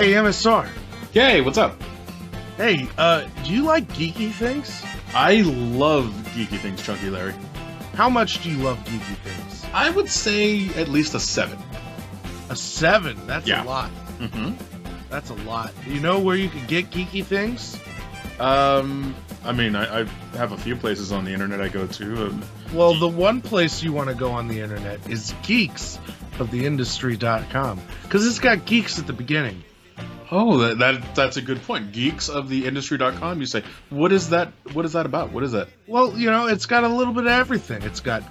Hey, MSR. Yay, what's up? Hey, uh, do you like geeky things? I love geeky things, Chunky Larry. How much do you love geeky things? I would say at least a seven. A seven. That's Yeah. a lot. Mm-hmm. That's a lot. You know where you can get geeky things? Um, I mean, I, I have a few places on the internet I go to. Um, Well, the one place you want to go on the internet is geeks of the industry.com because it's got geeks at the beginning. Oh, that, that that's a good point. Geeks of the industry.com. You say, what is that? What is that about? What is that? Well, you know, it's got a little bit of everything. It's got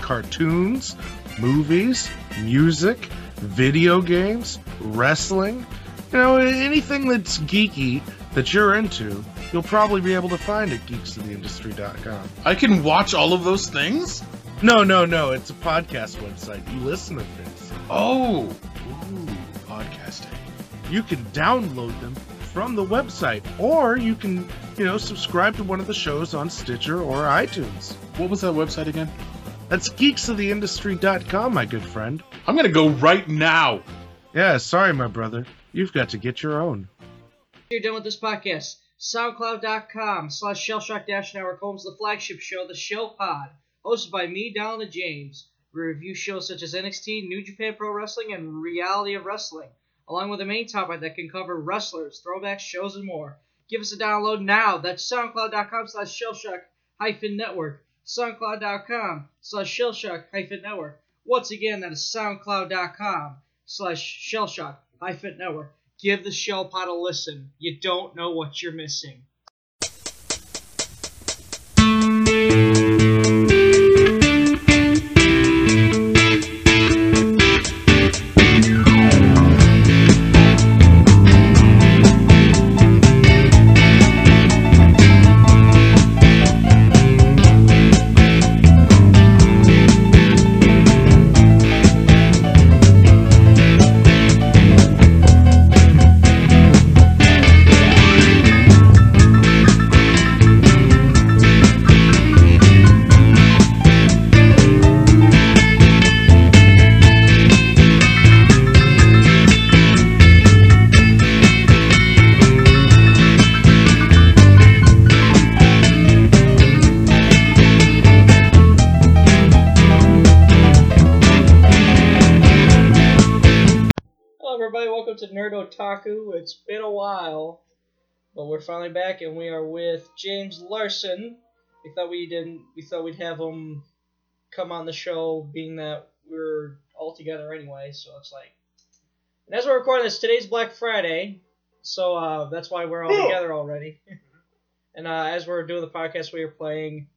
cartoons, movies, music, video games, wrestling. You know, anything that's geeky that you're into, you'll probably be able to find at geeksoftheindustry.com. I can watch all of those things. No, no, no. It's a podcast website. You listen to things. Oh, ooh, podcasting. You can download them from the website, or you can, you know, subscribe to one of the shows on Stitcher or iTunes. What was that website again? That's geeksoftheindustry.com, my good friend. I'm gonna go right now. Yeah, sorry, my brother. You've got to get your own. you're done with this podcast, SoundCloud.com slash Shellshock Dash Network homes the flagship show, The Show Pod, hosted by me, Donald and James. We review shows such as NXT, New Japan Pro Wrestling, and Reality of Wrestling, along with a main topic that can cover wrestlers, throwbacks, shows, and more. Give us a download now. That's SoundCloud.com slash Shellshock hyphen network. SoundCloud.com slash Shellshock hyphen network. Once again, that is SoundCloud.com slash Shellshock hyphen network. Give the Shell Pod a listen. You don't know what you're missing. But we're finally back, and we are with James Larson. We thought we didn't. We thought we'd have him come on the show, being that we're all together anyway. So it's like, and as we're recording this, today's Black Friday, so uh, that's why we're all together already. and uh, as we're doing the podcast, we are playing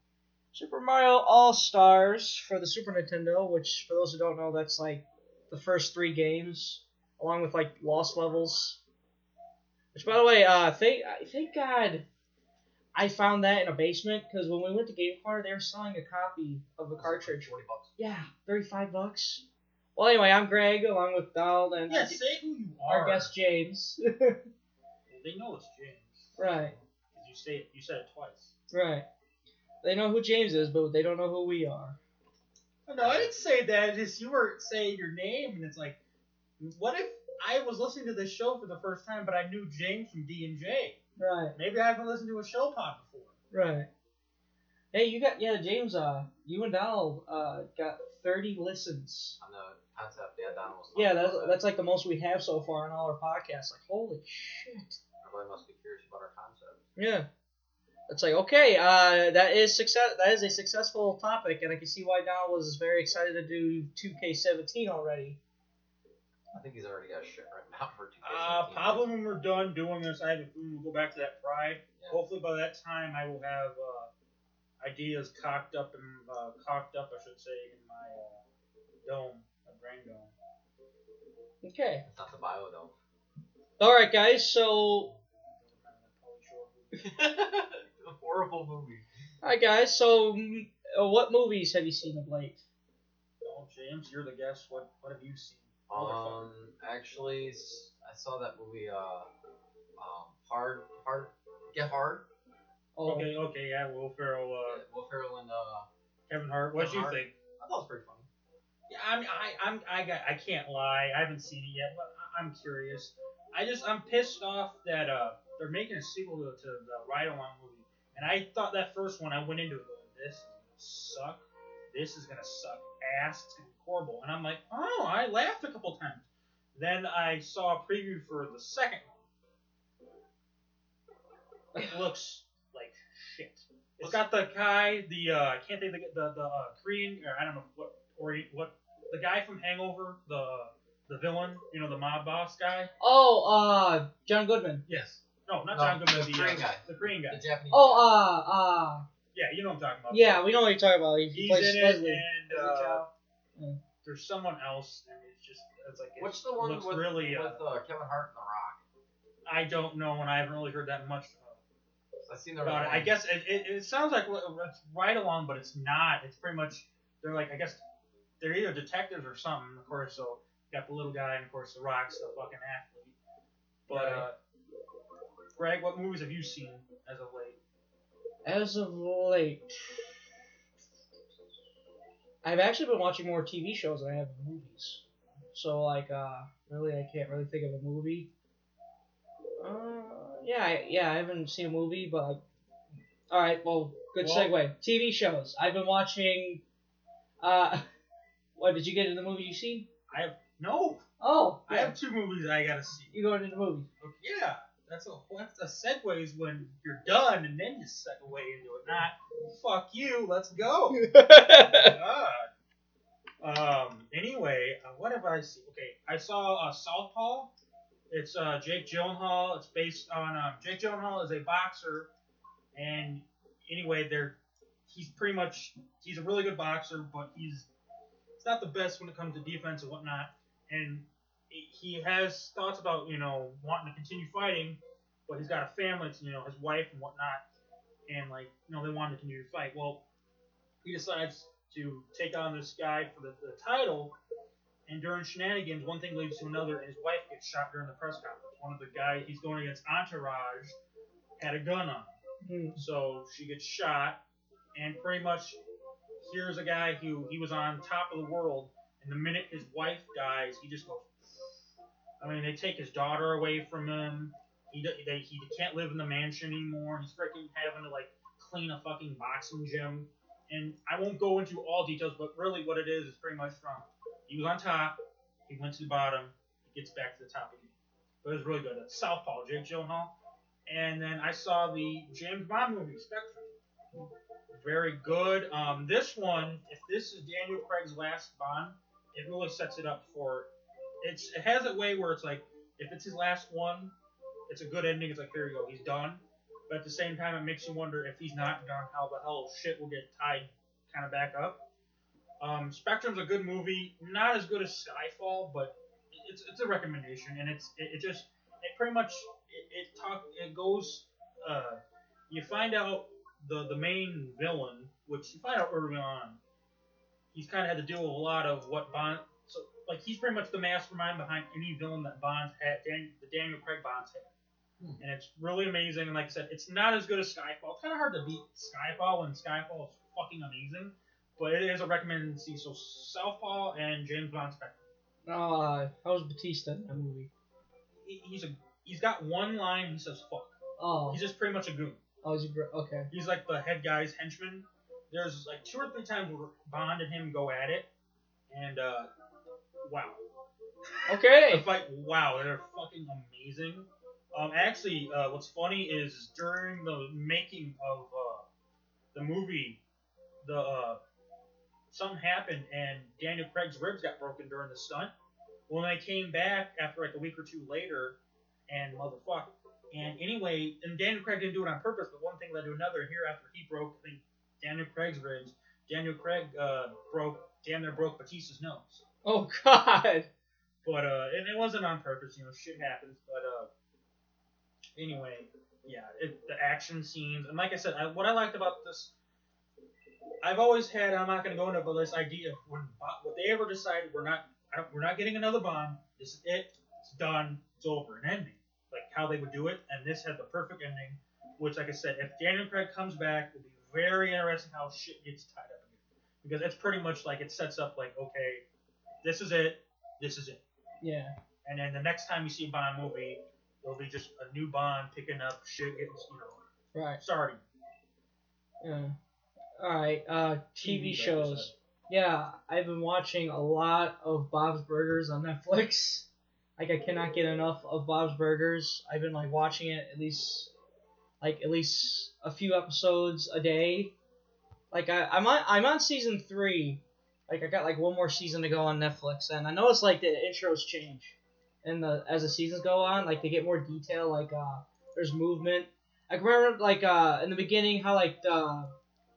Super Mario All Stars for the Super Nintendo, which, for those who don't know, that's like the first three games along with like lost levels. Which, by the way, uh, thank thank God, I found that in a basement because when we went to Game Corner, they were selling a copy of the cartridge. Forty bucks. Yeah, thirty-five bucks. Well, anyway, I'm Greg along with Donald and Yeah, say who you our are. guest James. They know it's James. right, 'Cause you say it, you said it twice. right. They know who James is, but they don't know who we are. No, I didn't say that. It's just you were saying your name, and it's like, what if I was listening to this show for the first time, but I knew James from D and J? Right, Maybe I haven't listened to a show pod before. right. Hey, you got yeah, James. Uh, you and Donald uh got thirty listens. on the concept, yeah, Donald. Yeah, that's that's like the most we have so far in all our podcasts. Like, holy shit. Everybody must be curious about our concept. Yeah. It's like okay, uh, that is success. That is a successful topic, and I can see why Donald was very excited to do 2K17 already. I think he's already got shit written out for 2017. Uh, probably when we're done doing this, I we'll go back to that pride. Yeah. Hopefully by that time, I will have uh, ideas cocked up and uh, cocked up, I should say, in my uh, dome, my brain dome. Okay. It's not the bio though. All right, guys. So, Horrible movie. all right, guys. So, mm, uh, what movies have you seen of late? Oh, James, you're the guest. What what have you seen? Um, actually, I saw that movie. Uh, um, hard, hard, get hard. Oh, Okay, okay, yeah, Will Ferrell, uh, Will Ferrell and uh, Kevin Hart. What Kevin you Hart. think? I thought it was pretty funny. Yeah, I mean, I, I'm, I got, I can't lie. I haven't seen it yet, but I- I'm curious. I just I'm pissed off that uh they're making a sequel to, to the Ride Along movie, and I thought that first one I went into it going, this is gonna suck. This is gonna suck ass. It's gonna be horrible. And I'm like, oh, I laughed a couple times. Then I saw a preview for the second one. It looks like shit. It's got the guy, the uh, I can't think of the the, the uh, Korean, or I don't know what or what the guy from Hangover, the the villain, you know, the mob boss guy. Oh, uh, John Goodman. Yes. No, not No, John Goodman. the The, Korean uh, guy. The Korean guy. The Japanese. Oh, uh, uh, Yeah, you know what I'm talking about. yeah, we know what you're talking about. He He's plays in it, Leslie. and uh, Chow. There's someone else, and it's just it's like it What's the one looks with, really. Uh, with uh, Kevin Hart and The Rock? I don't know, and I haven't really heard that much uh, I seen the about it. I guess it, it, it sounds like it's right along, but it's not. It's pretty much they're like I guess they're either detectives or something. Of course, so you got the little guy, and of course the Rock's the fucking athlete. But uh, Greg, what movies have you seen as of late? As of late, I've actually been watching more TV shows than I have movies. So like, uh, really, I can't really think of a movie. Uh, yeah, I, yeah, I haven't seen a movie, but like, all right, well, good Well- segue. TV shows. I've been watching. Uh, what did you get in the movie you seen? I have no, Oh, I have two movies I gotta see. You going into the movie? Yeah, that's a that's a segue is when you're done and then you segue into it. Not fuck you, let's go. God. Um. Anyway, uh, what have I seen? Okay, I saw uh, Southpaw. It's uh, Jake Gyllenhaal. It's based on um, Jake Gyllenhaal is a boxer, and anyway, they're he's pretty much he's a really good boxer, but he's it's not the best when it comes to defense and whatnot. And he has thoughts about you know wanting to continue fighting, but he's got a family, it's, you know, his wife and whatnot, and like you know they want to continue to fight. Well, he decides to take on this guy for the, the title, and during shenanigans, one thing leads to another, and his wife gets shot during the press conference. One of the guys he's going against Entourage had a gun on, him. Hmm. so she gets shot, and pretty much here's a guy who he was on top of the world, and the minute his wife dies, he just goes. I mean, they take his daughter away from him. He they, he can't live in the mansion anymore. He's freaking having to like clean a fucking boxing gym. And I won't go into all details, but really what it is is pretty much from he was on top, he went to the bottom, he gets back to the top again. But it was really good. It's Southpaw, Jake Gyllenhaal. And then I saw the James Bond movie, Spectre. Very good. Um, this one, if this is Daniel Craig's last Bond, it really sets it up for. It's it has a way where it's like if it's his last one, it's a good ending. It's like here you go, he's done. But at the same time, it makes you wonder if he's not done, how the hell shit will get tied kind of back up. Um, Spectrum's a good movie, not as good as Skyfall, but it's it's a recommendation, and it's it, it just it pretty much it, it talk it goes. Uh, you find out the the main villain, which you find out early on. He's kind of had to deal with a lot of what Bond. Like he's pretty much the mastermind behind any villain that Bond's had. Dan, the Daniel Craig Bond's had. Hmm. And it's really amazing. And like I said, it's not as good as Skyfall. It's kind of hard to beat Skyfall when Skyfall is fucking amazing. But it is a recommended see. So Southpaw and James Bond Spectre. Uh, how was Batista in that movie? He, he's a he's got one line. He says fuck. Oh, He's just pretty much a goon. oh, is he gr- okay? He's like the head guy's henchman. There's like two or three times where Bond and him go at it, and uh, wow, Okay. the fight, wow, they're fucking amazing. Um, actually, uh, what's funny is during the making of uh, the movie, the uh, something happened and Daniel Craig's ribs got broken during the stunt. When they came back after like a week or two later, and motherfucker. And anyway, and Daniel Craig didn't do it on purpose, but one thing led to another. Here, after he broke, I think Daniel Craig's ribs, Daniel Craig uh, broke, damn near broke Batista's nose. Oh God. But uh, and it wasn't on purpose, you know, shit happens. But uh, anyway, yeah, it, the action scenes, and like I said, I, what I liked about this, I've always had. I'm not gonna go into, it, but this idea when what they ever decided we're not, we're not getting another Bond. This is it. It's done. It's over. An ending, like how they would do it, and this had the perfect ending. Which, like I said, if Daniel Craig comes back, it'll be very interesting how shit gets tied up. Because it's pretty much like it sets up like, okay, this is it, this is it. Yeah. and then the next time you see a Bond movie, it'll be just a new Bond picking up shit, getting you know Right. starting. Yeah. All right. Uh, TV, TV, shows. Yeah, I've been watching a lot of Bob's Burgers on Netflix. Like I cannot get enough of Bob's Burgers. I've been like watching it at least like at least a few episodes a day. Like I, I'm on I'm on season three. Like I got like one more season to go on Netflix, and I noticed like the intros change, and the as the seasons go on, like they get more detail. Like uh, there's movement. I can remember like uh in the beginning how like the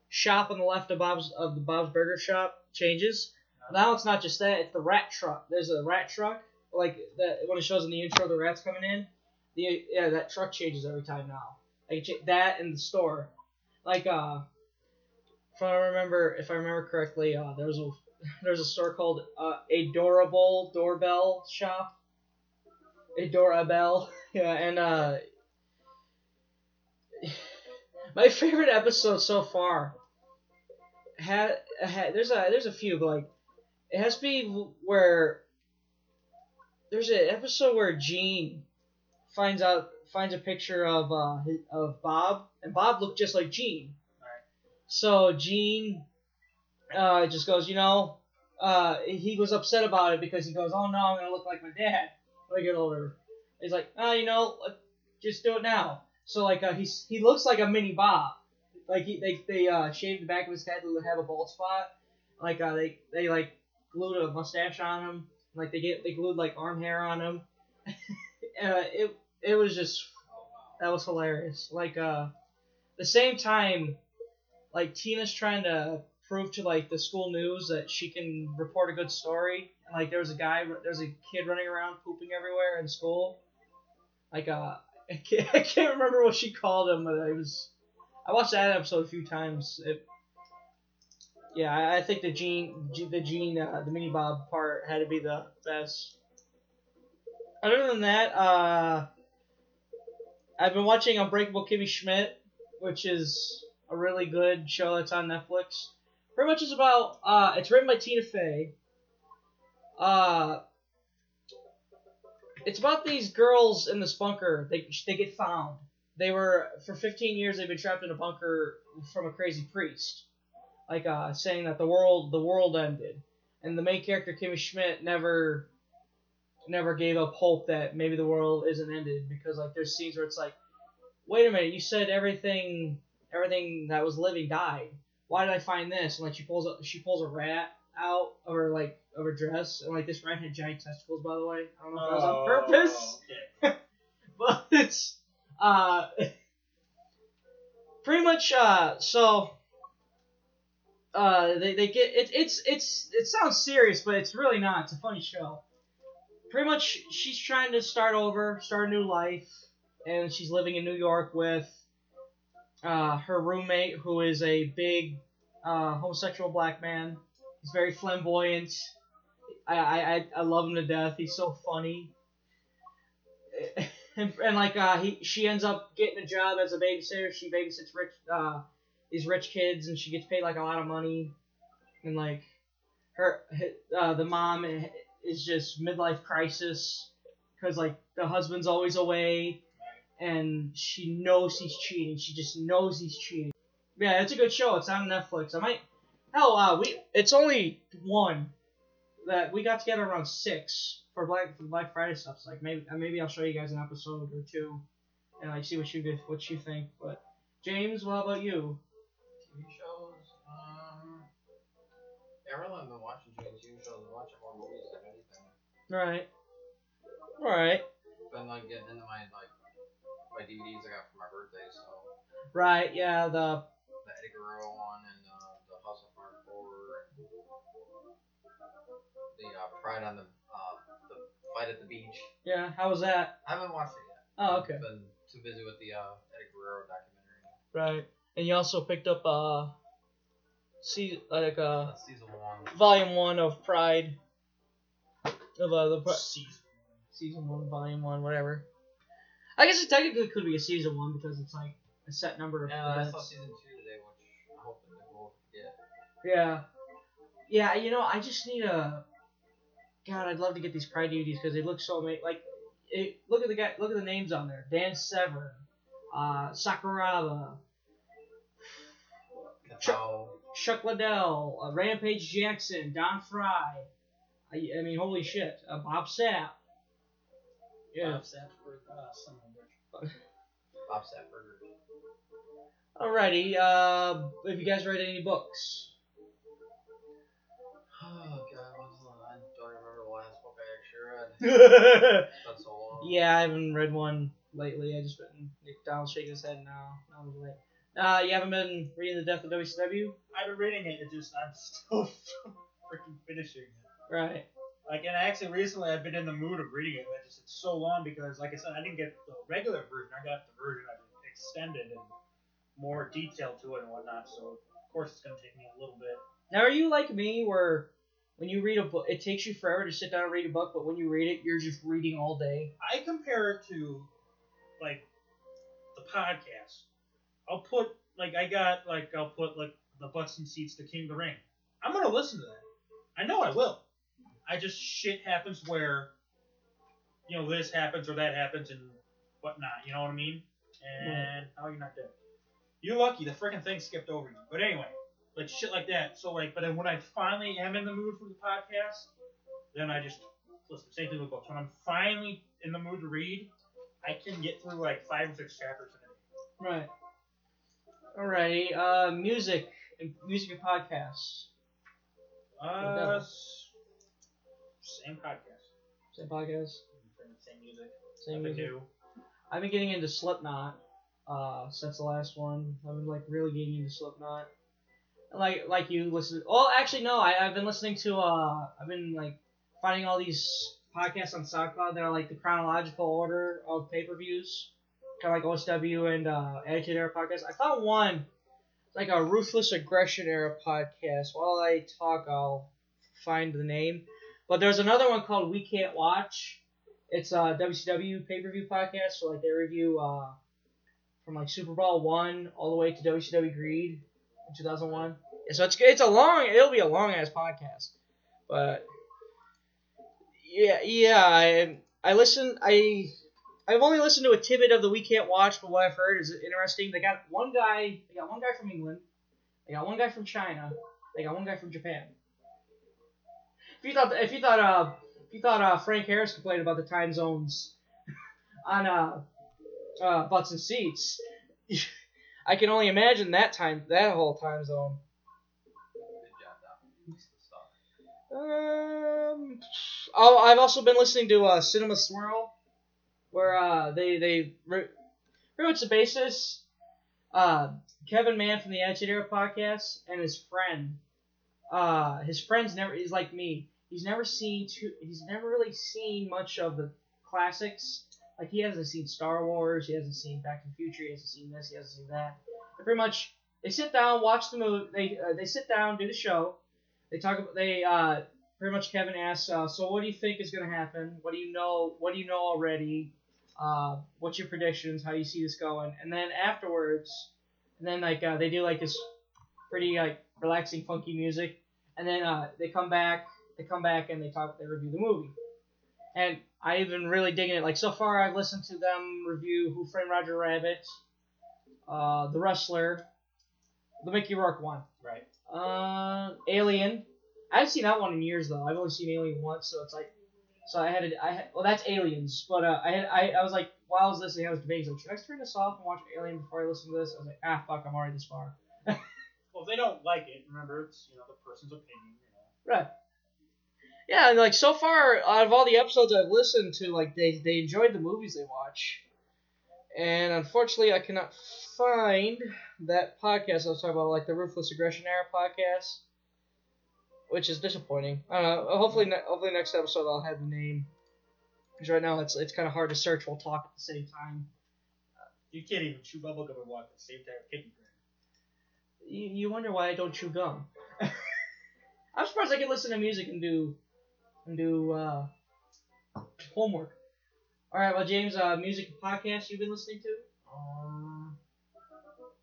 shop on the left of Bob's of the Bob's Burger shop changes. Now it's not just that; it's the rat truck. There's a rat truck, like that when it shows in the intro, the rats coming in. The yeah, that truck changes every time now. Like that in the store, like uh, if I remember if I remember correctly, uh, there's a there's a store called uh, Adorable Doorbell Shop. Adorable, yeah, and uh, my favorite episode so far had, had there's a there's a few but like it has to be where there's an episode where Gene finds out finds a picture of uh of Bob and Bob looked just like Gene. So Gene uh just goes, you know, uh he was upset about it because he goes, oh no, I'm gonna look like my dad when I get older. He's like, oh, you know, just do it now. So like uh, he's he looks like a mini Bob. Like he, they they uh shaved the back of his head to have a bald spot. Like uh they they like glued a mustache on him. Like they get they glued like arm hair on him. uh, it it was just that was hilarious. Like uh the same time like Tina's trying to prove to like the school news that she can report a good story. And like there was a guy there's a kid running around pooping everywhere in school. Like uh I can't, I can't remember what she called him, but it was. I watched that episode a few times. It, yeah, I, I think the Gene, the Gene, uh, the mini Bob part had to be the best. Other than that, uh, I've been watching Unbreakable Kimmy Schmidt, which is a really good show that's on Netflix. Pretty much is about. Uh, it's written by Tina Fey. Uh, it's about these girls in this bunker. They they get found. They were for 15 years. They've been trapped in a bunker from a crazy priest, like uh, saying that the world the world ended. And the main character Kimmy Schmidt never never gave up hope that maybe the world isn't ended because like there's scenes where it's like, wait a minute, you said everything everything that was living died. Why did I find this? And like she pulls a, she pulls a rat out of her like of her dress, and like this rat had giant testicles. By the way, I don't know if that was on purpose, Okay. but it's uh pretty much uh so uh they, they get it it's it's it sounds serious, but it's really not. It's a funny show. Pretty much, she's trying to start over, start a new life, and she's living in New York with uh, her roommate, who is a big uh, homosexual black man. He's very flamboyant. I, I, I- love him to death. He's so funny. And, and like uh, he, she ends up getting a job as a babysitter. She babysits rich uh, these rich kids, and she gets paid like a lot of money. And like her, uh, the mom is just midlife crisis because like the husband's always away, and she knows he's cheating. She just knows he's cheating. Yeah, it's a good show. It's on Netflix. I might. Hell, uh, we it's only one that we got together around six for Black for Black Friday stuff. So like maybe maybe I'll show you guys an episode or two, and like see what you get what you think. But James, what about you? TV shows. Um, yeah, I really haven't been watching TV shows. I'm watching more movies than anything. Right. All right. Been like getting into my like my DVDs I got for my birthday. So Right. Yeah. The the Eddie Guerrero one and uh, the House of Hardcore and the uh, Pride on the uh, the Fight at the Beach. yeah. How was that? I haven't watched it yet. Oh, okay. I've Been too busy with the uh, Eddie Guerrero documentary. Right. And you also picked up uh, see like uh, season one. volume one of Pride. Of uh, the Pri- Season. season one, volume one, whatever. I guess it technically could be a season one because it's like a set number of Yeah, I saw events. season two today, which I hope that they will get. Yeah. Yeah, you know, I just need a. God, I'd love to get these Pride DVDs because they look so amazing. Like, it, look at the guy, look at the names on there: Dan Severn, uh, Sakuraba, Kapow. Chuck Liddell, uh, Rampage Jackson, Don Frye. I, I mean, holy shit, uh, Bob Sapp. Yeah. Bob Sapp's uh, son bitch. Bob Sappberger. Alrighty. Uh, have you guys read any books? Oh god, what was the I don't remember the last book I actually read. yeah, so long. Yeah, I haven't read one lately. I just been Nick Donald shaking his head now. now I'm late. Uh, you haven't been reading the Death of WCW, I've been reading it. It just I'm still freaking finishing it. right? Like, and actually recently I've been in the mood of reading it. I just it's so long because, like I said, I didn't get the regular version. I got the version I've extended and more detail to it and whatnot. So of course it's gonna take me a little bit. Now, are you like me, where when you read a book, it takes you forever to sit down and read a book, but when you read it, you're just reading all day? I compare it to like the podcast. I'll put like I got like I'll put like the butts and seats to King of the Ring. I'm gonna listen to that. I know I will. I just shit happens where you know this happens or that happens and whatnot. You know what I mean? And how are you not dead? You're lucky. The freaking thing skipped over you. But anyway, like shit like that. So like, but then when I finally am in the mood for the podcast, then I just listen. Same thing with books. When I'm finally in the mood to read, I can get through like five or six chapters in a day. Right. Alrighty. Uh, music, and music and podcasts. Uh, same podcast, Same podcast. same music, Same nothing music. new. I've been getting into Slipknot uh, since the last one. I've been like really getting into Slipknot. Like like you listen. Oh, actually no. I I've been listening to uh I've been like finding all these podcasts on SoundCloud that are like the chronological order of pay per views, kind of like OSW and uh, Attitude Era podcast. I found one it's like a Ruthless Aggression Era podcast. While I talk, I'll find the name. But there's another one called We Can't Watch. It's a WCW pay per view podcast. So like they review uh, from like SuperBrawl one all the way to WCW Greed in 2001. Yeah, so it's it's a long. It'll be a long ass podcast, but yeah, yeah. I I listen. I I've only listened to a tidbit of the We Can't Watch, but what I've heard is interesting. They got one guy. They got one guy from England. They got one guy from China. They got one guy from Japan. If you thought if you thought uh if you thought uh Frank Harris complained about the time zones on uh uh butts and seats, I can only imagine that time that whole time zone. Um, oh, I've also been listening to uh, Cinema Swirl, where uh, they they re- the basis. Uh, Kevin Mann from the Attitude Era podcast and his friend. Uh, his friend's never. He's like me. He's never seen too. He's never really seen much of the classics. Like he hasn't seen Star Wars. He hasn't seen Back to the Future. He hasn't seen this. He hasn't seen that. But pretty much, they sit down, watch the movie. They uh, they sit down, do the show. They talk about they uh pretty much Kevin asks, uh, so what do you think is gonna happen? What do you know? What do you know already? Uh, what's your predictions? How you see this going? And then afterwards, and then like uh, they do like this pretty like relaxing, funky music, and then uh, they come back. They come back and they talk. They review the movie, and I've been really digging it. Like so far, I've listened to them review Who Framed Roger Rabbit, uh, The Wrestler, the Mickey Rourke one. Right. Uh, Alien. I haven't seen that one in years though. I've only seen Alien once, so it's like, so I had to, I had, well that's Aliens, but uh, I had, I, I was like, while I was listening, I was debating, like, should I turn this off and watch Alien before I listen to this? I was like, ah, fuck, I'm already this far. Well, if they don't like it, remember it's you know the person's opinion. You know. Right. Yeah, and like so far, out of all the episodes I've listened to, like they they enjoyed the movies they watch, and unfortunately, I cannot find that podcast I was talking about, like the Ruthless Aggression Era podcast, which is disappointing. I don't know. Hopefully, ne- hopefully next episode I'll have the name, because right now it's it's kind of hard to search while talk at the same time. You can't even chew bubblegum and walk at the same time. Kicking You, you wonder why I don't chew gum. I'm surprised I can listen to music and do and do uh, homework. All right, well, James, uh, music and podcast you've been listening to? Um,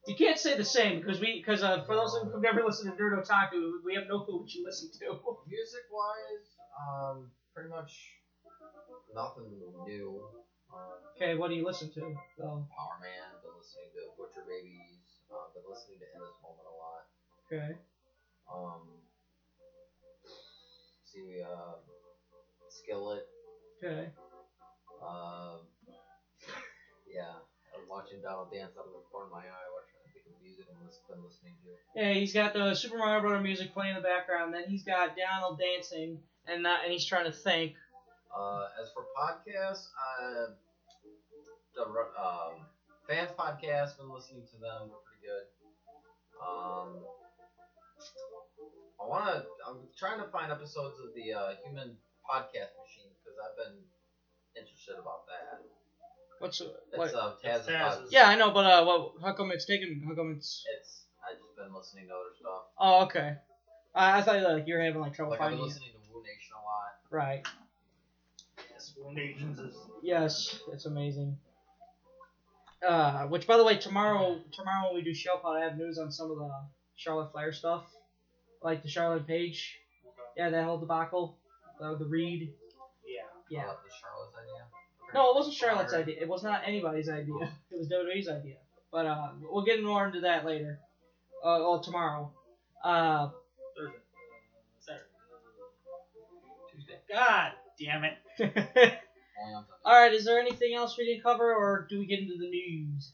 You can't say the same because we because uh, for those who've never listened to Nerd Otaku, we have no clue what you listen to. music wise, um, pretty much nothing new. Um, Okay, what do you listen to? though? Power Man, been listening to Butcher Babies, uh, been listening to In This Moment a lot. Okay. Um, see, we uh, Skillet. Okay. Um, yeah, I was watching Donald dance out of the corner of my eye, watching I think of music I've been listening to. Yeah, he's got the Super Mario Brother music playing in the background. Then he's got Donald dancing, and not, and he's trying to think. Uh, as for podcasts, uh, the um, fans podcast, been listening to them. They're pretty good. Um, I wanna. I'm trying to find episodes of the uh, Human Podcast Machine because I've been interested about that. What's It's what? uh, Taz's It's Taz's. podcast. Yeah, I know, but uh, what? How come it's taken? How come it's? It's. I just been listening to other stuff. Oh, okay. I, I thought like you were having like trouble Like I've been finding it. listening to Woo Nation a lot. Right. Yes, Four Nations is Yes, it's amazing. Uh, which by the way, tomorrow tomorrow when we do show pod, I have news on some of the Charlotte Flair stuff, like the Charlotte Page. Yeah, that whole debacle, uh, the Reid. yeah. Yeah. The Charlotte's idea. No, it wasn't Charlotte's idea. It was not anybody's idea. It was WWE's idea. But uh, we'll get more into that later. Uh, well, tomorrow. Uh, Thursday. Saturday. Tuesday. God damn it. Only on Sunday. all right. Is there anything else we didn't cover, or do we get into the news?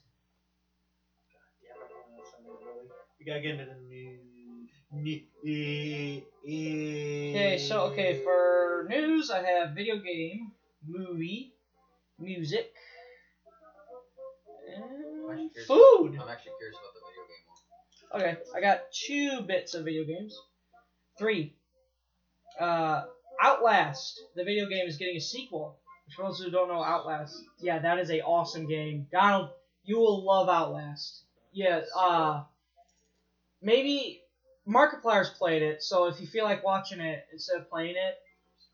Damn it. on Sunday, really. We gotta get into the news. Okay, so okay for news, I have video game, movie, music, I'm and actually food. I'm actually curious about the video game one. Okay, I got two bits of video games. Three. Uh, Outlast, the video game, is getting a sequel. For those who don't know Outlast, yeah, that is a awesome game. Donald, you will love Outlast. Yeah, uh, maybe Markiplier's played it, so if you feel like watching it instead of playing it,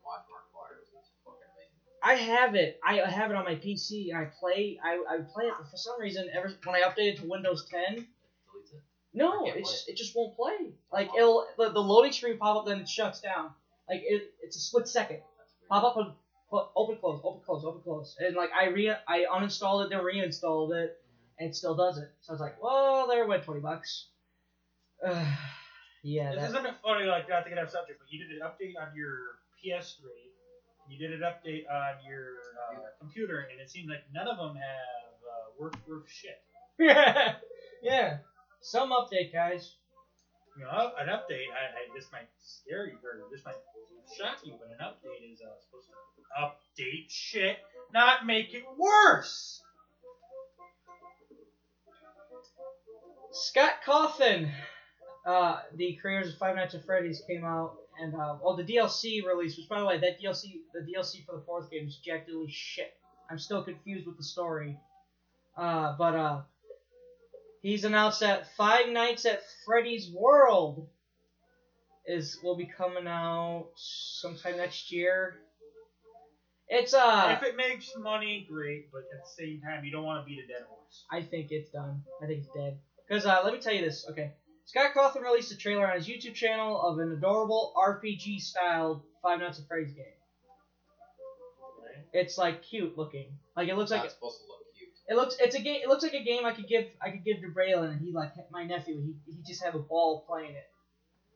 watch Markiplier's. It's fucking amazing. I have it. I have it on my PC, and I play. I, I play it, but for some reason, ever when I updated to Windows 10, Deletes it. no, it's play it just won't play. Like it'll the, the loading screen pop up, then it shuts down. Like it, it's a split second. Pop up put, open close, open close, open close, and like I re I uninstalled it, then reinstalled it, and it still does it. So I was like, well, there it went twenty bucks. Uh, yeah, This that, isn't it funny, like not to get off subject, but you did an update on your PS3. You did an update on your uh, computer, and it seems like none of them have uh, worked worth shit. yeah, yeah. Some update, guys. You know, an update. I, I this might scare you, or this might shock you, but an update is uh, supposed to update shit, not make it worse. Scott Cawthon, uh, the creators of Five Nights at Freddy's, came out and uh, well, the DLC release. Which, by the way, that DLC, the DLC for the fourth game is jack shit. I'm still confused with the story. Uh, but uh, he's announced that Five Nights at Freddy's World is will be coming out sometime next year. It's uh, if it makes money, great, but at the same time, you don't want to beat a dead horse. I think it's done. I think it's dead. Because uh, let me tell you this. Okay, Scott Cawthon released a trailer on his YouTube channel of an adorable RPG-style Five Nights at Freddy's game. Right? It's like cute looking. Like it looks It's like not supposed to look cute. It looks. It's a game. It looks like a game I could give. I could give to Braylon, and he like my nephew. He he just have a ball playing it,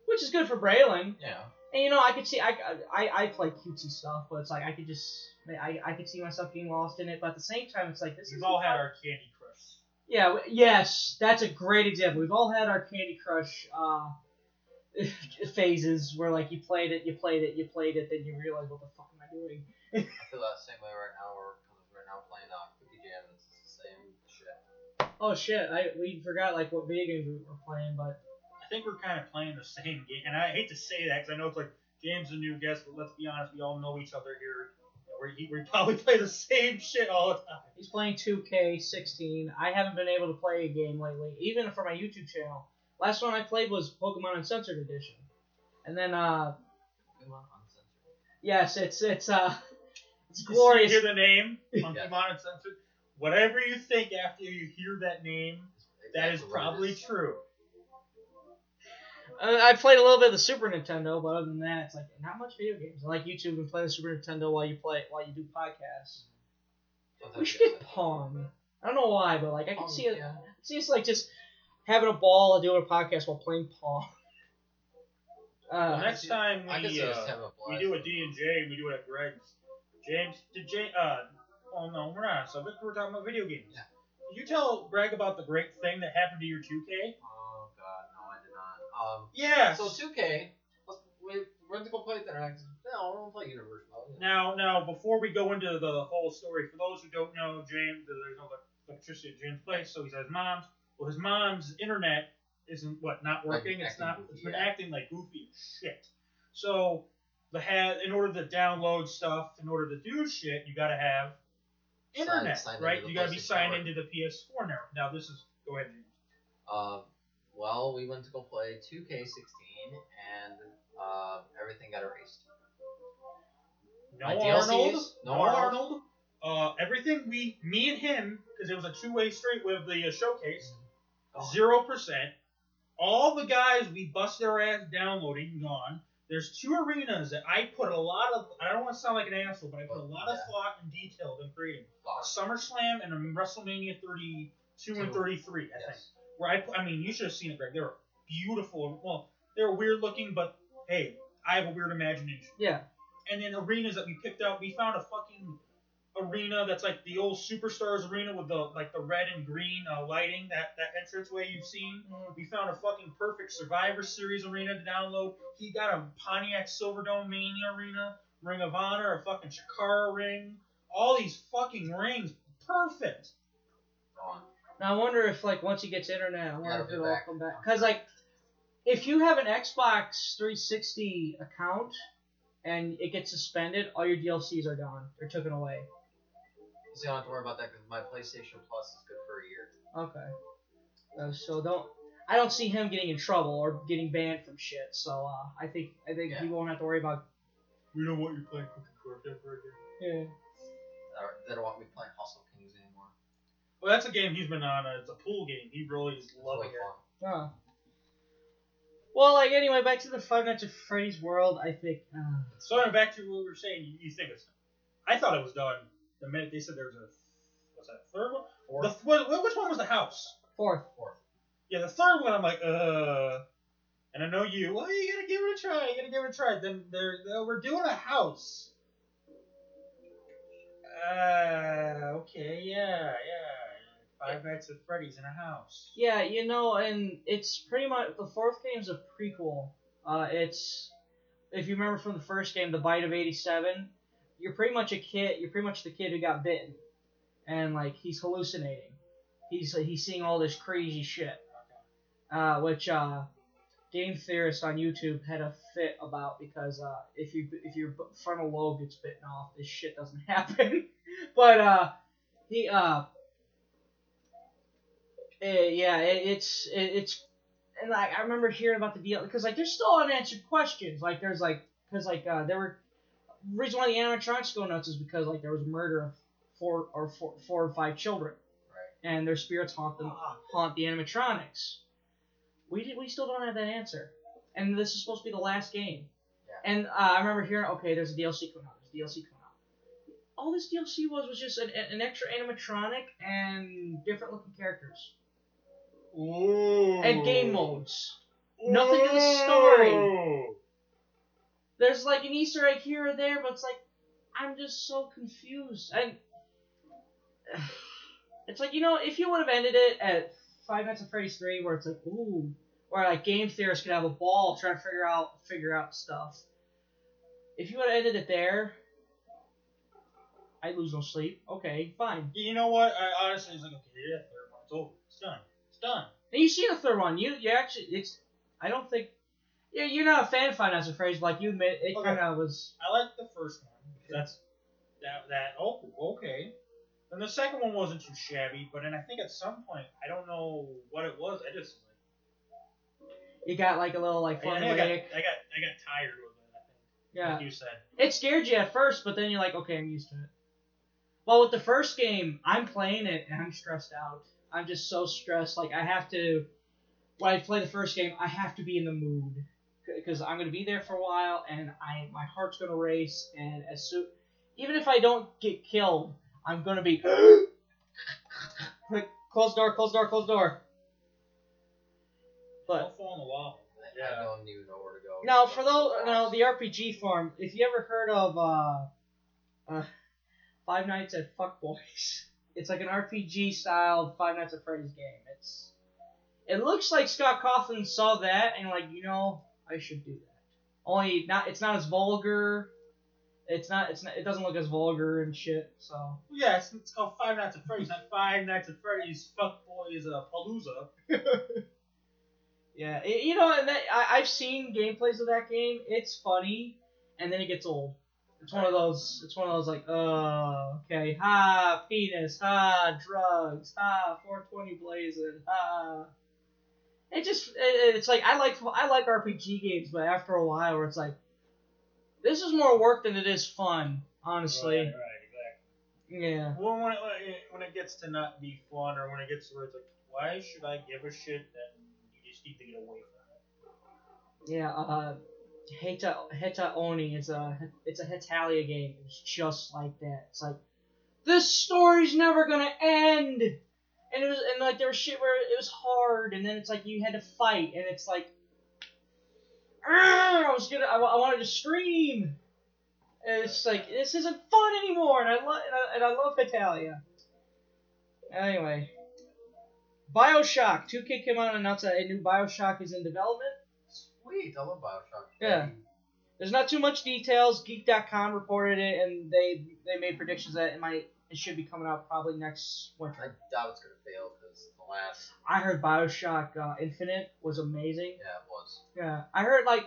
which is good for Braylon. Yeah. And you know, I could see. I I I play cutesy stuff, but it's like I could just. I, I could see myself getting lost in it, but at the same time, it's like this is We've all had our Candy Crush. Yeah, w- yes, that's a great example. We've all had our Candy Crush uh, phases where like you played it, you played it, you played it, then you realize what the fuck am I doing? I feel that same way right now. We're Oh shit, I we forgot like what video games we were playing, but I think we're kind of playing the same game, and I hate to say that because I know it's like James is a new guest, but let's be honest, we all know each other here. You know, we we probably play the same shit all the time. he's playing 2K16. I haven't been able to play a game lately, even for my YouTube channel. Last one I played was Pokemon Uncensored Edition, and then uh Come uncensored. yes, it's it's uh it's You hear the name on Yeah. Pokemon Uncensored? Whatever you think after you hear that name, It's that is exactly what it probably is. true. I I played a little bit of the Super Nintendo, but other than that, it's like not much video games. I like YouTube and play the Super Nintendo while you play while you do podcasts. We should get Pong. I don't know why, but like I can Um, see it. yeah. See, it's like just having a ball and doing a podcast while playing Pong. Well, Uh, next time we see uh, a we do a D and J, we do it at Greg's. James, did James? Uh, oh no, we're not on subject. We're talking about video games. Yeah. Did you tell Greg about the great thing that happened to your 2K? Oh god, no, I did not. Um, Yeah. so 2K, we we're gonna go play it there. said, No, I don't play Universe mode. Now, now, before we go into the whole story, for those who don't know, James, there's no electricity at James' place, so he's at his mom's. Well, his mom's internet isn't what not Like, working. it's not. goofy, It's been yeah. acting like goofy as shit. So, the ha- in order to download stuff, in order to do shit, you gotta have internet, signed into right? You gotta be signed Network. into the PS4 now. Now, this is go ahead. Um, well, we went to go play 2K16, and uh, everything got erased. No My Arnold. DLCs, No, no Arnold. Uh, everything we, me and him, because it was a two-way street with the uh, showcase. Zero percent. All the guys we bust their ass downloading gone. There's two arenas that I put a lot of. I don't want to sound like an asshole, but I put a lot of Yeah. thought and detail in creating. A SummerSlam and WrestleMania 32 and 33, I think. Where I, put- I mean, you should have seen it, Greg. They were beautiful. Well, they were weird looking, but hey, I have a weird imagination yeah. and then arenas that we picked out. We found a fucking arena that's like the old Superstars arena with the like the red and green uh, lighting that that entranceway you've seen. We found a fucking perfect Survivor Series arena to download. He got a Pontiac Silverdome Mania arena, Ring of Honor, a fucking Chikara ring, all these fucking rings, perfect. Gone. Now I wonder if like once he gets internet, I wonder Gotta if it'll back. come back. Cause like, if you have an Xbox 360 account and it gets suspended, all your DLCs are gone. They're taken away. So you don't have to worry about that because my PlayStation Plus is good for a year. Okay. Uh, so don't. I don't see him getting in trouble or getting banned from shit. So uh, I think I think he won't have to worry about. We know what you're playing Cookie Craft ever again. Yeah. Or They don't want me playing Hustle Kings anymore. Well, that's a game he's been on. Uh, it's a pool game. He really is It's loving really it. fun. Huh. Well, like anyway, back to the Five Nights at Freddy's world. I think. Uh, So back to what we were saying, you, you think it's I thought it was done the minute they said there was a what's that third one? The, Fourth. what, which one was the house? fourth. Fourth. Yeah, the third one. I'm like, uh. And I know you. Well, you gotta give it a try. You gotta give it a try. Then they're, they we're doing a house. Uh, okay, yeah, yeah. Five Nights at Freddy's in a house. Yeah, you know, and it's pretty much the fourth game's a prequel. Uh, it's if you remember from the first game, the Bite of '87. You're pretty much a kid. You're pretty much the kid who got bitten, and like he's hallucinating. He's he's seeing all this crazy shit, uh, which uh, game theorists on YouTube had a fit about because uh, if you if your frontal lobe gets bitten off, this shit doesn't happen. but uh, he uh, eh, yeah, it, it's it, it's and like I remember hearing about the deal because like there's still unanswered questions. Like there's like because like uh, there were reason why the animatronics go nuts is because like there was a murder of four or four, four or five children, Right. and their spirits haunt them haunt the animatronics. We did, we still don't have that answer, and this is supposed to be the last game. Yeah. And uh, I remember hearing, okay, there's a DLC coming out. There's a DLC coming out. All this DLC was was just an, an extra animatronic and different looking characters Ooh. and game modes. Nothing to the story. There's like an Easter egg here or there, but it's like I'm just so confused. And it's like you know, if you would have ended it at Five Nights at Freddy's three, where it's like ooh, where like game theorists could have a ball trying to figure out figure out stuff. If you would have ended it there, I'd lose no sleep. Okay, fine. You know what? I honestly was like, okay, yeah, third one, it's over. It's done. It's done. And you see the third one. You you actually it's I don't think yeah you're not a fan of Five Nights at Freddy's, but like you admit it Okay. kind of was. I like the first one. That's that that oh okay. And the second one wasn't too shabby, but then I think at some point I don't know what it was. I just You got like a little like I, I, I got formulaic. I got I got tired with it. I think. Yeah. Like you said. It scared you at first, but then you're like, okay, I'm used to it. Well, with the first game, I'm playing it and I'm stressed out. I'm just so stressed. Like I have to, when I play the first game, I have to be in the mood because I'm gonna be there for a while, and I my heart's gonna race, and as soon even if I don't get killed, I'm gonna be like close door, close door, close door. But Don't fall on the wall. Yeah. I don't even know where to go. now for those now the RPG form, if you ever heard of uh, uh Five Nights at Fuck Boys, it's like an RPG style Five Nights at Freddy's game. It's it looks like Scott Cawthon saw that and like you know I should do that. Only not it's not as vulgar. It's not it's not it doesn't look as vulgar and shit. So Yeah, it's, it's called Five Nights at Freddy's, not Five Nights at Freddy's Fuck Boys uh, Palooza. yeah, it- you know and that, I I've seen gameplays of that game. It's funny and then it gets old. It's one of those. It's one of those like, oh, okay, ha, penis, ha, drugs, ha, 420 blazing, ha. It just, it, it's like I like I like RPG games, but after a while, where it's like, this is more work than it is fun, honestly. Right, right, exactly. Yeah. Well, when it, when it- gets to not be fun, or when it gets to where it's like, why should I give a shit? Then you just need to get away from it. Yeah, uh, Heta Heta Oni is a it's a Hetalia game. It's just like that. It's like this story's never gonna end, and it was and like there was shit where it was hard, and then it's like you had to fight, and it's like, I was gonna I, I wanted to scream. And it's like this isn't fun anymore, and I love and I, and I love Hetalia. Anyway, Bioshock 2K came out and announced that a new Bioshock is in development. Sweet, I love Bioshock. Yeah. There's not too much details. Geek.com reported it, and they they made predictions that it might it should be coming out probably next winter. I winter. doubt it's gonna fail because the last. I heard Bioshock uh, Infinite was amazing. Yeah, it was. Yeah, I heard like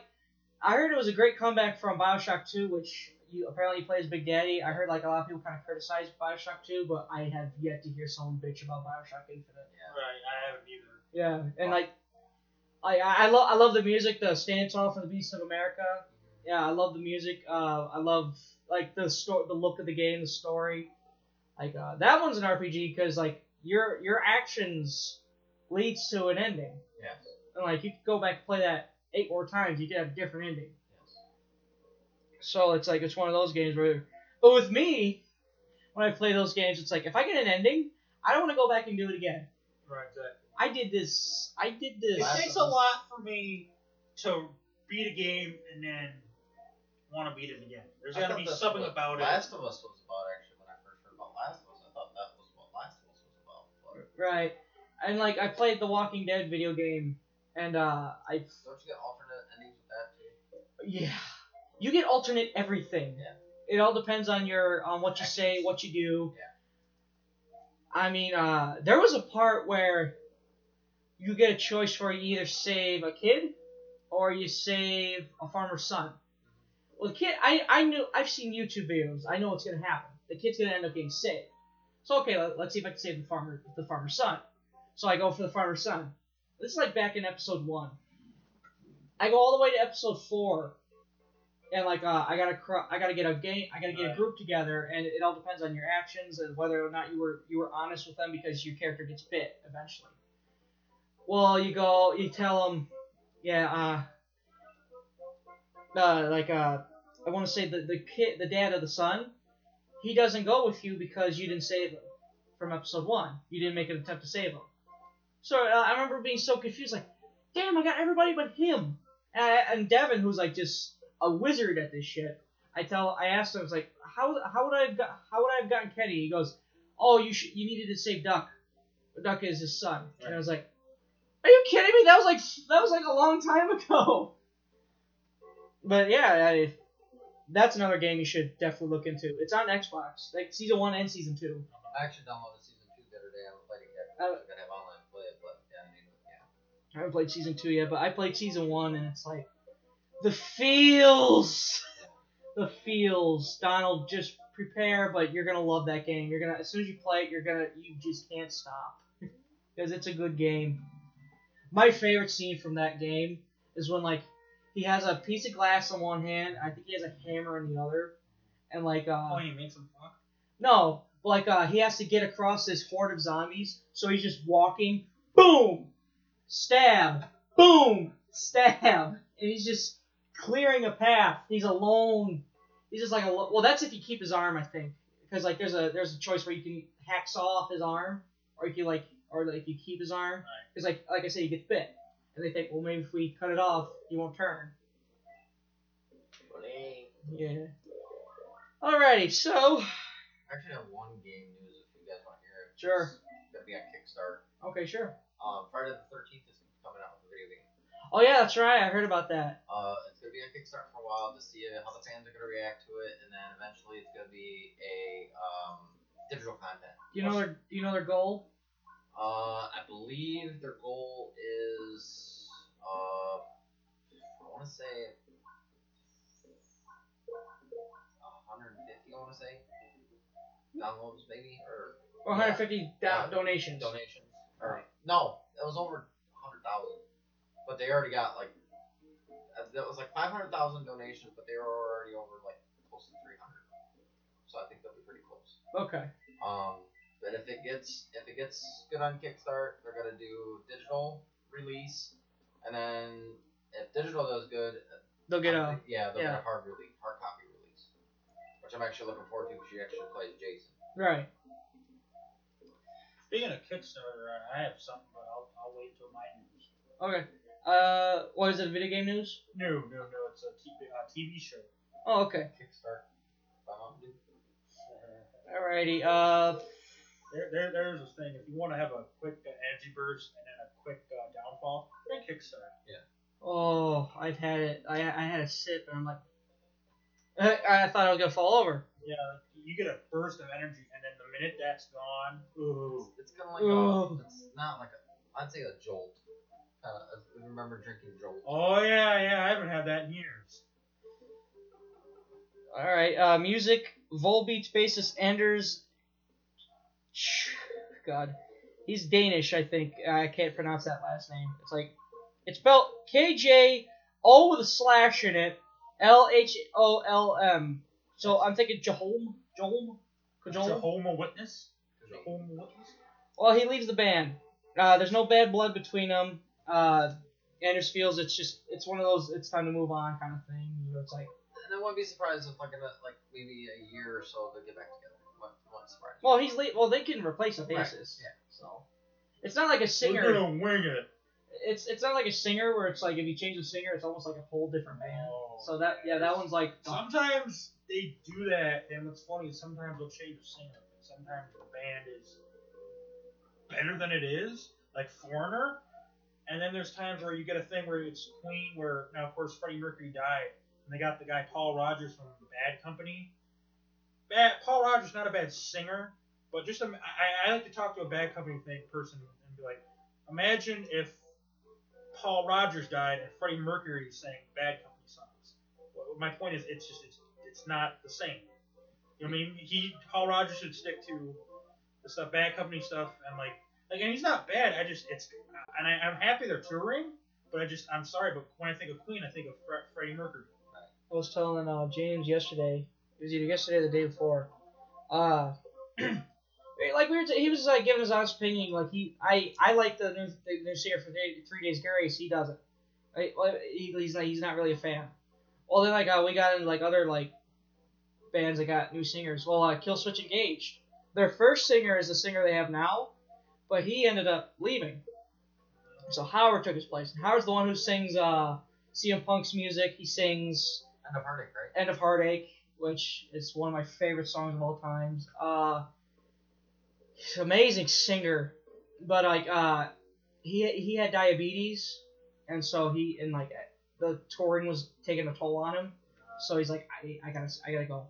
I heard it was a great comeback from Bioshock 2, which you apparently plays Big Daddy. I heard like a lot of people kind of criticize Bioshock 2, but I have yet to hear someone bitch about Bioshock Infinite. Yeah. Right, I haven't either. Yeah, and like I I, I love I love the music, the Stand Tall for the Beast of America. yeah, I love the music. Uh, I love like the sto- the look of the game, the story. Like uh, that one's an RPG because like your your actions leads to an ending, Yes. and like you could go back and play that eight more times, you could have a different ending. Yes. So it's like it's one of those games where, but with me, when I play those games, it's like if I get an ending, I don't want to go back and do it again. Right, exactly. I did this. I did this. It takes a lot for me to beat a game and then want to beat it again. There's got to be something what about Last of Us was about actually Right. And like I played the Walking Dead video game, and uh, I don't you get alternate endings with that too? yeah, you get alternate everything. Yeah. It all depends on your on what you say, what you do. Yeah. I mean, uh, there was a part where you get a choice where you either save a kid or you save a farmer's son. Well, the kid, I, I knew, I've seen YouTube videos. I know what's gonna happen. The kid's gonna end up getting saved. So okay, let, let's see if I can save the farmer, the farmer's son. So I go for the farmer's son. This is like back in episode one. I go all the way to episode four, and like uh, I gotta cr- I gotta get a game, I gotta get a group together, and it all depends on your actions and whether or not you were you were honest with them because your character gets bit eventually. Well, you go, you tell them, yeah, uh, uh like uh, I want to say the the kid, the dad of the son, he doesn't go with you because you didn't save him from episode one. You didn't make an attempt to save him. So uh, I remember being so confused, like, damn, I got everybody but him. And, I, and Devin, who's like just a wizard at this shit, I tell, I asked him, I was like, how how would I have got, how would I have gotten Kenny? He goes, oh, you you needed to save Duck. Duck is his son. And I was like, are you kidding me? That was like that was like a long time ago. But yeah, I, that's another game you should definitely look into. It's on Xbox, like season one and season two. I actually downloaded season two the other day. I haven't played it yet. Uh, I'm gonna have online play it, but yeah, I mean, yeah. I haven't played season two yet, but I played season one, and it's like the feels, the feels. Donald, just prepare, but you're gonna love that game. You're gonna as soon as you play it, you're gonna you just can't stop because it's a good game. My favorite scene from that game is when like he has a piece of glass in one hand, I think he has a hammer in the other, and like uh Oh, you make some fuck? no, like uh, he has to get across this horde of zombies, so he's just walking, boom, stab, boom, stab, and he's just clearing a path. He's alone. He's just like a well. That's if you keep his arm, I think, because like there's a there's a choice where you can hacksaw off his arm, or if you like or like you keep his arm. Because like like I said, he gets bit, and they think well maybe if we cut it off, he won't turn. Funny. Yeah. Alrighty, so I actually have one game news if you guys want to hear it. Sure. It's gonna be on Kickstarter. okay, sure. Um, Friday the 13th is coming out with a video game. Oh yeah, that's right. I heard about that. Uh, it's gonna be on Kickstarter for a while to see how the fans are gonna react to it, and then eventually it's gonna be a um, digital content. Do you know their Do you know their goal? Uh, I believe their goal is uh, I want to say 150. I want to say downloads maybe or Or 150 Yeah. do- donations. donations. Or no, it was over 100,000, but they already got like uh, that was like 500,000 donations, but they were already over like close to 300. So I think they'll be pretty close. Okay. Um, but if it gets if it gets good on Kickstarter, they're gonna do digital release, and then if digital does good, They'll get a. think- yeah they'll yeah. get a hard release, hard copy release, which I'm actually looking forward to because she actually plays Jason. Right. Speaking of Kickstarter, I I have something, but I'll, I'll wait till my news. Okay. Uh, what is it? Video game news? No, no, no. It's a TV, uh, TV show. Oh, okay. Kickstarter. by Mountain Alrighty. Uh, There, there, there's this thing. If you want to have a quick uh, energy burst and then a quick uh, downfall, then Kickstarter. Yeah. Oh, I've had it. I I had a sip and I'm like, I, I thought I was gonna fall over. Yeah, you get a burst of energy, and then the minute that's gone, ooh. It's kind of like Ooh. a, it's not like a, I'd say a jolt. Uh, I remember drinking jolt. Oh yeah, yeah. I haven't had that in years. All right. Uh, music. Volbeat bassist Anders. God, he's Danish. I think I can't pronounce that last name. It's like it's spelled K J O with a slash in it. L H O L M. So I'm thinking Jahom. Jahom. Kajolm? a Witness. Jehovah Witness. Well, he leaves the band. Uh, there's no bad blood between them. Uh, Anders feels it's just it's one of those it's time to move on kind of thing. You know, it's like And I wouldn't be surprised if like in a, like maybe a year or so they'll get back together. Wouldn't, wouldn't surprise me. well he's le- well they can replace the Right, bassist. yeah. So it's not like a singer. We're gonna wing it. It's it's not like a singer where it's like if you change the singer it's almost like a whole different band. Oh. So that yeah that one's like oh. Sometimes they do that, and what's funny is sometimes they'll change the singer. and Sometimes the band is better than it is, like Foreigner. And then there's times where you get a thing where it's Queen, where now of course Freddie Mercury died, and they got the guy Paul Rodgers from the Bad Company. Bad Paul Rodgers not a bad singer, but just I, I like to talk to a Bad Company thing person and be like, imagine if Paul Rodgers died and Freddie Mercury sang Bad Company songs. Well, my point is, it's just it's it's not the same. You know what I mean? He Paul Rodgers should stick to the stuff, Bad Company stuff, and like and he's not bad. I just it's and I, I'm happy they're touring, but I just I'm sorry, but when I think of Queen, I think of Fre- Freddie Mercury. I was telling uh, James yesterday. It was either yesterday or the day before. Uh, like we were, t- he was like giving his honest opinion. Like he, I, I like the new, the new singer for Three, Three Days Grace. He doesn't. Right? Like, he, he's not, he's not really a fan. Well, then like uh, we got in like other like bands that got new singers. Well, uh, Killswitch Engage. Their first singer is the singer they have now, but he ended up leaving. So Howard took his place. And Howard's the one who sings uh, CM Punk's music. He sings End of heartache, right? End of Heartache, which is one of my favorite songs of all times. Uh, amazing singer, but like uh, he he had diabetes, and so he and like the touring was taking a toll on him. So he's like, I, I gotta I gotta go.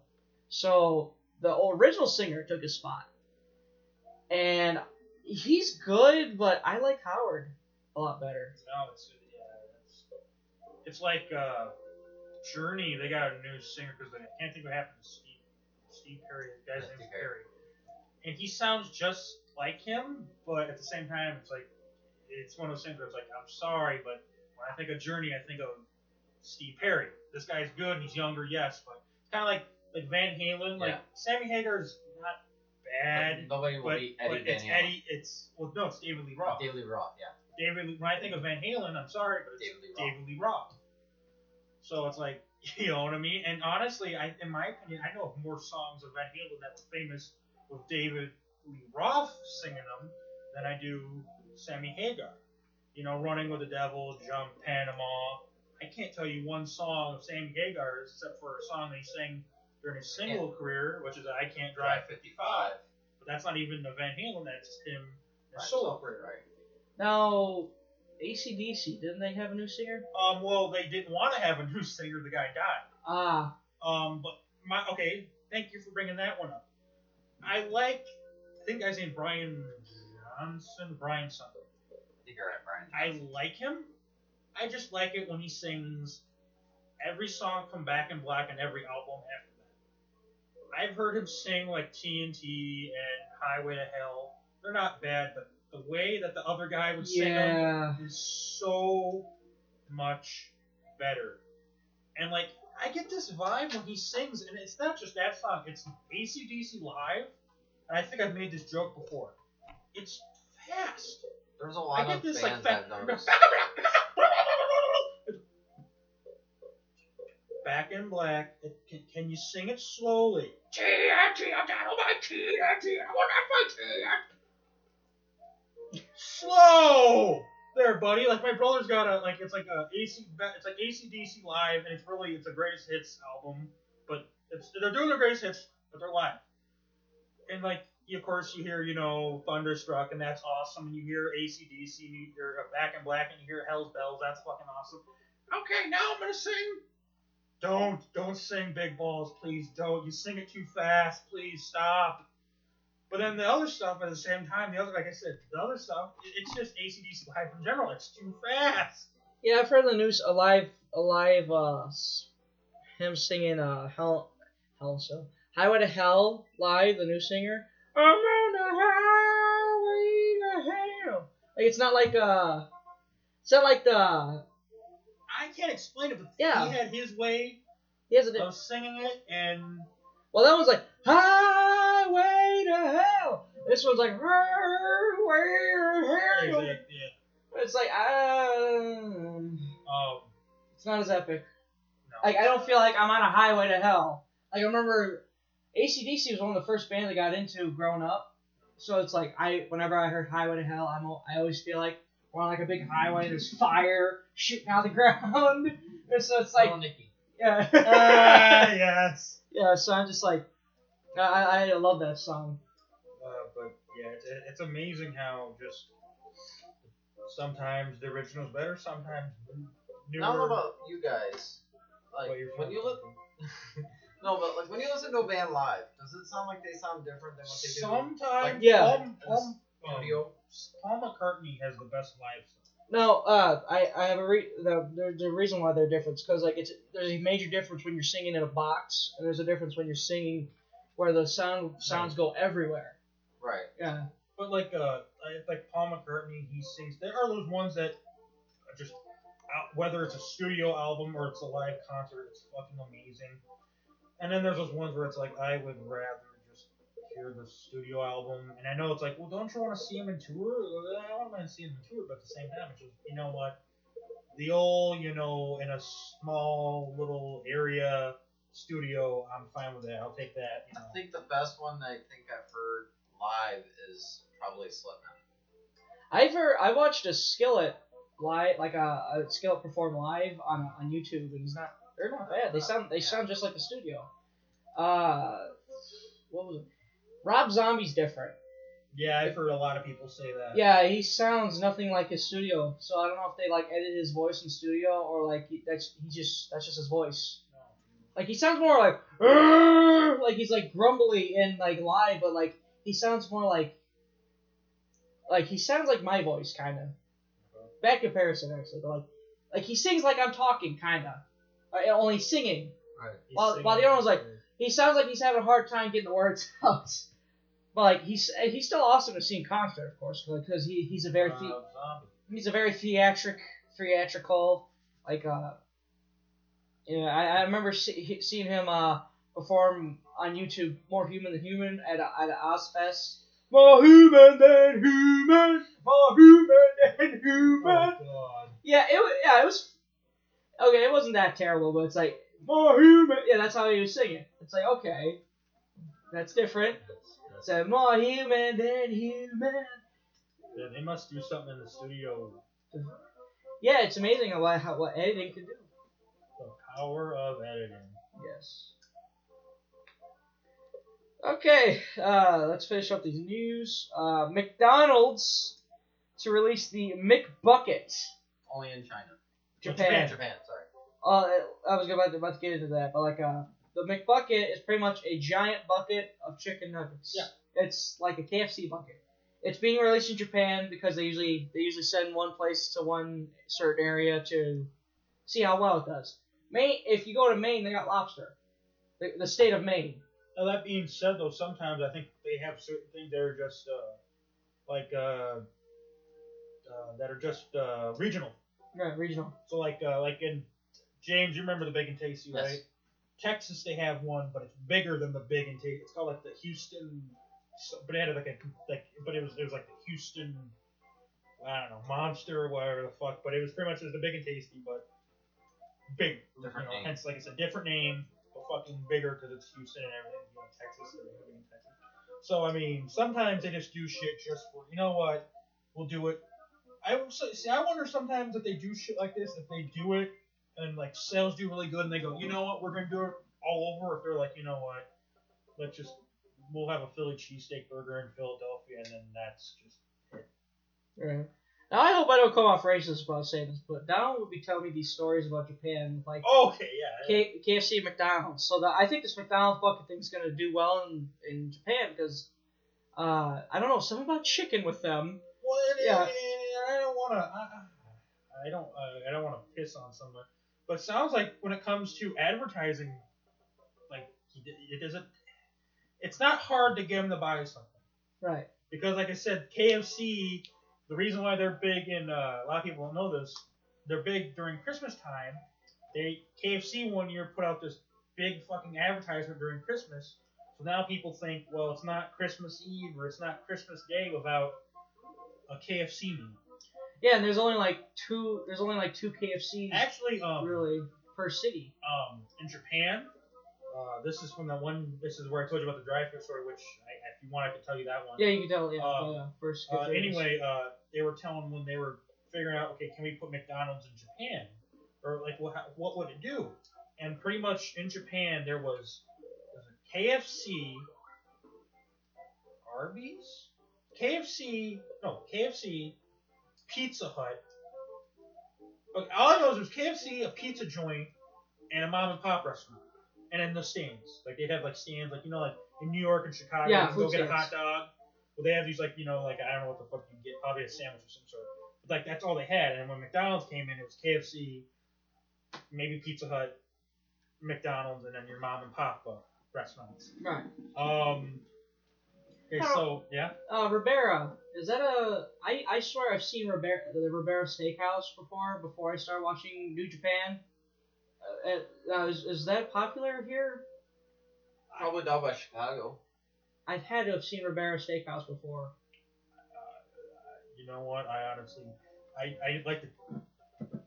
So the original singer took his spot, and he's good, but I like Howard a lot better. No, it's yeah, it's it's like uh, Journey. They got a new singer because I can't think what happened to Steve. Steve Perry, the guy's name's Perry. And he sounds just like him, but at the same time, it's like it's one of those things where it's like I'm sorry, but when I think of Journey, I think of Steve Perry. This guy's good. He's younger, yes, but it's kind of like like Van Halen. Like Yeah. Sammy Hagar's not bad, Nobody will but, beat Eddie but it's Van Halen. Eddie. It's well, no, it's David Lee Roth. David Lee Roth, yeah. David. Lee- When I think of Van Halen, I'm sorry, but it's David Lee Roth. David Lee Roth. So it's like, you know what I mean? And honestly, I, in my opinion, I know of more songs of Van Halen that were famous with David Lee Roth singing them than I do Sammy Hagar. You know, Running with the Devil, Jump, Panama. I can't tell you one song of Sammy Hagar's except for a song that he sang during his single career, which is I Can't Drive 55. But that's not even the Van Halen, that's him in his solo career. Right. Now, ACDC, didn't they have a new singer? Um, well, they didn't want to have a new singer. The guy died. Ah, Um, but my okay, thank you for bringing that one up. I like, I think the guy's named Brian Johnson, Brian something. I think you're right, Brian. I like him. I just like it when he sings every song from Back in Black and every album after that. I've heard him sing like TNT and Highway to Hell. They're not bad, but the way that the other guy would sing them is so much better. And like I get this vibe when he sings, and it's not just that song, it's ACDC live. And I think I've made this joke before. It's fast. There's a lot I get of this bands like I've fast. noticed. Back in black. It, can, can you sing it slowly? TNT, I'm down on my TNT, I want my TNT. Slow there, buddy. Like my brother's got a like it's like a AC it's like ACDC live, and it's really it's a greatest hits album, but it's they're doing their greatest hits, but they're live. And like of course you hear you know Thunderstruck, and that's awesome. And you hear ACDC, and you hear Back in Black, and you hear Hell's Bells. That's fucking awesome. Okay, now I'm gonna sing. Don't don't sing Big Balls, please don't. You sing it too fast. Please stop. But then the other stuff at the same time, the other, like I said, the other stuff, it's just ACDC live in general. It's too fast. Yeah, I've heard the news alive, alive, uh, him singing, uh, Hell, Hell, so Highway to Hell live, the new singer. I'm on the highway to hell. Like it's not like uh, it's not like the I can't explain it, but Yeah. he had his way he has a. of singing it, and Well, that one's like Highway to Hell. This one's like Highway to Hell. yeah, It's like um, um, it's not as epic. no. Like I don't feel like I'm on a highway to hell. Like I remember ACDC was one of the first bands I got into growing up. So it's like I whenever I heard Highway to Hell, I'm I always feel like we're on like a big highway. And there's fire shooting out the ground. and so it's like oh, Nikki. yeah, Ah, yes. yeah. So I'm just like I I I love that song. Uh, but yeah, it's, it's amazing how just sometimes the original's better, sometimes newer. I don't know about you guys. Like What you're when you look. no, but like when you listen to a band live, does it sound like they sound different than what they do? Sometimes, Like, Yeah. Paul, Paul, um, studio? Paul McCartney has the best live stuff. No, uh, I, I have a re- the, there's a reason why they're different because like it's there's a major difference when you're singing in a box and there's a difference when you're singing where the sound sounds go everywhere. Right. Yeah. But like uh, I- like Paul McCartney, he sings. There are those ones that are just out, whether it's a studio album or it's a live concert, it's fucking amazing. And then there's those ones where it's like I would rather just hear the studio album. And I know it's like, well, don't you want to see him in tour? Well, I don't mind seeing him in tour, but at the same time, it's just you know what, the old you know in a small little area studio, I'm fine with that. I'll take that. You know. I think the best one that I think I've heard live is probably Slipknot. I've heard I watched a Skillet live like a, a Skillet perform live on on YouTube and he's not they're not bad. They sound they sound just like the studio. Uh, what was it? Rob Zombie's different. Yeah, I've heard a lot of people say that. Yeah, he sounds nothing like his studio. So I don't know if they like edit his voice in studio or like he, that's he just that's just his voice. Like he sounds more like "Arr!" like he's like grumbly and like live, but like he sounds more like like he sounds like my voice kind of. Bad comparison actually, but like like he sings like I'm talking kind of, uh, only singing. Right. While- singing while the other one's like- He sounds like he's having a hard time getting the words out. But like he's he's still awesome to see in concert, of course, because he he's a very the- he's a very theatric theatrical like uh yeah I, I remember see, seeing him uh perform on YouTube more human than human at a, at Ozzfest more human than human, more human than human. Oh god. Yeah, it yeah, it was okay. It wasn't that terrible, but it's like more human. Yeah, that's how he was singing. It's like okay, that's different. That's, So more human than human. Yeah, they must do something in the studio. Yeah, it's amazing what how what editing can do. The power of editing. Yes. Okay, uh, let's finish up these news. Uh, McDonald's to release the McBucket. only in China. Japan. Japan, sorry. Uh, I was about to, about to get into that, but like uh, the McBucket is pretty much a giant bucket of chicken nuggets. Yeah. It's like a KFC bucket. It's being released in Japan because they usually they usually send one place to one certain area to see how well it does. Maine, if you go to Maine, they got lobster. The, the state of Maine. Now that being said, though, sometimes I think they have certain things that are just uh, like uh, uh, that are just uh, regional. Right, regional. So like uh, like in James, you remember the Big and Tasty, Yes. right? Texas, they have one, but it's bigger than the Big and Tasty. It's called like the Houston, so- but it had like a like, but it was it was like the Houston, I don't know, monster or whatever the fuck. But it was pretty much just the Big and Tasty, but big. Different you know. Hence, like it's a different name, but fucking bigger because it's Houston and everything. You know, Texas, everything in Texas. So I mean, sometimes they just do shit just for you know what, we'll do it. I would see. I wonder sometimes if they do shit like this, if they do it and like sales do really good, and they go, you know what, we're gonna do it all over. If they're like, you know what, let's just we'll have a Philly cheesesteak burger in Philadelphia, and then that's just Right. Now I hope I don't come off racist about saying this, but Donald would be telling me these stories about Japan, like okay, yeah. K- KFC, McDonald's. So that I think this McDonald's bucket thing's gonna do well in in Japan because uh, I don't know something about chicken with them. Well, it, Yeah. I don't want to. I, I- don't. Uh, I don't want to piss on someone, but sounds like when it comes to advertising, like it doesn't. It's not hard to get them to buy something Right. because, like I said, KFC. The reason why they're big, and uh, a lot of people don't know this, they're big during Christmas time. They KFC one year put out this big fucking advertisement during Christmas. So now people think, well, it's not Christmas Eve or it's not Christmas Day without a KFC meal. Yeah, and there's only like two. There's only like two KFCs Actually, um, really per city. um, in Japan, uh, this is from the one. This is where I told you about the drive-thru story, which I, if you want, I can tell you that one. Yeah, you can tell. Yeah, Um, yeah. First. Uh, anyway, uh, they were telling when they were figuring out, okay, can we put McDonald's in Japan, or like what what would it do? And pretty much in Japan there was, there was a KFC, Arby's, KFC, no KFC, Pizza Hut. But all I know is there's KFC, a pizza joint, and a mom and pop restaurant, and then the stands. Like they'd have like stands, like you know, like in New York and Chicago, Yeah, you can go get a hot dog. Well, they have these like you know like I don't know what the fuck you can get, probably a sandwich or some sort. But like that's all they had. And when McDonald's came in, it was KFC, maybe Pizza Hut, McDonald's, and then your mom and pop restaurants. right. Um. Okay, so yeah. Uh, Ribera. Is that a? I I swear I've seen Ribera the Ribera Steakhouse before. Before I started watching New Japan. Uh, uh, is, is that popular here? Probably down by Chicago. I've had to have seen Ribera Steakhouse before. You know what? I honestly, I I like to.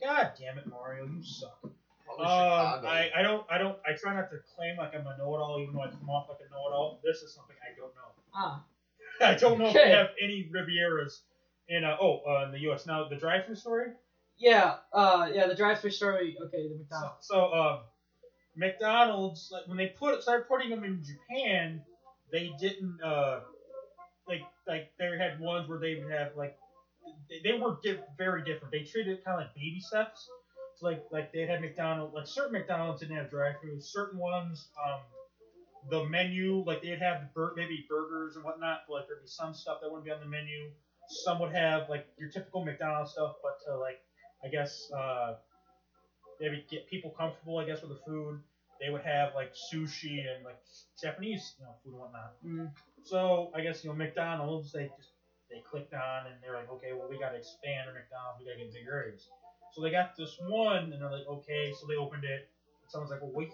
God damn it, Mario, you suck. Probably Um, Chicago. I, I don't I don't I try not to claim like I'm a know-it-all, even though I come off like a know-it-all. This is something I don't know. Ah, I don't know if Okay. they have any Rivieras in uh, oh uh, in the U.S. Now the drive-through story. yeah. Uh, yeah. The drive-through story. Okay, the So, McDonald's. so um, McDonald's like when they put started putting them in Japan, they didn't uh like like they had ones where they would have like they, they were very different. They treated it kind of like baby steps. So like like they had McDonald's like certain McDonald's didn't have drive-throughs. Certain ones um the menu like they'd have bur- maybe burgers and whatnot. But like there'd be some stuff that wouldn't be on the menu. Some would have like your typical McDonald's stuff, but to like I guess uh maybe get people comfortable, I guess, with the food. They would have like sushi and like Japanese, you know, food and whatnot. Mm. So I guess you know McDonald's, they just they clicked on and they're like, okay, well we got to expand our McDonald's, we got to get bigger areas. So they got this one and they're like, okay, so they opened it. And Someone's like, well wait,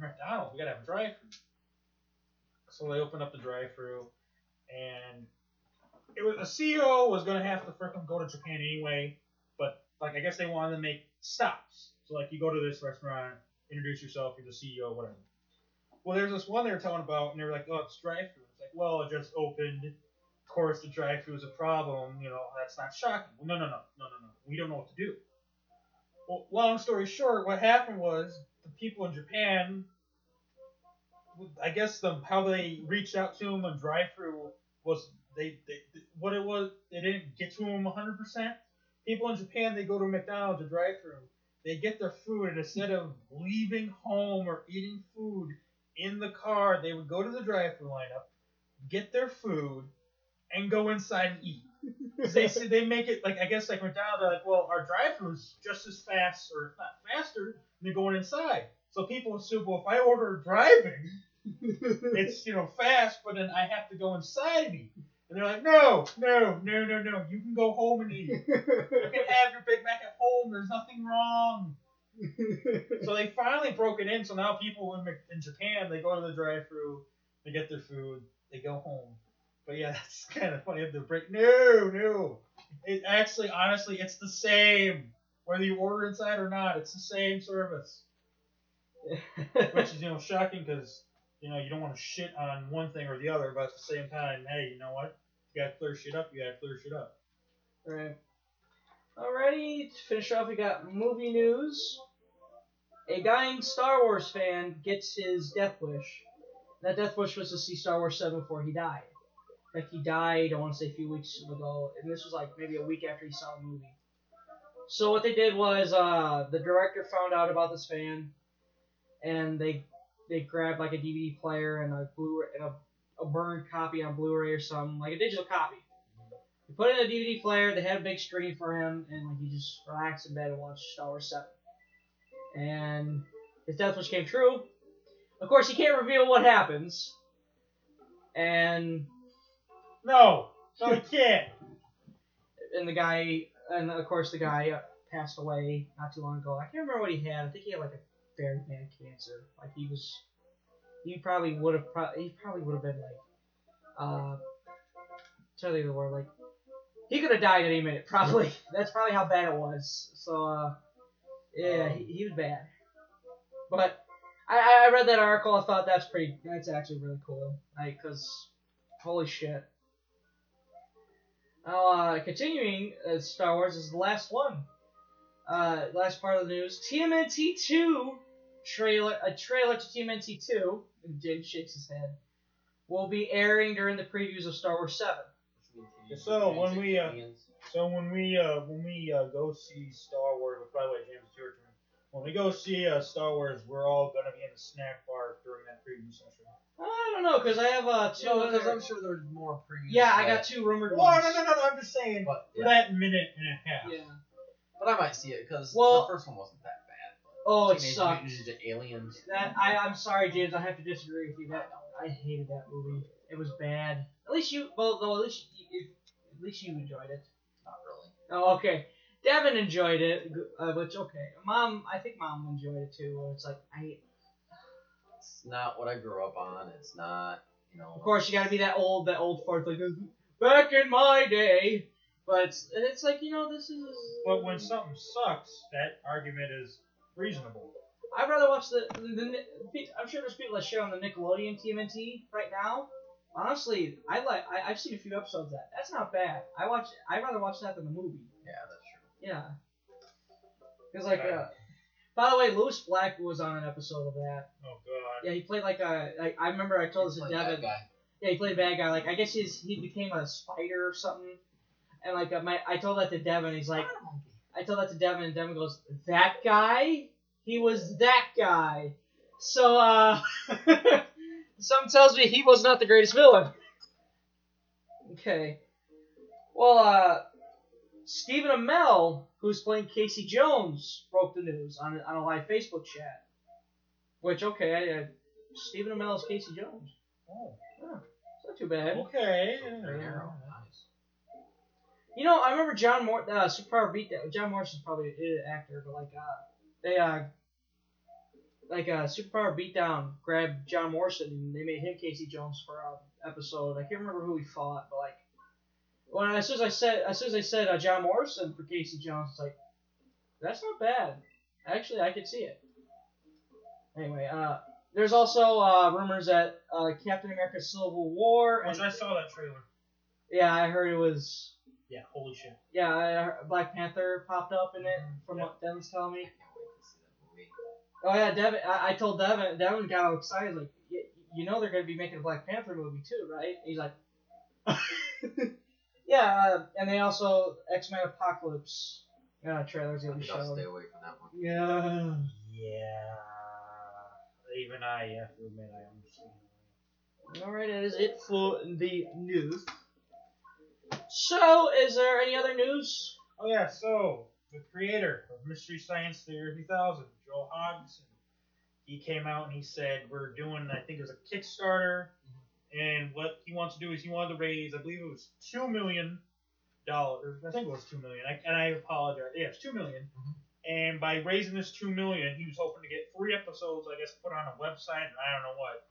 McDonald's, we got to have a drive-through. So they opened up the drive-through, and it was the CEO was gonna have to freaking go to Japan anyway, but like I guess they wanted to make stops. So like you go to this restaurant, introduce yourself, you're the CEO, whatever. Well, there's this one they were telling about, and they were like, "Oh, it's drive-through." It's like, well, it just opened. Of course, the drive-through is a problem. You know, that's not shocking. Well, no, no, no, no, no, no. We don't know what to do. Well, long story short, what happened was the people in Japan, I guess the how they reached out to them on drive-through was they, they what it was they didn't get to them 100 percent. People in Japan they go to McDonald's or drive-through, they get their food and instead of leaving home or eating food in the car, they would go to the drive-through lineup, get their food, and go inside and eat. they say they make it like I guess like McDonald's are like, well, our drive-through is just as fast or if not faster than going inside. So people assume, well, if I order driving, it's you know fast, but then I have to go inside and eat. And they're like, no, no, no, no, no. You can go home and eat. You can have your Big Mac at home. There's nothing wrong. So they finally broke it in. So now people in, in Japan, they go to the drive-through, they get their food, they go home. But yeah, that's kind of funny. If they break, no, no. It actually, honestly, it's the same. Whether you order inside or not, it's the same service. Which is you know shocking because you know you don't want to shit on one thing or the other, but at the same time, hey, you know what? You gotta clear shit up. You gotta clear shit up. Right. Alrighty, to finish off, we got movie news. A dying Star Wars fan gets his death wish. That death wish was to see Star Wars 7 before he died. Like, he died, I want to say a few weeks ago, and this was like maybe a week after he saw the movie. So, what they did was, uh, the director found out about this fan, and they they grabbed like a DVD player and a Blu and a, a burned copy on Blu-ray or something, like a digital copy. They put it in a DVD player. They had a big screen for him, and like he just relaxed in bed and watched Star Wars Seven. And his death wish came true. Of course, he can't reveal what happens. And No, no, he can't. and the guy, and of course the guy passed away not too long ago. I can't remember what he had. I think he had like a very bad cancer. Like he was, he probably would have, pro- he probably would have been like, uh, tell you the word, like he could have died any minute. Probably. That's probably how bad it was. So, uh, yeah, he, he was bad. But I, I read that article. I thought that's pretty. That's actually really cool. Like, cause holy shit. Uh, continuing, uh, Star Wars is the last one. Uh, last part of the news. TMNT 2 trailer, a trailer to TMNT 2, and James shakes his head, will be airing during the previews of Star Wars 7. So, when we, uh, So when we uh, when we uh, go see Star Wars, by the way, James, it's your turn. When we go see uh, Star Wars, we're all gonna be in the snack bar during that preview session. I don't know, because I have uh, two No, because I'm sure there's more previews. Yeah, I got two rumored Well, ones. no, no, no, no. I'm just saying But, yeah. that minute and a half. Yeah. But I might see it because Well- the first one wasn't that bad. Oh, it Teenage sucked. Mutant Ninja Aliens. That I, I'm sorry, James. I have to disagree with you. That I hated that movie. It was bad. At least you, well, though, at least you, at least you enjoyed it. Not really. Oh, okay. Devin enjoyed it, uh, which okay. Mom, I think mom enjoyed it too. It's like I, It's not what I grew up on. It's not, you know. of course, you got to be that old, that old fart like back in my day. But it's, it's like you know, this is. But when something sucks, that argument is reasonable. I'd rather watch the, the, the. I'm sure there's people that share on the Nickelodeon TMNT right now. Honestly, I like. I, I've seen a few episodes of that. That's not bad. I watch. I'd rather watch that than the movie. Yeah, that's true. Yeah. Cause like, uh, by the way, Lewis Black was on an episode of that. Oh god. Yeah, he played like a. Like, I remember I told this to Like that Devin. guy. Yeah, he played a bad guy. Like I guess he's he became a spider or something. And like uh, my, I told that to Devin. He's like, I told that to Devin, and Devin goes, "That guy? He was that guy." So, uh, something tells me he was not the greatest villain. Okay. Well, uh, Stephen Amell, who's playing Casey Jones, broke the news on on a live Facebook chat. Which, okay, uh, Stephen Amell is Casey Jones. Oh. Yeah, It's not too bad. Okay. Green Arrow. Nice. You know, I remember John Mor uh, Superpower beat that. John Morrison's probably an actor, but like, uh, they uh, like a superpower beatdown grabbed John Morrison and they made him Casey Jones for a episode. I can't remember who he fought, but like when as soon as I said as soon as I said uh, John Morrison for Casey Jones, it's like that's not bad. Actually, I could see it. Anyway, uh, there's also uh, rumors that uh, Captain America: Civil War and Which I saw that trailer. yeah, I heard it was Yeah, holy shit. yeah, I heard Black Panther popped up in it from Yeah. what Devin's telling me. I can't wait to see that movie. Oh yeah, Devin. I, I told Devin. Devin got all excited. Like, y- you know they're gonna be making a Black Panther movie too, right? He's like, yeah. Uh, and they also X Men Apocalypse uh, trailers I gonna be think I'll shown. stay away from that one. Yeah. Yeah. Even I have to admit I understand. All right, that is it for the news. So, is there any other news? Oh yeah, so the creator of Mystery Science Theater 2000, Joel Hodgson, he came out and he said we're doing, I think it was a Kickstarter, and what he wants to do is he wanted to raise, I believe it was two million dollars. I think it was two million. I, and I apologize. Yeah, it's two million. And by raising this two million, he was hoping to get three episodes, I guess, put on a website, and I don't know what.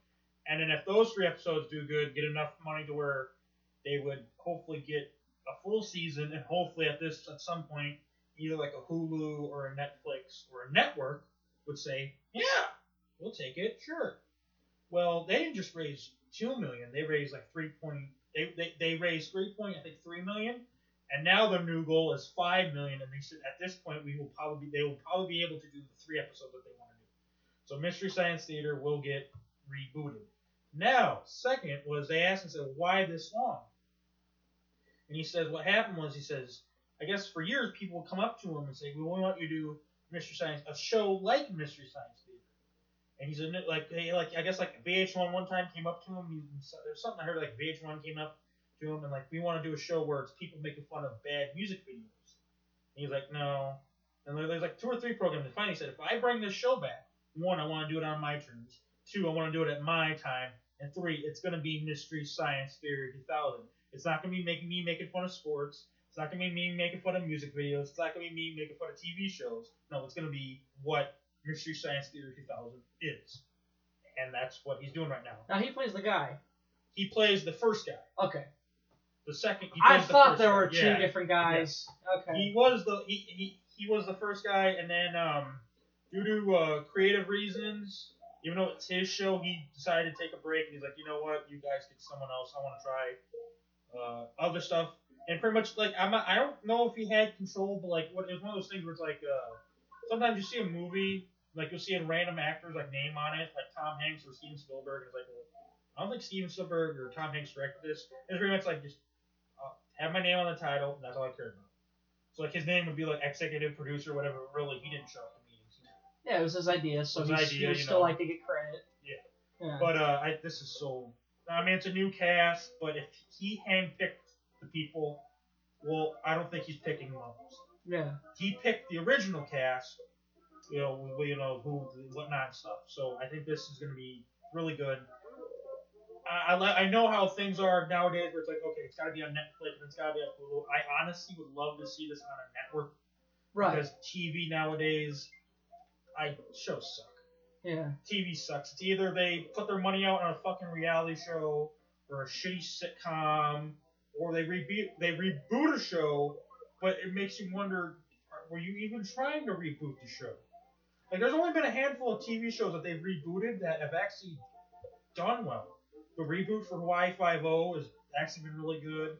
And then if those three episodes do good, get enough money to where they would hopefully get a full season, and hopefully at this at some point, either like a Hulu or a Netflix or a network would say, yeah, we'll take it, sure. Well, they didn't just raise two million; they raised like three point. They they, they raised three point I think three million, and now their new goal is five million. And they said at this point we will probably they will probably be able to do the three episodes that they want to do. So Mystery Science Theater will get rebooted. Now, second was they asked and said, why this long? And he says what happened was he says, I guess for years people would come up to him and say, we want you to do Mystery Science, a show like Mystery Science Theater. And he's a, like, hey, like I guess like VH1 one time came up to him. He, there's something I heard like VH1 came up to him and like we want to do a show where it's people making fun of bad music videos. And he's like, no. And there's like two or three programs. And finally he said, if I bring this show back, one, I want to do it on my terms. Two, I want to do it at my time. And three, it's going to be Mystery Science Theater 2000. It's not going to be making me making fun of sports. It's not going to be me making fun of music videos. It's not going to be me making fun of TV shows. No, it's going to be what Mystery Science Theater 2000 is. And that's what he's doing right now. Now he plays the guy. He plays the first guy. Okay. The second. He I plays the thought there guy. were two Yeah. different guys. Okay. He was the he, he, he was the first guy, and then um, due to uh, creative reasons, even though it's his show, he decided to take a break. And he's like, you know what, you guys get someone else. I want to try uh, other stuff. And pretty much like I'm not, I don't know if he had control, but like what it was one of those things where it's like uh, sometimes you see a movie like you'll see a random actor's like name on it, like Tom Hanks or Steven Spielberg, and it's like, well, I don't think Steven Spielberg or Tom Hanks directed this. It's pretty much like just uh, have my name on the title, and that's all I care about. So like his name would be like executive producer, whatever. Really, he didn't show up to meetings. yeah, it was his idea, so His he's, idea, he would you still know. like to get credit. Yeah. Yeah. But uh, I, this is so. I mean, it's a new cast, but if he handpicked the people, well, I don't think he's picking most. yeah. He picked the original cast, you know, you know who, whatnot and stuff. So I think this is going to be really good. I, I, I know how things are nowadays, where it's like, okay, it's got to be on Netflix and it's got to be on Hulu. I honestly would love to see this on a network Right. because TV nowadays, I shows suck. Yeah. TV sucks. It's either they put their money out on a fucking reality show or a shitty sitcom, or they reboot they reboot a show, but it makes you wonder: were you even trying to reboot the show? Like, there's only been a handful of TV shows that they've rebooted that have actually done well. The reboot for Hawaii Five O has actually been really good,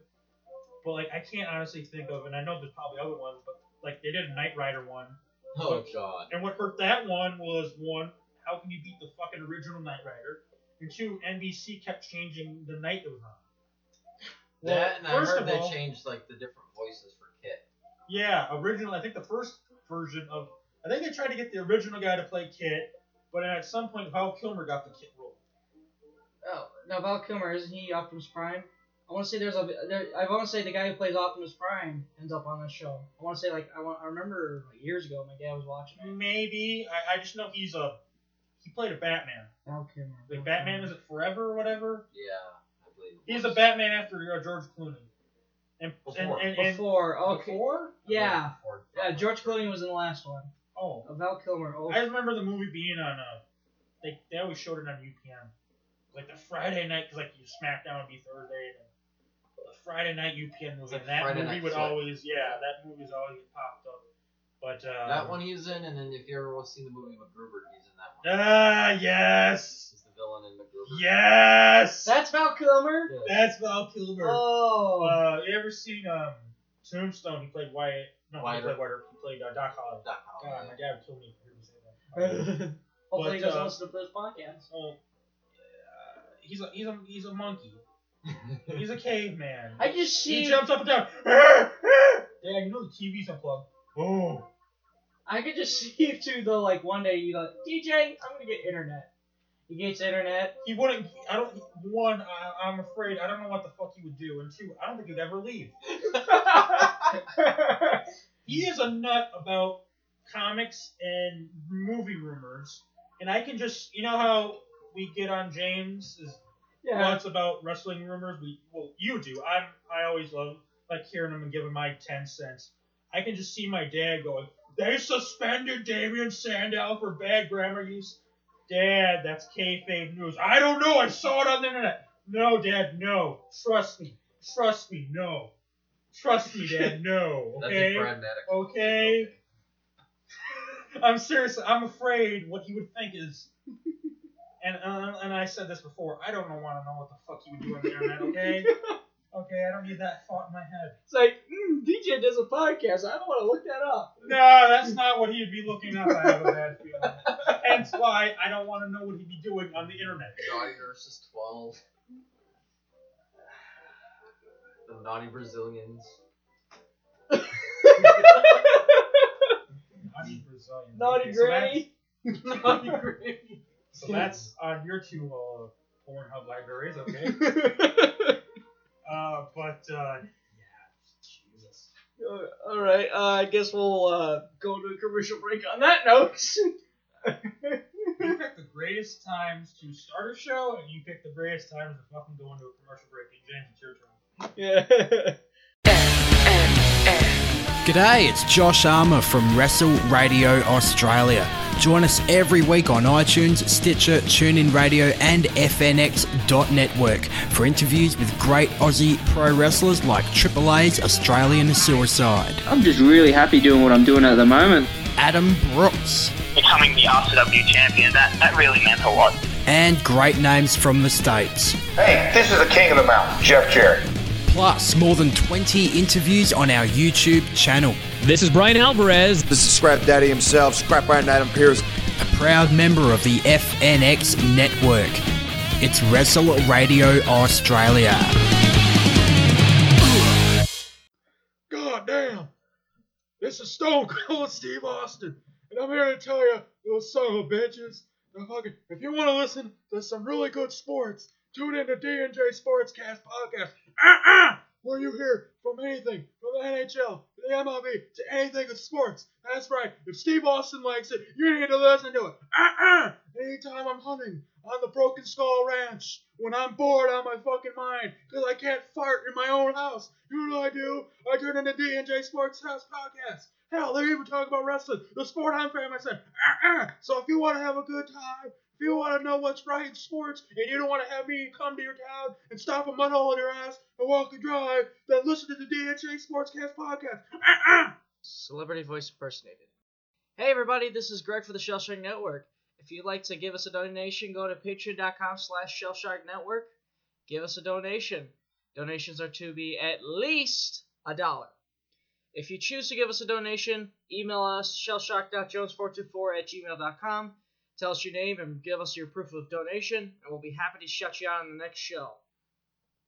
but like I can't honestly think of, and I know there's probably other ones, but like they did a Knight Rider one, Oh god. and what hurt that one was one, how can you beat the fucking original Knight Rider? And two, NBC kept changing the night it was on. Well, that and I first heard of they all, changed like the different voices for KITT. yeah, original. I think the first version of, I think they tried to get the original guy to play KITT, but at some point Val Kilmer got the KITT role. Oh, now Val Kilmer isn't he Optimus Prime? I want to say there's a. There, I want to say the guy who plays Optimus Prime ends up on this show. I want to say like I want. I remember like, years ago my dad was watching it. Maybe I, I just know he's a, he played a Batman. Val Kilmer. Like Batman is it Forever or whatever? Yeah, I believe. He's a Batman after uh, George Clooney. And and Before. and, and Before. Okay. before? Yeah. before- Yeah. George Clooney was in the last one. Oh, Uh, Val Kilmer. Oh. I remember the movie being on uh, they they always showed it on UPN. Like the Friday night, because like you SmackDown would be Thursday, and the Friday night UPN movie, like and that Friday movie Night would Flick. always, yeah, that movie's always popped up. But uh, that one he's in, and then if you ever seen the movie MacGruber, he's in that one. Ah, yes, He's the villain in MacGruber. yes. That's Val Kilmer. Yeah. That's Val Kilmer. Oh. Uh, you ever seen um Tombstone? He played Wyatt. No, Wyatt he played Wyatt. He played uh, Doc Holliday. Doc Holliday. God, my dad would kill me if he heard me say that. Hopefully he doesn't uh, listen to this podcast. So, uh, he's a he's a he's a monkey. He's a caveman. I just see. he jumps up and down. Dad, you know the TV's unplugged. Oh. I could just see you two though. Like one day you like DJ, I'm gonna get internet. He gets internet. He wouldn't. I don't. One, I, I'm afraid. I don't know what the fuck he would do. And two, I don't think he'd ever leave. He is a nut about comics and movie rumors. And I can just, you know how we get on James is yeah. thoughts about wrestling rumors. We, well, you do. I'm. I always love like hearing them and giving my ten cents. I can just see my dad going, "They suspended Damien Sandow for bad grammar use." Dad, that's kayfabe news. I don't know. I saw it on the internet. No, Dad, no. Trust me. Trust me. No. Trust me, Dad. No. Okay. Okay. I'm serious. I'm afraid what he would think is, and uh, and I said this before. I don't want to know what the fuck he would do on the internet. Okay. Okay. I don't need that thought in my head. It's like mm, DJ does a podcast. I don't want to look that up. No, that's not what he'd be looking up. I have a bad feeling. Hence why I don't want to know what he'd be doing on the internet. Naughty Nurses 12. The Naughty Brazilians. Naughty Brazilian. Naughty Okay, so Granny. Naughty Granny. So that's on your two uh, Pornhub libraries, okay? uh, but uh, yeah, Jesus. Uh, all right. Uh, I guess we'll uh, go to a commercial break on that note. You pick the greatest times to start a show, and you pick the greatest times to fucking go into a commercial break. And James, it's your turn. yeah. G'day, it's Josh Armour from Wrestle Radio Australia. Join us every week on iTunes, Stitcher, TuneIn Radio, and FNX.network for interviews with great Aussie pro wrestlers like Triple A's Australian Suicide, I'm just really happy doing what I'm doing at the moment. Adam Brooks, becoming the RCW champion, that, that really meant a lot. and great names from the States. Hey, this is the king of the mountain, Jeff Jarrett. Plus, more than 20 interviews on our YouTube channel. This is Bryan Alvarez. This is Scrap Daddy himself, Scrap Iron Adam Pearce. a proud member of the FNX network. It's Wrestle Radio Australia. God damn! This is Stone Cold Steve Austin, and I'm here to tell you, those son of bitches, if you want to listen to some really good sports, tune in to D&J Sportscast podcast. Uh-uh! Where you hear from anything, from the NHL, to the MLB, to anything in sports. That's right. If Steve Austin likes it, you need to listen to it. Uh-uh! Anytime I'm hunting on the Broken Skull Ranch, when I'm bored out of my fucking mind, because I can't fart in my own house, you know what I do? I turn into D&J Sports House Podcast. Hell, they even talk about wrestling, the sport I'm famous in. Uh-uh. So if you want to have a good time, if you want to know what's right in sports, and you don't want to have me come to your town and stop a mud hole in your ass and walk a drive, then listen to the DHA Sportscast podcast. Uh-uh. Celebrity voice impersonated. Hey everybody, this is Greg for the Shellshock Network. If you'd like to give us a donation, go to patreon.com slash Shellshock Network. Give us a donation. Donations are to be at least a dollar. If you choose to give us a donation, email us shellshock.jones424 at gmail.com. Tell us your name and give us your proof of donation, and we'll be happy to shut you out on the next show.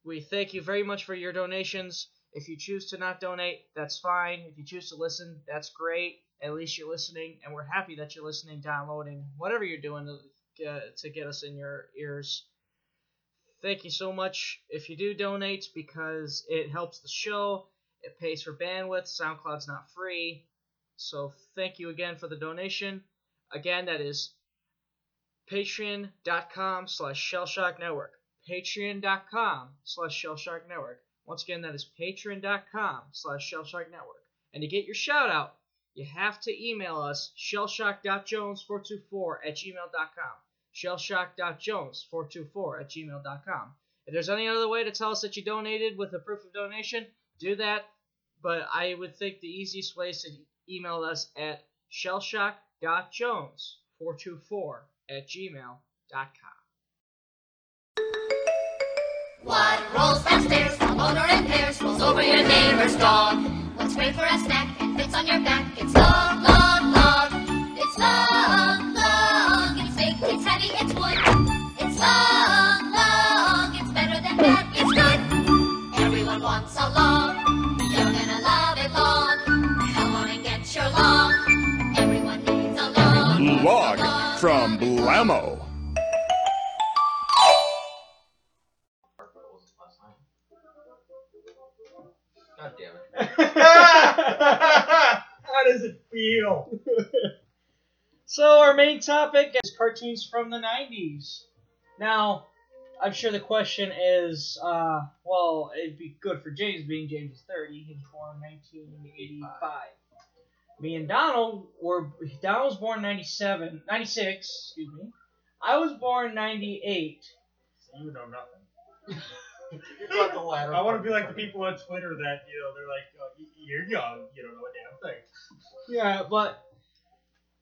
We thank you very much for your donations. If you choose to not donate, that's fine. If you choose to listen, that's great. At least you're listening, and we're happy that you're listening, downloading, whatever you're doing to to get us in your ears. Thank you so much if you do donate because it helps the show. It pays for bandwidth. SoundCloud's not free. So thank you again for the donation. Again, that is patreon.com slash shellshock network. Patreon.com slash shellshock network. Once again, that is patreon.com slash shellshock network. And to get your shout out, you have to email us shellshock.jones424 at gmail.com. shellshock.jones424 at gmail.com. If there's any other way to tell us that you donated with a proof of donation, do that. But I would think the easiest way is to email us at shellshock.jones424 at gmail.com. What rolls downstairs, a motor in pairs, rolls over your neighbor's dog. What's great for a snack and fits on your back? It's long, long, long. It's long, lawn. From Blammo. God damn it. How does it feel? So our main topic is cartoons from the 90s. Now, I'm sure the question is, uh, well, it'd be good for James, being James is 30. He was born in 1985. Me and Donald were, Donald was born in 97, 96, excuse me. I was born in 98. You know nothing. Got the latter I want to be like the people on Twitter that you know they're like, oh, "You're young, you don't know a damn thing." Yeah, but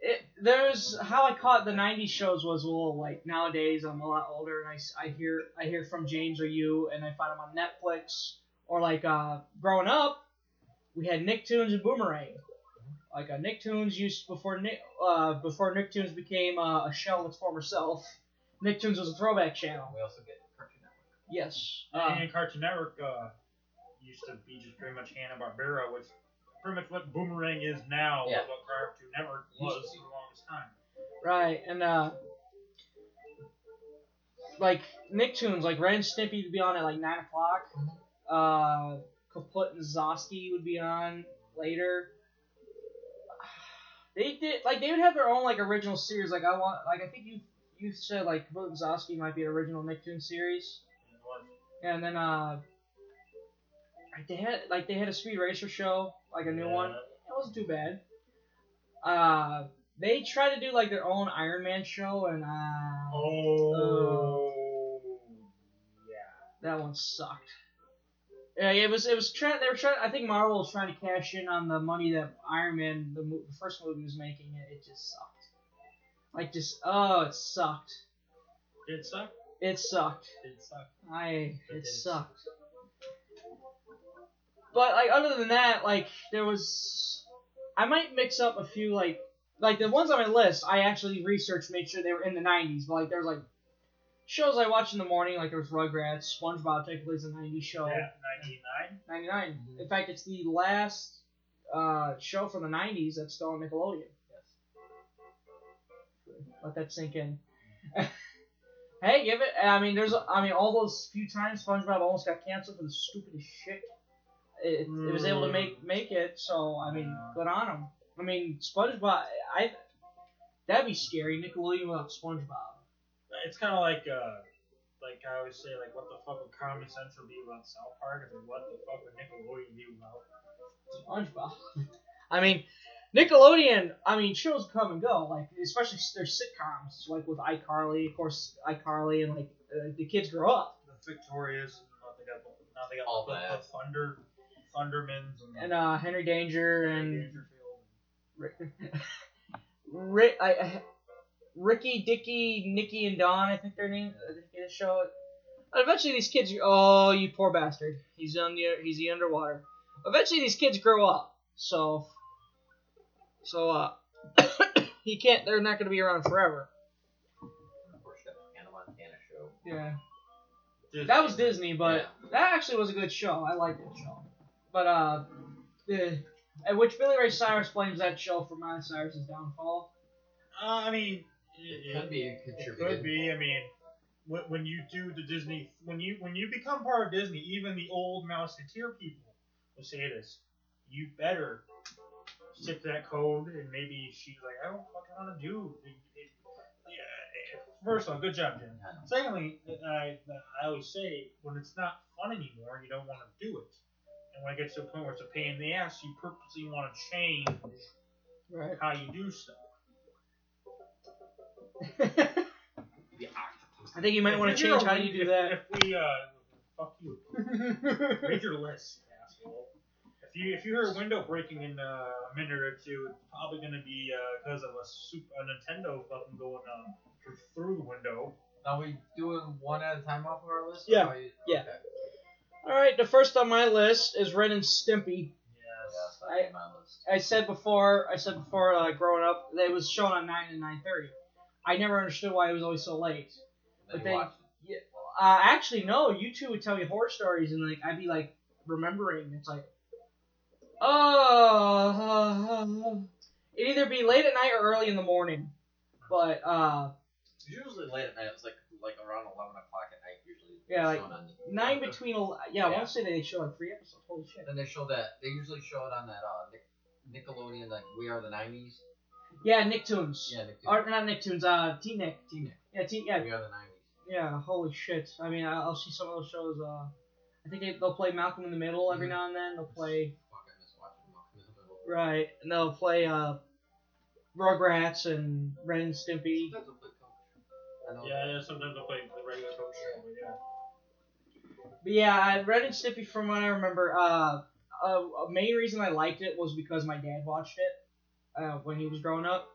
it, there's how I caught the '90s shows was a little like nowadays I'm a lot older and I, s- I hear I hear from James or you and I find them on Netflix or like uh, growing up we had Nicktoons and Boomerang. Like uh, Nicktoons used before Nick uh, before Nicktoons became uh, a shell of its former self. Nicktoons was a throwback channel. We also get Cartoon Network. Yes. Uh, and Cartoon Network uh, used to be just pretty much Hanna Barbera, which pretty much what Boomerang is now. Yeah. was what Cartoon Network was for the longest time. Right, and uh like Nicktoons, like Ren and Stimpy would be on at like nine o'clock. Uh Kaput and Zosky would be on later. They did like they would have their own like original series. Like I want like I think you you said like and Zosky might be an original Nicktoon series. And And then uh like, they had like they had a speed racer show, like a new one. Yeah. It wasn't too bad. Uh, they tried to do like their own Iron Man show, and uh, Oh. yeah. that one sucked. Yeah, it was. It was trying. They were trying. I think Marvel was trying to cash in on the money that Iron Man, the, mo- the first movie, was making. It, it just sucked. Like just oh, it sucked. It sucked. It sucked. It suck? I It it did. sucked. But like other than that, like there was, I might mix up a few like like the ones on my list. I actually researched, made sure they were in the '90s. But like there's like shows I watch in the morning, like there was Rugrats, SpongeBob technically is a '90s show. Yeah, 99. '99. In fact, it's the last uh, show from the '90s that's still on Nickelodeon. Yes. Let that sink in. hey, give it. I mean, there's. I mean, all those few times SpongeBob almost got canceled for the stupidest shit. It, it was able to make make it. So I mean, Yeah. good on him. I mean, SpongeBob. I. That'd be scary. Nickelodeon without SpongeBob. It's kind of like, uh, like I always say, like, what the fuck would Comedy Central be without South Park, and what the fuck would Nickelodeon be without? SpongeBob. I mean, Nickelodeon. I mean, shows come and go. Like especially their sitcoms, like with iCarly, of course, iCarly, and like uh, the kids grow up. The Victorious, and now they got, now they got All the, that. the Thunder, Thundermans, and, And uh, Henry Danger and Dangerfield. Rick, Rick, I, I, Ricky, Dicky, Nikki, and Dawn. I think their name. I think they show eventually, these kids. Oh, you poor bastard. He's on the. He's the underwater. Eventually, these kids grow up. So. So uh, he can't. They're not going to be around forever. That Hannah Montana show. Yeah. Disney. That was Disney, but that actually was a good show. I liked that show. But uh, the at which Billy Ray Cyrus blames that show for Miley Cyrus's downfall. Uh, I mean, it, Could be It could be. I mean, when, when you do the Disney, when you when you become part of Disney, even the old Mouseketeer people will say this: you better stick to that code. And maybe she's like, I don't fucking want to do. It, it, yeah, first of all, good job, Jen. Secondly, I I always say when it's not fun anymore, you don't want to do it. And when it gets to a point where it's a pain in the ass, you purposely want to change Right. how you do stuff. The octopus. I think you might want to change how you do if, that. If we, uh, fuck you. Read your list, asshole. If you if you hear a window breaking in uh, a minute or two, it's probably gonna be because of a super a Nintendo button going um, through the window. Now we doing one at a time off of our list. or Yeah, how you- yeah. Okay. All right, the first on my list is Ren and Stimpy. Yes, I- that's my list. I said before, I said before, uh, growing up, that it was shown on nine and nine thirty. I never understood why it was always so late. But then, yeah, uh, actually, no, you two would tell me horror stories, and like I'd be like remembering. It's like, oh, it'd either be late at night or early in the morning. But uh, usually late at night. It was like like around eleven o'clock at night usually. Yeah, like nine between, el- yeah, I Yeah. want to say they show like three episodes. Holy shit. Then they show that they usually show it on that uh Nickelodeon like We Are the '90s. Yeah, Nicktoons. Yeah, Nicktoons. Or not Nicktoons. Uh, Teen Nick. Teen Nick. Yeah, Teen. Yeah, We Are the '90s. Yeah, holy shit. I mean, I- I'll see some of those shows. Uh, I think they, they'll play Malcolm in the Middle every Mhm. now and then. They'll play Fuck, I miss watching Malcolm in the Middle. right, and they'll play uh, Rugrats and Ren and Stimpy. Sometimes they'll play Coach. Yeah, yeah. Sometimes they'll play the regular coach show. but Yeah. But yeah, I- Ren and Stimpy, from what I remember, uh, a, a main reason I liked it was because my dad watched it uh, when he was growing up.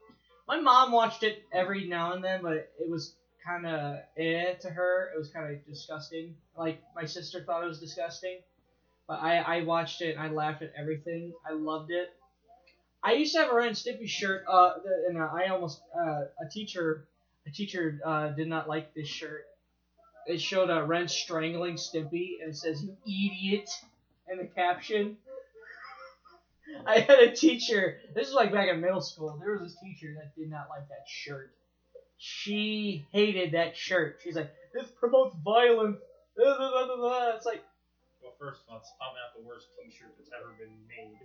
My mom watched it every now and then, but it was kind of eh to her. It was kind of disgusting. Like my sister thought it was disgusting, but I I watched it and I laughed at everything. I loved it. I used to have a Ren Stimpy shirt, uh, and uh, I almost uh, a teacher a teacher uh, did not like this shirt. It showed uh, Ren strangling Stimpy, and it says "you idiot" in the caption. I had a teacher. This is like back in middle school. There was this teacher that did not like that shirt. She hated that shirt. She's like, "This promotes violence." It's like, Well, first of all, it's probably not the worst T-shirt that's ever been made.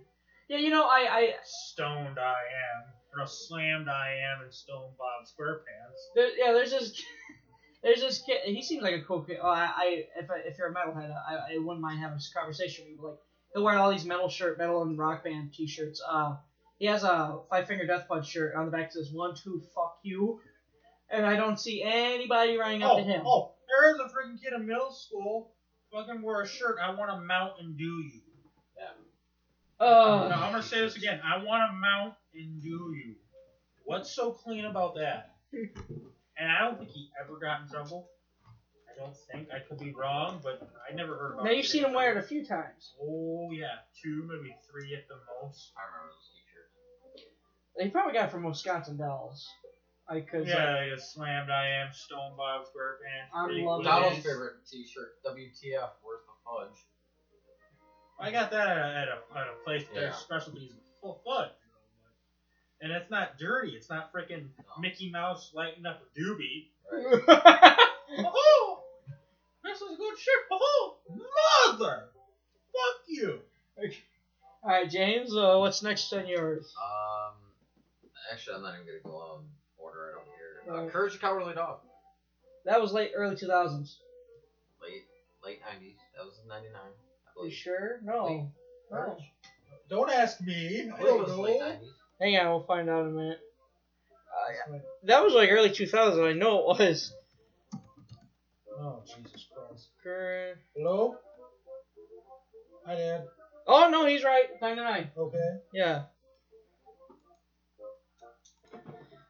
yeah, you know, I, I Stoned I am, or no, slammed I am, and Stone Bob SquarePants. There, yeah, there's this, there's this kid. He seems like a cool kid. Oh, I, I if I, if you're a metalhead, I, I wouldn't mind having this conversation with you. Like, he'll wear all these metal shirt, metal and rock band T-shirts. Uh, he has a Five Finger Death Punch shirt. On the back says "One Two Fuck You," and I don't see anybody running up Oh, to him. oh, there's a freaking kid in middle school. Fucking wear a shirt. I want to mount and do you. Yeah. Oh. No, I'm gonna say this again. I want to mount and do you. What's so clean about that? and I don't think he ever got in trouble. I don't think. I could be wrong, but I never heard about. Now you've seen him wear it a few times. Oh yeah, two, maybe three at the most. I remember those T-shirts. He probably got it from Wisconsin Dells. I could. Yeah, yeah, slammed I am, Stone Bob SquarePants. I Big love Wiz. Donald's favorite T-shirt. WTF? Where's the fudge? I got that at a, at a, at a place that Yeah. does specialties full fudge. And it's not dirty. It's not freaking Mickey Mouse lighting up a doobie. Oh, this is a good shirt. Oh, mother! Fuck you. All right, James. Uh, what's next on yours? Um, actually, I'm not even gonna go on order it over here. Uh, Right. Courage the Cowardly Dog. That was late, early 2000s. Late, late '90s. That was '99. I You sure? No. Late. No. Don't ask me. I believe it was late '90s. Hang on, we'll find out in a minute. Uh, yeah. That was like early 2000s. I know it was. Oh, Jesus Christ. Current- Hello? Hi, Dad. Oh no, he's right. 99. Okay. Yeah.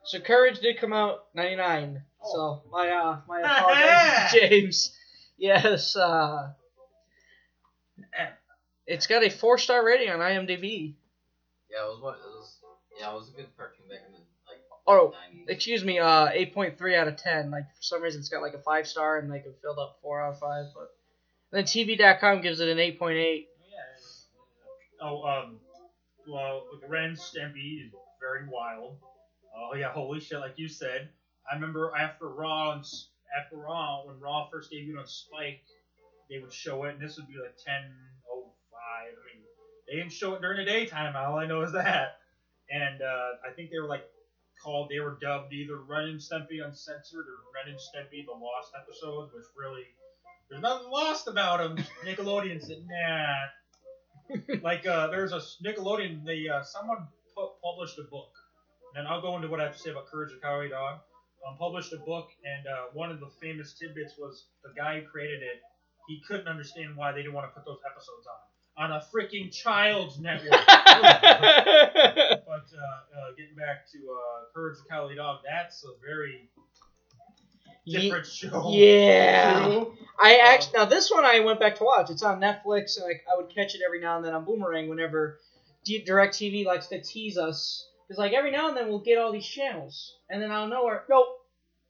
So Courage did come out 99. So my uh my apologies, James. Yes. Uh. It's got a four star rating on IMDb. Yeah, it was what it was. Yeah, it was a good cartoon back in the like Oh, excuse me, uh, 8.3 out of 10. Like, for some reason, it's got like a 5 star and like it filled up 4 out of 5. But then TV.com gives it an 8.8. Yeah. Oh, um, well, Ren Stimpy is very wild. Oh yeah, holy shit! Like you said, I remember after Raw and after Raw when Raw first debuted on Spike, they would show it, and this would be like 10:05. I mean, they didn't show it during the daytime. All I know is that, and uh, I think they were like called, they were dubbed either Ren and Stimpy Uncensored or Ren and Stimpy The Lost episodes, which really there's nothing lost about them. Nickelodeon said, nah like uh, there's a Nickelodeon. They uh, someone pu- published a book, and I'll go into what I have to say about Courage the Cowardly Dog. um, published a book, and uh, one of the famous tidbits was the guy who created it. He couldn't understand why they didn't want to put those episodes on on a freaking child's network. but uh, uh, getting back to uh, Courage the Cowardly Dog, that's a very different show. Yeah. too. I actually now this one I went back to watch. It's on Netflix, and like I would catch it every now and then on Boomerang whenever DirecTV likes to tease us. Because like every now and then we'll get all these channels, and then out of nowhere, nope.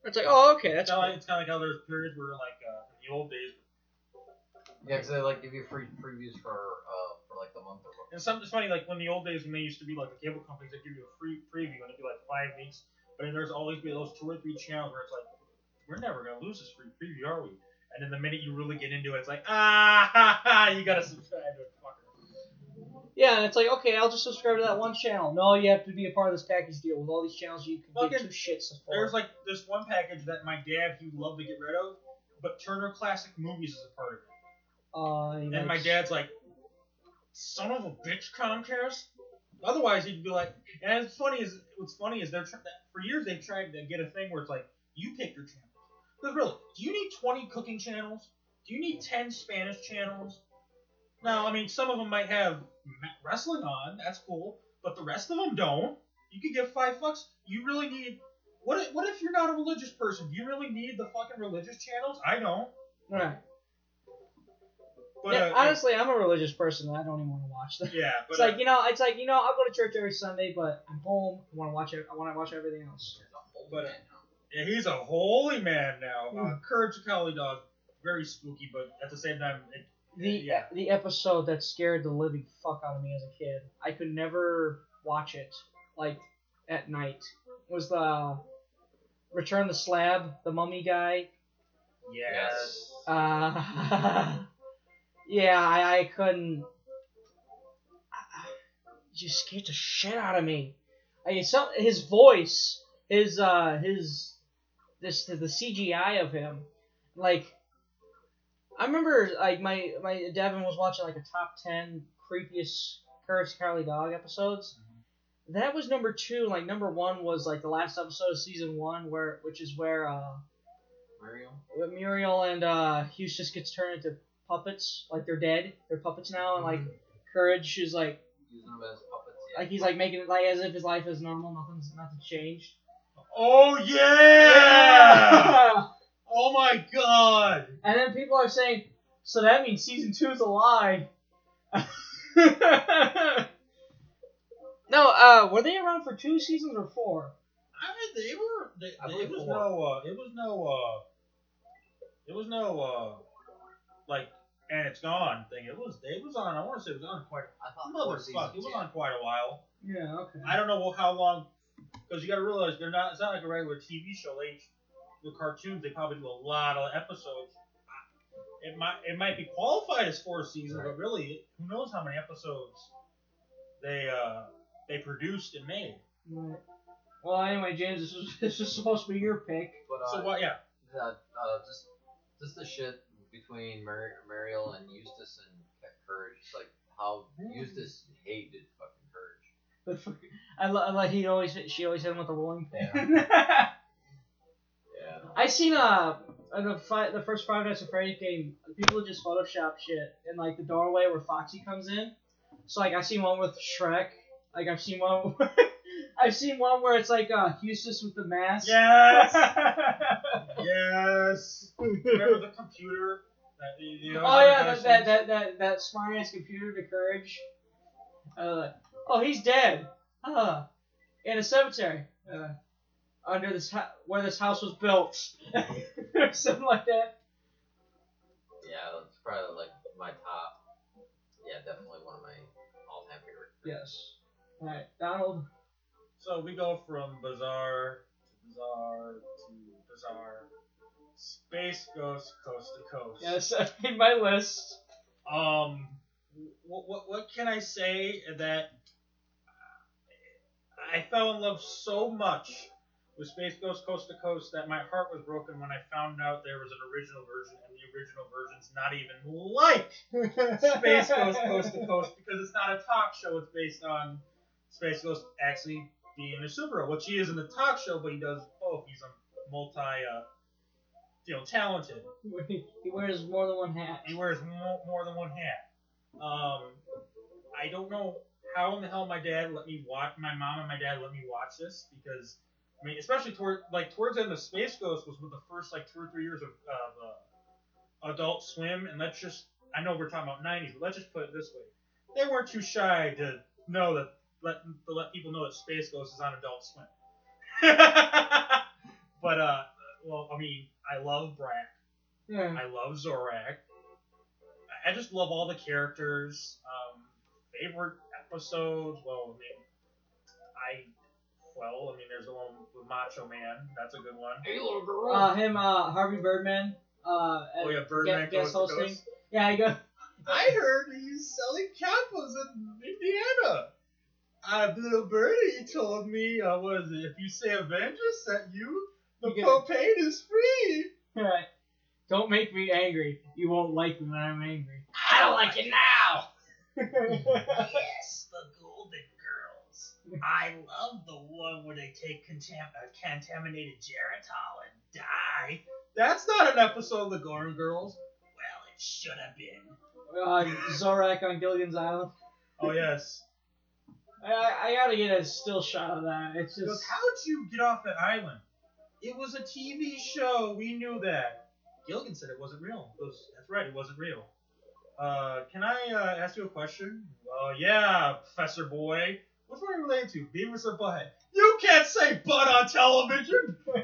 It's like, oh okay, that's It's kind of cool. like, it's kinda like how there's periods where like uh, in the old days, Yeah, because they like give you free previews for uh for like the month or and some it's funny like when the old days when they used to be like the cable companies that give you a free preview and it'd be like five weeks, but then there's always be those two or three channels where it's like we're never gonna lose this free preview, are we? And then the minute you really get into it, it's like ah ha ha, you gotta subscribe to it. Fucker. Yeah, and it's like, okay, I'll just subscribe to that one channel. No, you have to be a part of this package deal with all these channels you can give Fucking- two shits for. There's like this one package that my dad he would love to get rid of, but Turner Classic Movies is a part of it. Uh, And my dad's like, son of a bitch, Comcast. Otherwise, he'd be like, and it's funny is what's funny is they're tr- for years they've tried to get a thing where it's like you pick your channels. Because really, do you need 20 cooking channels? Do you need 10 Spanish channels? Now, I mean, some of them might have wrestling on. That's cool, but the rest of them don't. You could give five fucks. You really need. What if, what if you're not a religious person? Do you really need the fucking religious channels? I don't. Right. But yeah, uh, honestly, I'm a religious person. and I don't even want to watch them. yeah, but It's like you know, it's like you know, I'll go to church every Sunday, but I'm home. I want to watch it. I want to watch everything else. But uh, yeah, he's a holy man now. Hmm. Uh, Courage the Cowardly Dog, very spooky, but at the same time, it, The yeah, the episode that scared the living fuck out of me as a kid. I could never watch it like at night. Was the Return the Slab, the mummy guy. yes. Uh, yeah, I, I couldn't. Just scared the shit out of me. I some his voice, his uh, his this the, the CGI of him, like. I remember like my my Devin was watching like a top ten creepiest Courage the Cowardly Dog episodes. That was number two. Like number one was like the last episode of season one, where which is where uh, where Muriel and uh, just gets turned into puppets, like they're dead. They're puppets now, and like Courage is like Using them as puppets. Yeah. like he's like making it like as if his life is normal, nothing's nothing's changed. Oh yeah! oh my god! And then people are saying, so that means season two is a lie. no, uh, were they around for two seasons or four? I mean, they were. They, I they- it was four. no. Uh, it was no. Uh, it was no. Uh, like, and it's gone thing. It was. It was on. I want to say it was on quite. I thought Motherfuck! It was yeah. on quite a while. Yeah, okay. I don't know how long, because you got to realize they're not. It's not like a regular TV show. They, the cartoons, they probably do a lot of episodes. It might it might be qualified as four seasons, but really, who knows how many episodes they uh they produced and made. Right. Well, anyway, James, this was this was supposed to be your pick. But uh, So what? Yeah. uh, uh, just just the shit between Mar- Muriel and Eustace and Courage. It's like how Eustace hated fucking Courage. But fuck- I, lo- like he always she always hit him with a rolling pin. Yeah. I seen uh in the fi- the first Five Nights at Freddy's game, people just Photoshop shit in like the doorway where Foxy comes in. So like I seen one with Shrek. Like I've seen one. I've seen one where it's like uh Eustace with the mask. Yes. yes. Remember the computer? That, you, you know, Oh yeah, that that that that, that smart ass computer to courage. Uh, oh, he's dead. Huh. In a cemetery. Uh, under this ho- where this house was built, or something like that. Yeah, that's probably like my top. Yeah, definitely one of my all-time favorite. Yes. All right, Donald. So we go from bizarre to bizarre to bizarre. Space Ghost Coast to Coast. Yes, I made my list. Um, what, what, what can I say that I fell in love so much with Space Ghost Coast to Coast that my heart was broken when I found out there was an original version, and the original version's not even like Space Ghost Coast to Coast because it's not a talk show. It's based on Space Ghost actually being a superhero, which he is in the talk show, but he does both. He's a multi, uh, you know, talented. he wears more than one hat. He wears more, more than one hat. Um, I don't know how in the hell my dad let me watch, my mom and my dad let me watch this because, I mean, especially toward like towards the end of Space Ghost was with the first like two or three years of, of uh, Adult Swim, and let's just, I know we're talking about '90s, but let's just put it this way: they weren't too shy to know that let to let people know that Space Ghost is on Adult Swim. but uh, well, I mean, I love Brak. Yeah. I love Zorak. I- I just love all the characters. Um, favorite episodes? Well, I mean, I well, I mean, there's the one with Macho Man. That's a good one. Hey, little girl. Uh, him, uh, Harvey Birdman. Uh, Oh, yeah, Birdman gu- guest to hosting. Coast. Yeah, he goes. I heard he's selling capos in Indiana. Uh, little birdie told me, uh, what is it? If you say Avengers sent you, the You get- propane is free. Right. Don't make me angry. You won't like me when I'm angry. I don't like it now. yes, the Golden Girls. I love the one where they take contam- uh, contaminated Geritol and die. That's not an episode of the Golden Girls. Well, it should have been. uh, Zorak on Gilligan's Island. Oh yes. I, I I gotta get a still shot of that. It's He goes, just. how'd you get off that island? It was a TV show. We knew that. Gilligan said it wasn't real. He goes, that's right, it wasn't real. Uh, can I uh, ask you a question? Uh, yeah, Professor Boy. Which one are you related to, Beavis or Butthead? You can't say butt on television!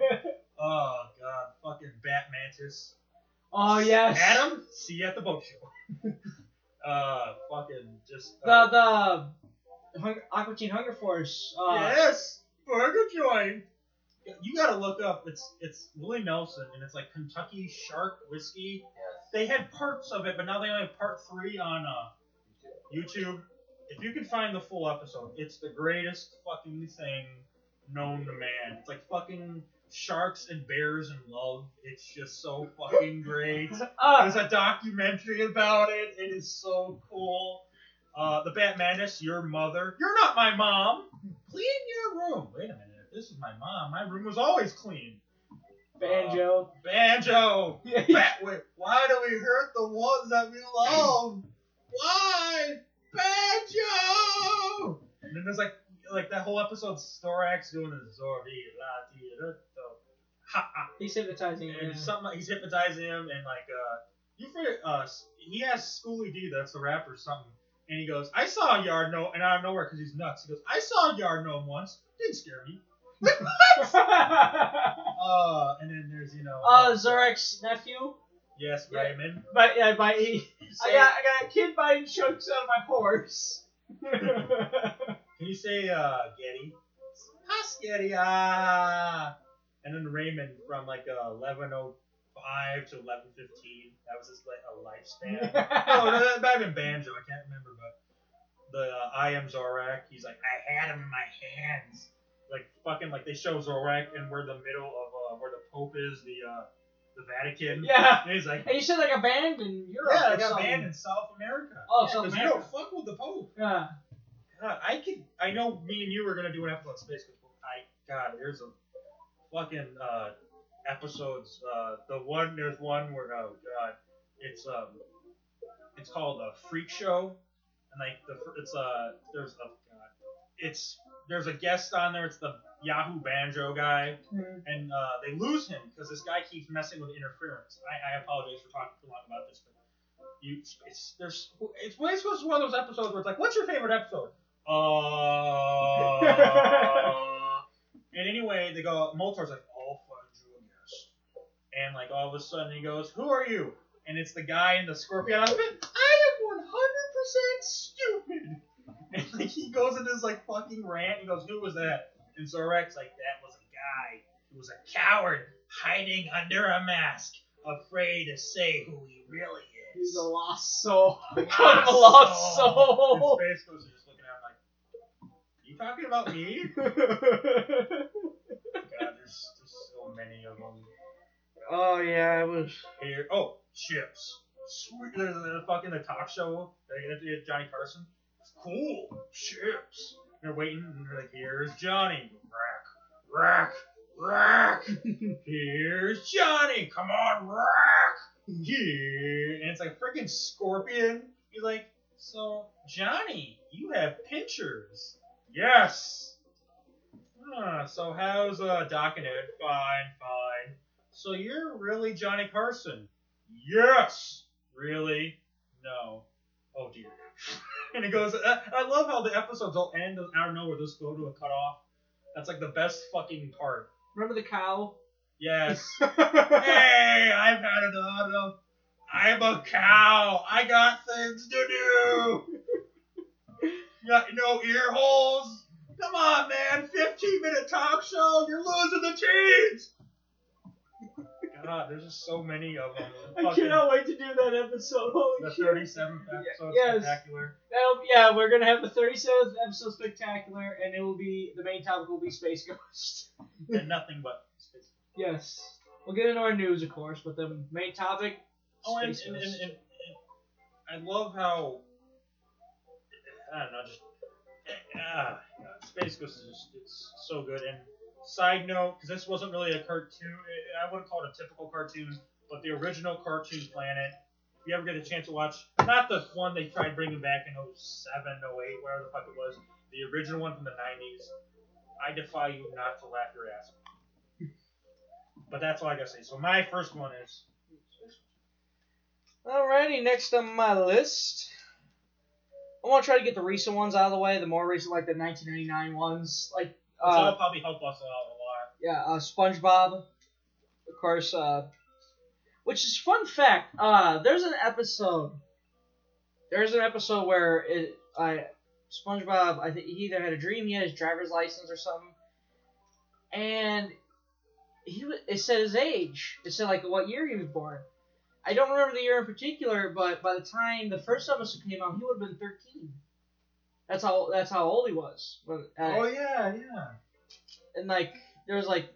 oh, God. Fucking Bat Mantis. Oh yes. Adam, see you at the boat show. uh, fucking just. The Uh, the Hung- Aqua Teen Hunger Force. Uh, yes, Burger Joint. You gotta look up. It's it's Willie Nelson, and it's like Kentucky Shark Whiskey. They had parts of it, but now they only have part three on uh, YouTube. If you can find the full episode, it's the greatest fucking thing known to man. It's like fucking sharks and bears in love. It's just so fucking great. There's a documentary about it. It is so cool. Uh, the Bat Mantis, your mother. You're not my mom. Clean your room. Wait a minute. This is my mom, my room was always clean. Banjo. Banjo. Bat- wait, why do we hurt the ones that we love? Why? Banjo. And then there's like like that whole episode, Zorak doing the Zorbi la di da do. Ha ha. He's hypnotizing And him. something like he's hypnotizing him, and like uh, you forget uh, he asks Schoolly D, that's the rapper, something, and he goes, "I saw a yard gnome," and out of nowhere, because he's nuts, he goes, "I saw a yard gnome once, didn't scare me." uh, and then there's you know, uh, Zorak's nephew. yes, yeah. Raymond. But yeah, by he, I got I got a kid biting chunks out of my horse. Can you say uh, Getty? Hi, Getty. Ah. And then Raymond from like uh, 1105 to 1115. That was his like a lifespan. oh, no, that might have been Banjo. I can't remember, but the uh, I am Zorak. He's like, I had him in my hands. Like fucking like they show Zorak and we're the middle of uh, where the Pope is, the uh, the Vatican. Yeah. And he's like, And you said like a band in Europe. yeah, or I got something. banned in South America. Oh, Yeah, South America. You don't fuck with the Pope. Yeah. God, I could. I know me and you were gonna do an episode on Space but I God, there's a fucking uh, episodes. Uh, the one there's one where oh God, it's um, it's called a freak show, and like the it's uh there's a God, it's there's a guest on there. It's the Yahoo Banjo guy, and uh, they lose him because this guy keeps messing with interference. I, I apologize for talking too long about this, but you it's there's it's it's supposed to be one of those episodes where it's like, what's your favorite episode? Uh, and anyway, they go. Moltar's like, I'll find you a guest, and like all of a sudden he goes, Who are you? And it's the guy in the scorpion outfit. I am 100% stupid. And like he goes into this like fucking rant. He goes, Who was that? And Zorak's like, That was a guy. He was a coward hiding under a mask, afraid to say who he really is. He's a lost soul. Lost Kind of a lost soul. And Space Ghost is just looking at him like, "Are you talking about me? God, there's, there's so many of them. oh yeah, it was. Here, oh, chips. Sweet, there's the fucking the talk show. They do Johnny Carson. Cool, chips. They're waiting, and they're like, here's Johnny. Rack, rack, Rock. Here's Johnny. Come on, rock. Yeah. And it's like freaking Scorpion. He's like, so Johnny, you have pinchers. Yes. Ah, so how's uh, Doc and Ed? Fine, fine. So you're really Johnny Carson? Yes. Really? No. Oh dear. and it goes. I, I love how the episodes all end out of nowhere. Just go to a cutoff. That's like the best fucking part. Remember the cow? Yes. hey, I've had enough. I'm a cow. I got things to do. Got no ear holes. Come on, man. 15 minute talk show. You're losing the teens. God, there's just so many of them. I cannot wait to do that episode. Holy The shit. 37th episode yes. spectacular. That'll- yeah, we're gonna have the 37th episode spectacular, and it will be the main topic will be Space Ghost. and nothing but space. yes, we'll get into our news, of course, but the main topic. Oh, and, Space and, and, Ghost. and, and I love how I don't know, just ah, God, Space Ghost is just it's so good. And side note, because this wasn't really a cartoon, I wouldn't call it a typical cartoon, but the original Cartoon Planet. If you ever get a chance to watch, not the one they tried bringing back in 07, 08, whatever the fuck it was, the original one from the 90s. I defy you not to laugh your ass off. But that's all I gotta say. So my first one is Alrighty, next on my list. I want to try to get the recent ones out of the way, the more recent, like the 1999 ones, like Which that'll uh, probably help us out a lot. yeah, uh, SpongeBob, of course. Uh, which is fun fact. Uh, there's an episode. There's an episode where it, I, SpongeBob, I think he either had a dream, he had his driver's license or something, and he it said his age. It said like what year he was born. I don't remember the year in particular, but by the time the first episode came out, he would have been 13. That's how that's how old he was. When- uh, Oh yeah, yeah. and like there was like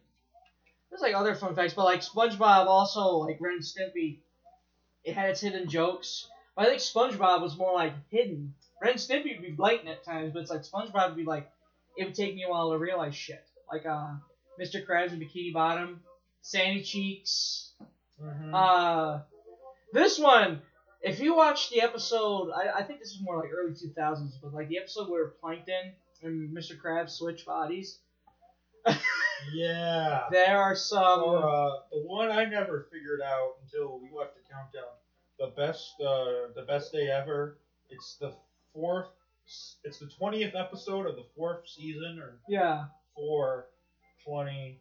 there's like other fun facts, but like SpongeBob also like Ren and Stimpy, it had its hidden jokes. But I think SpongeBob was more like hidden. Ren and Stimpy would be blatant at times, but it's like SpongeBob would be like it would take me a while to realize shit. Like uh, Mr. Krabs and Bikini Bottom, Sandy Cheeks. Mm-hmm. Uh, this one, if you watch the episode, I, I think this is more like early 2000s, but like the episode where Plankton and Mr. Krabs switch bodies. yeah. There are some. Or uh, the one I never figured out until we watched the countdown. The best, uh, the best day ever. It's the fourth. It's the twentieth episode of the fourth season, or Yeah. four twenty.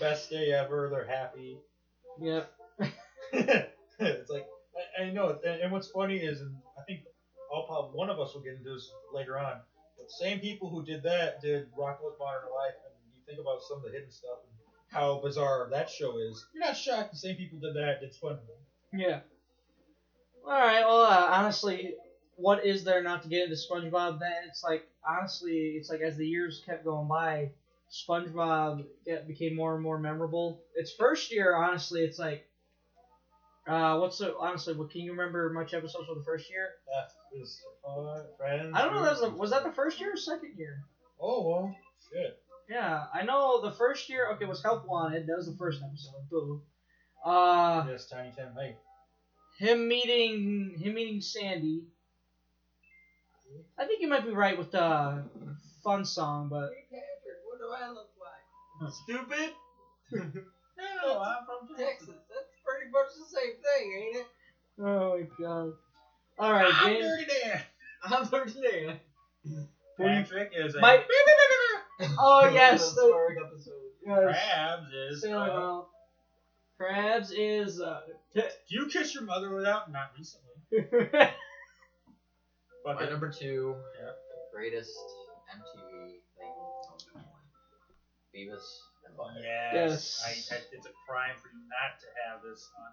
Best day ever. They're happy. Yep. it's like I, I know, and, and what's funny is, and I think I'll probably one of us will get into this later on. But same people who did that did Rock Rocko's Modern Life, and you think about some of the hidden stuff and how bizarre that show is. You're not shocked the same people did that did SpongeBob. Yeah. All right. Well, uh, honestly, what is there not to get into SpongeBob? Then it's like honestly, it's like as the years kept going by, SpongeBob get, became more and more memorable. Its first year, honestly, it's like, uh, what's the honestly? What can you remember much episodes for the first year? That was uh, friends. I don't know. That was, the, was that the first year or second year? Oh well, shit. Yeah, I know the first year. Okay, was Help Wanted. That was the first episode. Boo. Uh, Yes, Tiny Tim. Hey, him meeting him meeting Sandy. I think you might be right with the fun song, but Hey Patrick, what do I look like? stupid. No, I'm from Texas. That's much the same thing, ain't it? oh my god. All right, I'm James. Dirty Dan. I'm from today. Patrick is a My- Oh yes, the, Sorry, episode. yes. Krabs is. Sailor uh, Moon. Krabs is. Uh, Do you kiss your mother without? Not recently. But My number two, Yeah. greatest MTV thing of. Beavis and Butthead. Yes. Yes. I, I, it's a crime for you not to have this on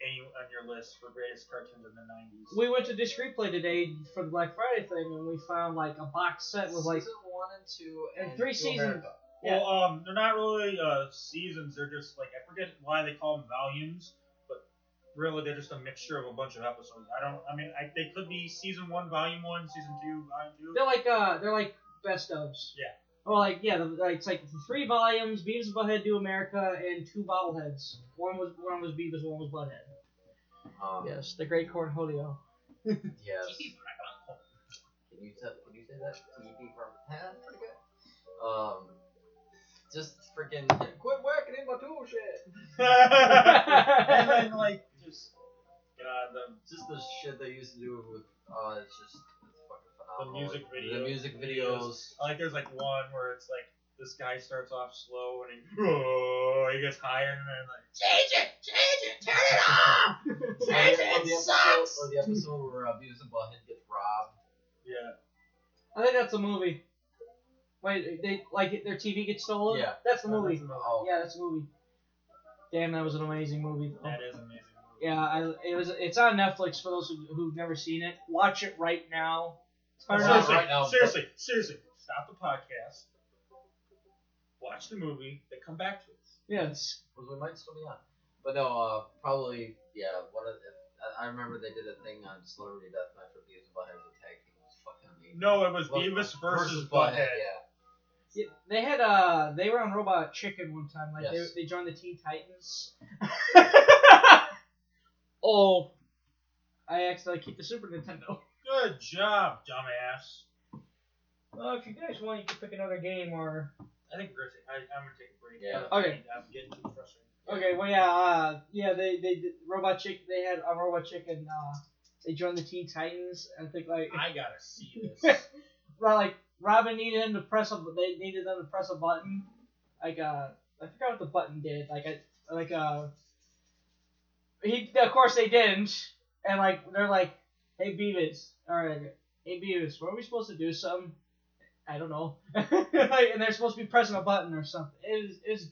any on your list for greatest cartoons in the 90s. we went to Disc Replay today for the Black Friday thing, and we found like a box set with like season one and two and and three seasons. Yeah. Well, um, they're not really uh, seasons. They're just like I forget why they call them volumes, but really they're just a mixture of a bunch of episodes. I don't. I mean, I, they could be season one, volume one, season two, volume two. They're like uh, they're like best ofs. Yeah. Or like yeah, the, like, it's like the three volumes. Beavis and Butthead Do America and two bobbleheads. One was one was Beavis, one was Butthead. Um, Yes, the Great Cornholio. Yes. Can you say, can you say that? TV from yeah, pretty good. Um, just freaking quit whacking in my tool shed. and then like just God, the Just the shit they used to do with uh, it's just it's fucking the phenomenal. music video. The music videos. Like there's like one where it's like this guy starts off slow and he oh, he gets higher and then like Change it! Change it! Turn it off! Change or it! It episode, sucks! or the episode where uh, Beavis and Butthead gets robbed. yeah. I think that's a movie. Wait, they like their TV gets stolen? Yeah. That's the Oh, movie. that's the movie. Oh, Yeah, that's a movie. Damn, that was an amazing movie. Though. That is amazing. movie. Yeah, I, it was. It's on Netflix for those who, who've never seen it. Watch it right now. It's Well, hard not enough. seriously, right now, but- seriously, seriously, stop the podcast. Watch the movie, then come back to us. Yes. Because we might still be on. But no, uh, probably yeah. One of the, I- I remember they did a thing on Celebrity Deathmatch with Beavis and Butthead as a tag team. It was fucking amazing. No, it was Well, Beavis versus, Butthead. Yeah. Yeah, They had uh, they were on Robot Chicken one time. Like Yes. they, they joined the Teen Titans. oh, I accidentally keep the Super Nintendo. Good job, dumbass. Well, if you guys want, you can pick another game or. I think Griffin. I, I'm gonna take a break. Yeah. Okay. I'm getting too frustrated. Okay, well yeah, uh, yeah, they they did Robot chick. They had a Robot Chicken. Uh, they joined the Teen Titans. I think like I gotta see this. well, like Robin needed him to press a. They needed them to press a button. Like uh, I forgot what the button did. Like I like uh. He of course they didn't, and like they're like, hey Beavis, all right, hey Beavis, were we supposed to do something? I don't know. and they're supposed to be pressing a button or something. It is is.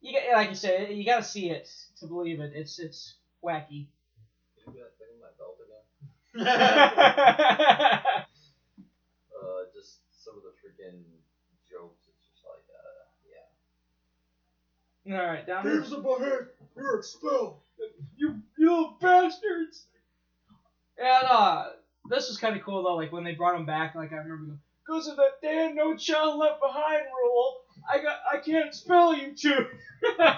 You got, like you said, you gotta see it to believe it. It's it's wacky. Did you do that thing my belt again? Uh, just some of the freaking jokes. It's just like, uh, yeah. All right, down. Beavis and Butthead, you're expelled. You you little bastards. And uh, this was kind of cool though. Like when they brought him back, like I remember going, because of that damn no child left behind rule, I got I can't spell you two. Mike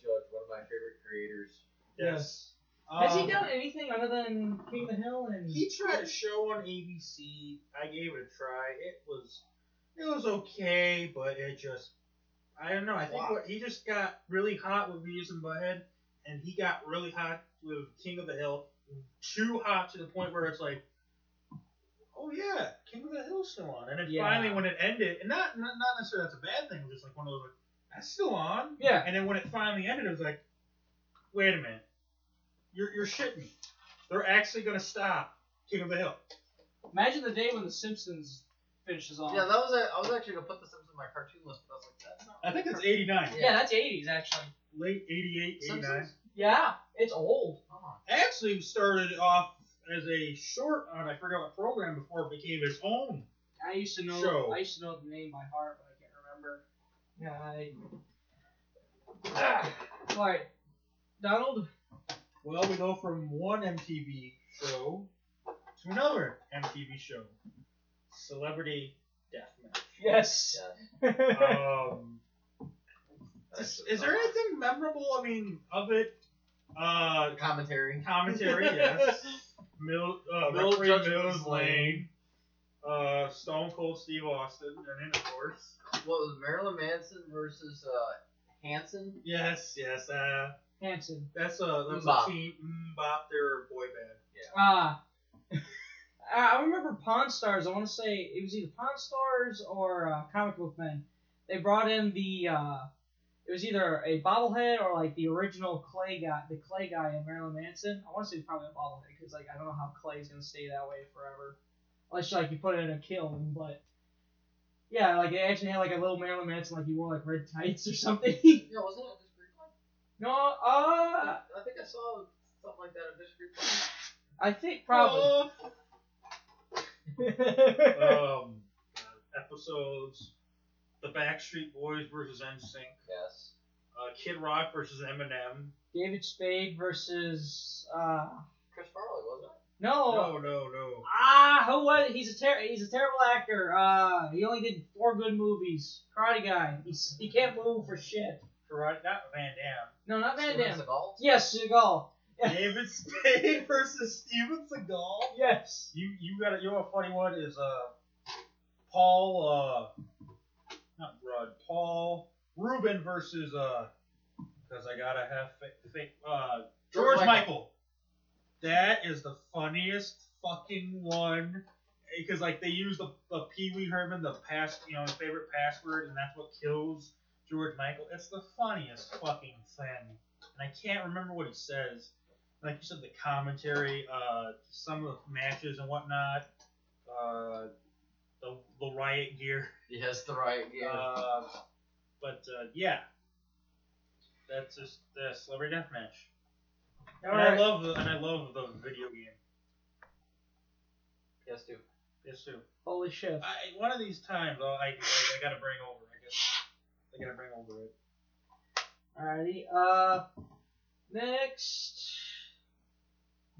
Judge, one of my favorite creators. yes. Has he Um, done anything other than King of the Hill and? He tried a show on ABC. I gave it a try. It was, it was okay, but it just, I don't know. I think Wow. what he just got really hot with Beavis and Butthead, and he got really hot with King of the Hill. Too hot to the point where it's like, oh yeah, King of the Hill's still on. And then Yeah. finally, when it ended, and not not, not necessarily that's a bad thing, it was just like one of those like, that's still on. Yeah. And then when it finally ended, it was like, wait a minute, you're you're shitting me. They're actually gonna stop King of the Hill. Imagine the day when The Simpsons finishes off. Yeah, that was a, I was actually gonna put The Simpsons in my cartoon list, but I was like, that's not. I think it's 89. Yeah, that's 80s actually. Late 88, 89. Simpsons? Yeah, it's old. Actually started off as a short on I forgot what program before it became its own. I used to know. Show. I used to know the name by heart, but I can't remember. Yeah. I... Ah, all right, Donald. Well, we go from one MTV show to another MTV show. Celebrity Deathmatch. Yes. Um, is, is there anything memorable? I mean, of it? Uh, commentary? commentary, yes. Mil, uh, Mill Referee Judge Mills Lane. Lane. Uh, Stone Cold Steve Austin, and then of course. What was Marilyn Manson versus uh, Hanson? Yes, yes. Uh, Hanson. that's a that's MMMBop. a team MMMBop, their boy band. Yeah. Ah. I remember Pawn Stars. I want to say it was either Pawn Stars or uh, Comic Book Men. They brought in the. Uh, it was either a bobblehead or like the original clay guy, the clay guy in Marilyn Manson. I want to say probably a bobblehead because like I don't know how clay is gonna stay that way forever, unless like you put it in a kiln. But yeah, like it actually had like a little Marilyn Manson, like he wore like red tights or something. Yeah, wasn't it Disc Replay? no, uh, I think I saw something like that at Disc Replay. I think probably. um, episodes: The Backstreet Boys versus NSYNC. Yes. Uh, Kid Rock versus Eminem. David Spade versus uh Chris Farley, wasn't it? no No, no, no. ah who was? He's a ter- he's a terrible actor. Uh, he only did four good movies. Karate Guy. He's he can't move for shit. Karate, not Van Damme. No, not Van Steven Damme. Seagal? Yes, Seagal. David Spade versus Steven Seagal. Yes. You you got a, you know a funny one is uh Paul uh not Rudd Paul Ruben versus uh because I gotta have fa- fa- uh George Michael. Michael. That is the funniest fucking one because like they use the, the Pee Wee Herman the pass you know favorite password and that's what kills George Michael. It's the funniest fucking thing and I can't remember what he says like you said, the commentary, uh, some of the matches and whatnot, uh, the, the riot gear. Yes, the riot gear. Uh, but uh, yeah, that's just the celebrity deathmatch. And I love the and I love the video game. yes, too. Yes, too. Holy shit. I, one of these times, I'll, I, I I gotta bring over. I guess I gotta bring over it. Alrighty. Uh, next.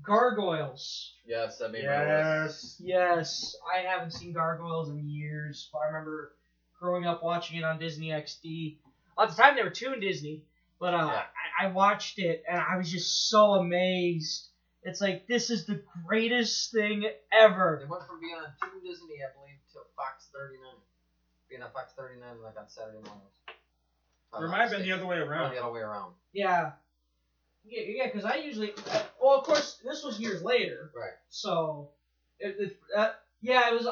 Gargoyles. Yes, that made my Yes. list. Yes, I haven't seen Gargoyles in years, but I remember growing up watching it on Disney XD. At the time, they were two in Disney, but uh, Yeah. I, I watched it and I was just so amazed. It's like this is the greatest thing ever. They went from being on Toon Disney, I believe, to Fox 39. Being on Fox 39 like on Saturday mornings. If I'm Or it not might have been the mistaken. other way Or around. the other way around. Yeah, yeah, yeah. Because I usually, uh, well, of course, this was years later, Right. so it, it uh, yeah, it was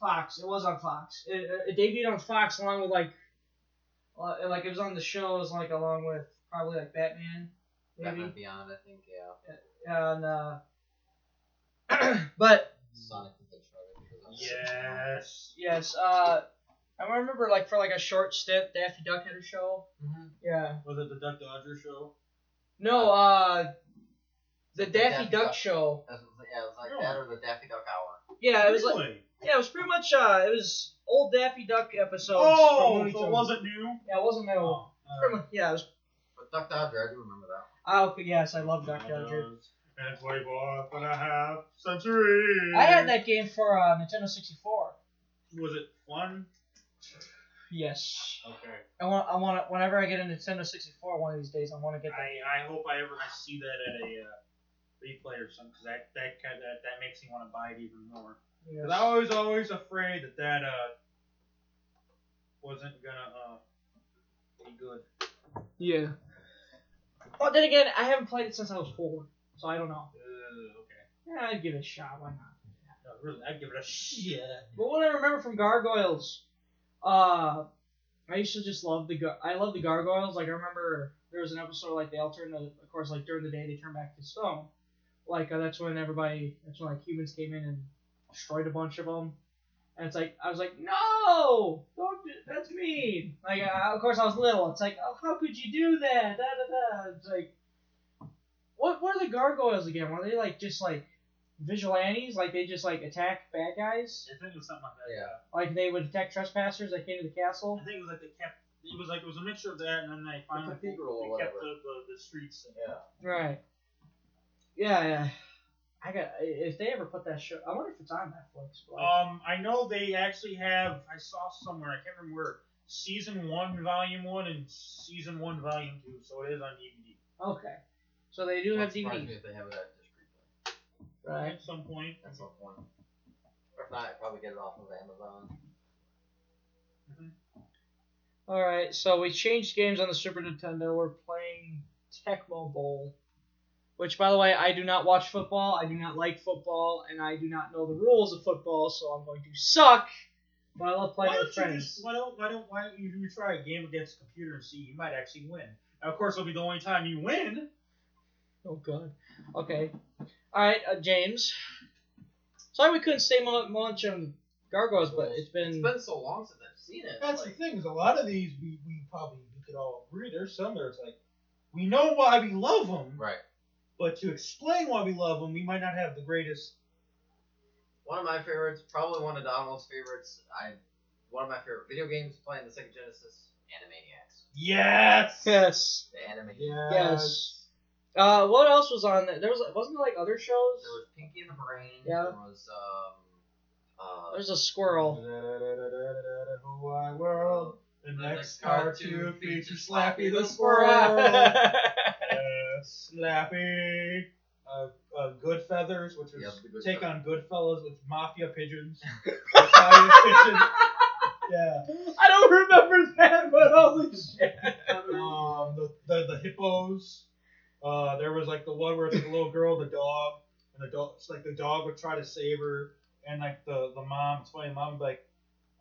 Fox. It was on Fox. It, it debuted on Fox along with like, uh, like it was on the shows like along with probably like Batman, maybe. Batman Beyond, I think, yeah. And uh, but Sonic the Hedgehog. I think, was on Yes. yes, uh, I remember like for like a short stint, Daffy Duck had a show. Mhm. Yeah. Was it the Duck Dodger show? No, uh, the The Daffy, Daffy Duck, Duck. show. That's what- yeah, it was like that or the Daffy Duck Hour. Yeah, it was like Really? yeah, it was pretty much uh, it was old Daffy Duck episodes. from Oh, Looney so it Tunes. wasn't new. Yeah, it wasn't new. Oh, Pretty much- yeah, it was. But Duck Dodger, I do remember that. Oh, okay, yes, I love Duck Dodger. And play ball for a half century. I had that game for uh, Nintendo 64. Was it fun? Yes. Okay. I want. I want. to Whenever I get a Nintendo 64, one of these days, I want to get that. I, I hope I ever I see that at a uh, replay or something because that that kind that, that makes me want to buy it even more. Yes. Because I was always afraid that that uh wasn't gonna uh be good. Yeah. Well, then again, I haven't played it since I was four, so I don't know. Uh, okay. Yeah, I'd give it a shot. Why not? No, really, I'd give it a shit. But what I remember from Gargoyles, uh, I used to just love the gar- I love the Gargoyles. Like I remember there was an episode like they all turned, to, of course, like during the day they turned back to stone. Like uh, that's when everybody, that's when like humans came in and destroyed a bunch of them. And it's like I was like, no, don't. Do, that's mean. Like uh, of course I was little. It's like, oh, how could you do that? Da da da. It's like, what what are the gargoyles again? Were they like just like vigilantes? Like they just like attack bad guys? I think it was something like that. Yeah. Like they would attack trespassers that came to the castle. I think it was like they kept. It was like it was a mixture of that, and then they finally cathedral or they kept whatever. the, the, the streets. And, Yeah. Right. Yeah, yeah. I got if they ever put that show. I wonder if it's on Netflix. But like, Um, I know they actually have. I saw somewhere. I can't remember where. Season one, volume one, and season one, volume two. So it is on DVD. okay. So they do Wouldn't have DVD, me if they have it at disc replay. Right? At some point. At some point. Or if not, I'd probably get it off of Amazon. Mm-hmm. All right. So we changed games on the Super Nintendo. We're playing Tecmo Bowl, which, by the way, I do not watch football. I do not like football, and I do not know the rules of football. So I'm going to suck. But I love playing Why don't you friends. just why don't why don't why don't you you try a game against a computer and see you might actually win. Now, of course, it'll be the only time you win. Oh god. Okay. All right, uh, James. Sorry we couldn't stay mu- much on Gargoyles, but it's been. It's been so long since I've seen it. That's like, the thing is a lot of these we, we probably we could all agree. There's some that it's like we know why we love them, right. but to explain why we love them, we might not have the greatest. One of my favorites, probably one of Donald's favorites. I one of my favorite video games playing the Sega Genesis, Animaniacs. Yes. Yes. The Animaniacs. Yes. Yes. Uh, what else was on there? There was wasn't there like other shows? There was Pinky and the Brain. Yeah. There was um, Uh, There's a squirrel. Wide world. The The next next cartoon cartoon features features Slappy the squirrel. yeah, Yes, Slappy. Uh, uh, Goodfeathers, which is Yep, Good take Feathers. on Goodfellas with mafia pigeons. Italian pigeons. Yeah. I don't remember that, but holy shit. Um, the, the the hippos. Uh, there was like the one where it's like a little girl, the dog, and the dog. It's like the dog would try to save her, and like the the mom. It's funny, the mom would be like,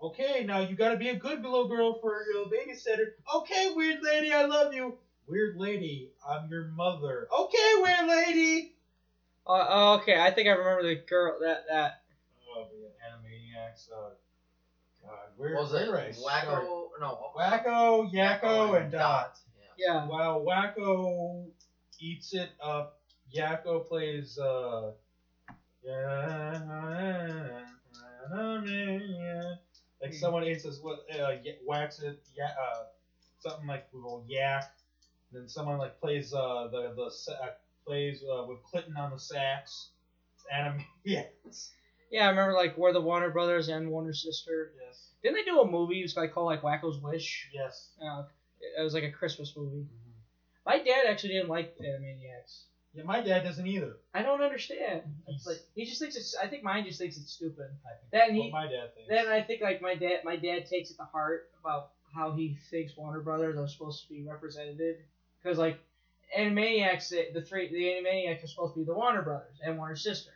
"Okay, now you got to be a good little girl for your babysitter." Okay, weird lady, I love you. Weird lady, I'm your mother. Okay, weird lady. Uh, oh, okay, I think I remember the girl that that. Oh, man, Animaniacs. Uh, God, weird. what was it? weird race. Wakko? No. Wakko, it? Yakko, and Dot. Yeah. Yeah. While Wakko eats it up, Yakko plays uh like someone eats this what uh whacks it yeah uh something like well, yak and then someone like plays uh the the sa- uh, plays uh, with Clinton on the sax it's anime yes Yeah, I remember like We're the Warner Brothers and Warner Sister. yes Didn't they do a movie? It was like called like Wakko's Wish. yes Uh, it was like a Christmas movie. My dad actually didn't like Animaniacs. yeah my dad doesn't either I don't understand. He's- like he just thinks it's. I think mine just thinks it's stupid. I think Then that's he- what my dad thinks Then I think like my dad, my dad takes it to heart about how he thinks Warner Brothers are supposed to be represented, because like Animaniacs, the the three, the Animaniacs are supposed to be the Warner Brothers and Warner Sister.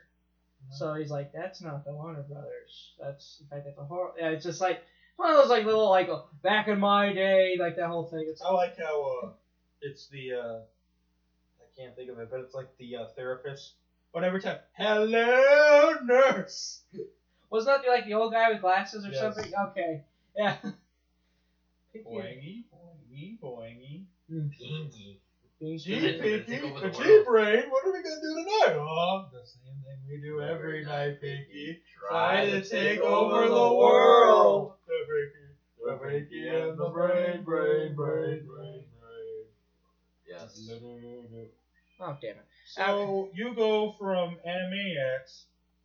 So he's like, that's not the Warner Brothers. That's in fact that's a horror. Yeah, it's just like one of those like little like back in my day, like that whole thing. It's I like how uh, it's the uh, I can't think of it, but it's like the uh, therapist. But every time, hello nurse. wasn't that like the old guy with glasses or Yes. something? Okay, yeah. Boingy, boingy, boingy. Pingy. Being Gee, Take Pinky, over the gee, world. brain, what are we gonna do tonight? Oh, the same thing we do every night, Pinky. Try to take over the world. The Pinky, the Pinky and the brain, brain, brain, brain, Yes. Brain. Oh damn it. So you go from Animaniacs,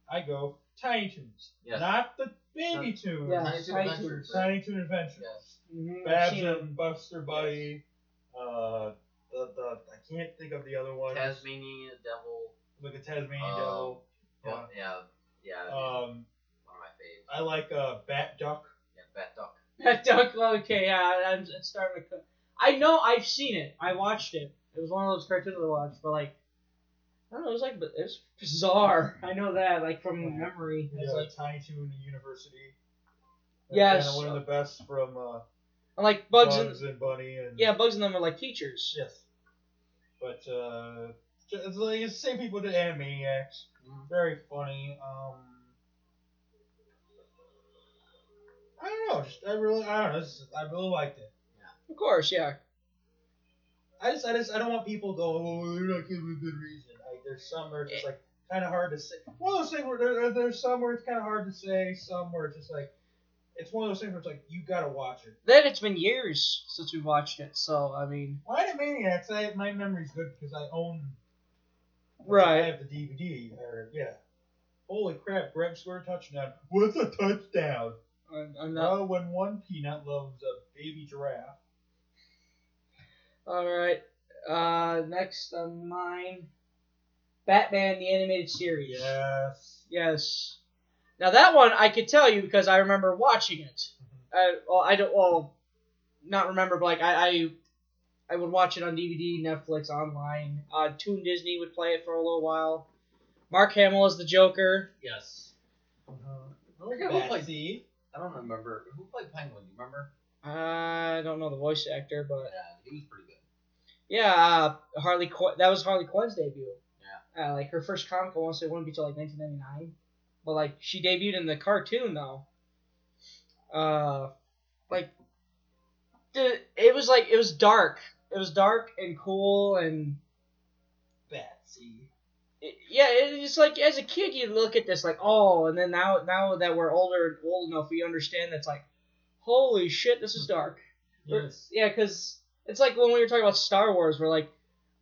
I go Tiny Toons. Yes. Not the Baby Toons. Yeah, Tiny Toon Tiny Adventures. Tiny Toon Adventures. Yes. Mhm, Babs and Buster Buddy. Uh, the, the I can't think of the other one. Tasmanian Devil. Like a Tasmanian Um, Devil. Yeah. Yeah. Yeah. Um, one of my faves. I like uh, Bat Duck. Yeah, Bat Duck. That duck. Okay, yeah, I'm it's starting to. co- I know I've seen it. I watched it. It was one of those cartoons I watched, but like, I don't know. It was like but it was bizarre. I know that like from memory. It's Yeah, like Tiny Toon University. That's Yes. kinda one of the best from uh, and, like Bugs, Bugs and and Bunny and yeah, Bugs and them are like teachers. Yes. But uh, it's like it's the same people that did Animaniacs. Very funny. Um, I don't know. Just I really I don't know. This is, I really liked it. Of course, yeah. I just I just I don't want people to go. Oh, they're not giving a good reason. Like there's some where it's just like kind of hard to say. One of those things where there, there's some where it's kind of hard to say. Some where it's just like it's one of those things where it's like you gotta watch it. Then it's been years since we watched it, so I mean, Well, Animaniacs, I my memory's good because I own. Right. I have the DVD. Or yeah. Holy crap! Greg scored a touchdown. What's a touchdown? I'm, I'm not. Oh, when one peanut loves a baby giraffe. All right. Uh, next on mine, Batman the animated series. Yes. Yes. Now that one I could tell you because I remember watching it. I, well, I don't. Well, not remember, but like I, I, I would watch it on DVD, Netflix, online. Uh, Toon Disney would play it for a little while. Mark Hamill is the Joker. Yes. Uh-huh. I forget who played. Betsy. I don't remember who played Penguin. You remember? I don't know the voice actor, but Yeah, he was pretty good. Yeah, uh, Harley Qu- that was Harley Quinn's debut. Yeah. Uh, like her first comic, I want to say, it wouldn't be till like 1999, but like she debuted in the cartoon though. Uh, like, dude, it was like it was dark. It was dark and cool and Betsy. it, yeah, it's like as a kid you look at this like oh, and then now now that we're older and old enough, we understand that's like, holy shit, this is dark. Or- Yes. Yeah, because it's like when we were talking about Star Wars, we're like,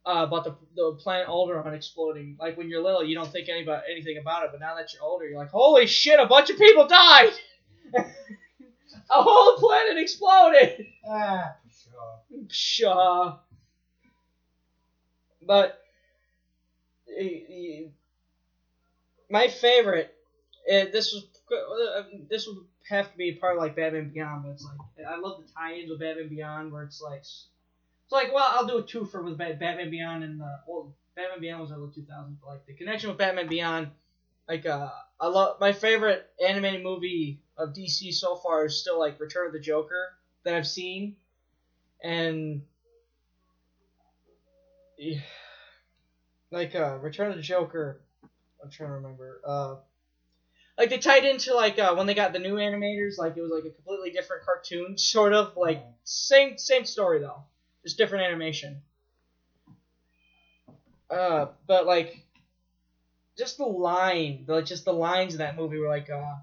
uh, about the the planet Alderaan exploding. Like when you're little, you don't think any about anything about it, but now that you're older, you're like, holy shit, a bunch of people died. a whole planet exploded. Ah, sure. Pshaw. But my favorite, this was uh, this would have to be part of like Batman Beyond, but it's like I love the tie-ins with Batman Beyond, where it's like it's like well I'll do a twofer with Batman Beyond and the well Batman Beyond was early 2000s, but like the connection with Batman Beyond, like uh I love my favorite animated movie of DC so far is still like Return of the Joker that I've seen, and yeah, like uh Return of the Joker. I'm trying to remember. Uh, like they tied into like uh, when they got the new animators, like it was like a completely different cartoon, sort of like same same story though, just different animation. Uh, but like, just the line, like just the lines in that movie were like uh,